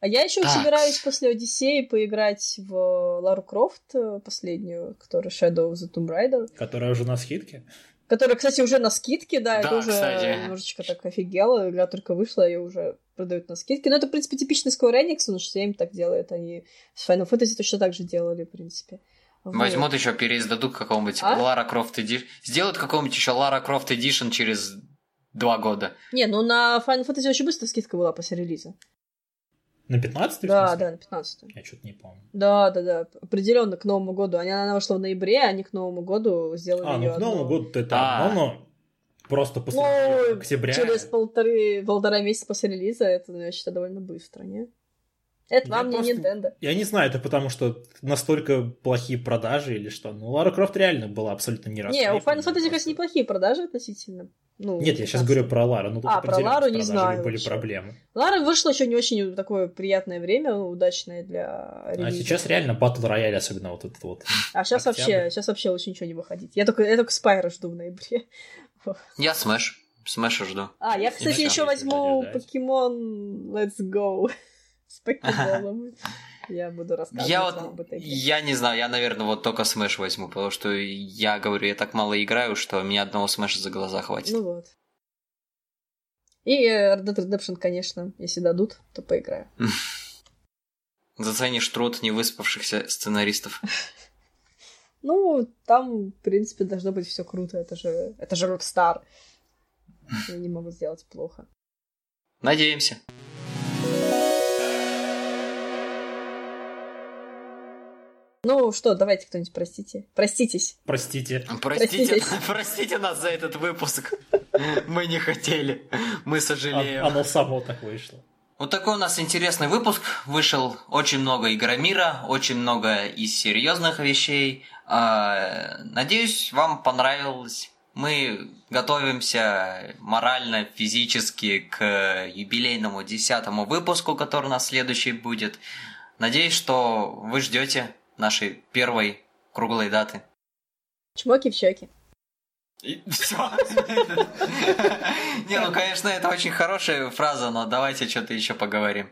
А я еще собираюсь после Одиссеи поиграть в Лару Крофт э, последнюю, которая Shadow of the Tomb Raider. Которая уже на скидке? Которая, кстати, уже на скидке, да, да это уже кстати. немножечко так офигело. Игра только вышла, ее уже продают на скидке. Но это, в принципе, типичный Square Enix, потому что им так делают. Они с Final Fantasy точно так же делали, в принципе. Вот. Возьмут еще, переиздадут какого-нибудь А? Lara Croft Edition. Сделают какого-нибудь еще Lara Croft Edition через два года. Не, ну на Final Fantasy очень быстро скидка была после релиза. На 15 Да, да, на 15 Я что-то не помню. Да, да, да. Определенно к Новому году. Они, она вышла в ноябре, а они к Новому году сделали А, ну к Новому одну. году это А. одно, но просто после Ну, октября. через полторы, полтора месяца после релиза, это, ну, я считаю, довольно быстро, не? Это Я вам не просто- Nintendo. Я не знаю, это потому что настолько плохие продажи или что. Ну, Лара Крофт реально была абсолютно не Не, у Final Fantasy, конечно, неплохие продажи относительно. Ну, Нет, я сейчас 15. говорю про Лару. Ну, тут А, про Лару не знаю были вообще. проблемы. Лара вышла еще не очень такое приятное время, удачное для А релиза. сейчас реально battle royale, особенно вот этот вот. А сейчас октябрь. вообще, сейчас вообще лучше ничего не выходить. Я только, я только Спайра жду в ноябре. Я Smash. Смэша жду. А, я, кстати, еще возьму Pokémon Let's Go с покемоном. Я буду рассказывать Я вот, об этой игре. я не знаю, я, наверное, вот только Smash возьму, потому что я говорю, я так мало играю, что мне одного Смэша за глаза хватит. Ну вот. И э, Red Dead Redemption, конечно, если дадут, то поиграю. [LAUGHS] Заценишь труд невыспавшихся сценаристов. [LAUGHS] Ну, там, в принципе, должно быть все круто. Это же, это же Rockstar. [LAUGHS] Они не могут сделать плохо. Надеемся. Ну что, давайте кто-нибудь простите. Проститесь. Простите. Простите, Простите. [LAUGHS] простите нас за этот выпуск. Мы не хотели. Мы А- сожалеем. Оно само так вышло. Вот такой у нас интересный выпуск. Вышел очень много игромира, очень много из серьезных вещей. А, Надеюсь, вам понравилось. Мы готовимся морально, физически к юбилейному десятому выпуску, который у нас следующий будет. Надеюсь, что вы ждете нашей первой круглой даты. Чмоки в щеки. Все. Не, ну, конечно, это очень хорошая фраза, но давайте что-то еще поговорим.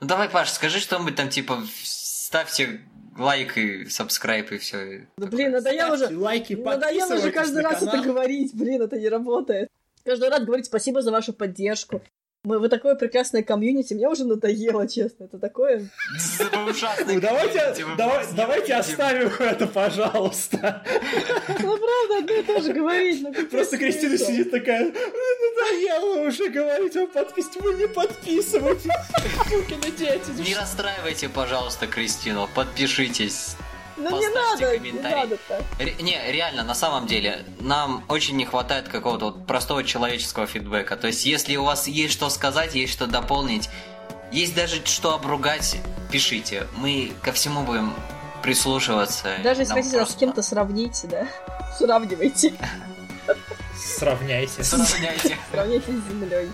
Ну, давай, Паш, скажи что-нибудь там, типа, ставьте лайк и сабскрайб и все. Да блин, надоело уже. Лайки, Надоело уже каждый раз это говорить. Блин, это не работает. Каждый раз говорить спасибо за вашу поддержку. Мы, вы такое прекрасное комьюнити, мне уже надоело, честно. Это такое... Ну, Давайте, давай- давайте оставим это, пожалуйста. Ну, правда, одно и то же говорить. ну, Просто Кристина сидит такая, «Мне надоело уже говорить вам подписывать, вы не подписывайтесь, сукины дети. Не расстраивайте, пожалуйста, Кристину, подпишитесь. Ну, не надо, не комментарий. надо так. Ре- не, реально, на самом деле, нам очень не хватает какого-то вот простого человеческого фидбэка. То есть, если у вас есть что сказать, есть что дополнить, есть даже что обругать, пишите. Мы ко всему будем прислушиваться. Даже если хотите нас с просто кем-то сравнить, да, [LAUGHS] сравнивайте. Сравняйте. Сравняйте. Сравняйте с землей.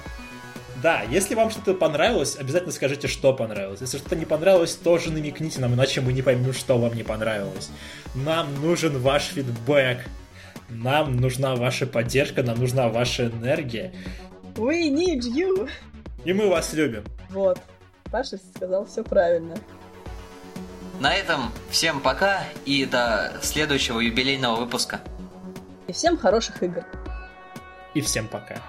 Да, если вам что-то понравилось, обязательно скажите, что понравилось. Если что-то не понравилось, тоже намекните нам, иначе мы не поймем, что вам не понравилось. Нам нужен ваш фидбэк. Нам нужна ваша поддержка, нам нужна ваша энергия. We need you. И мы вас любим. Вот. Паша сказал все правильно. На этом всем пока и до следующего юбилейного выпуска. И всем хороших игр. И всем пока.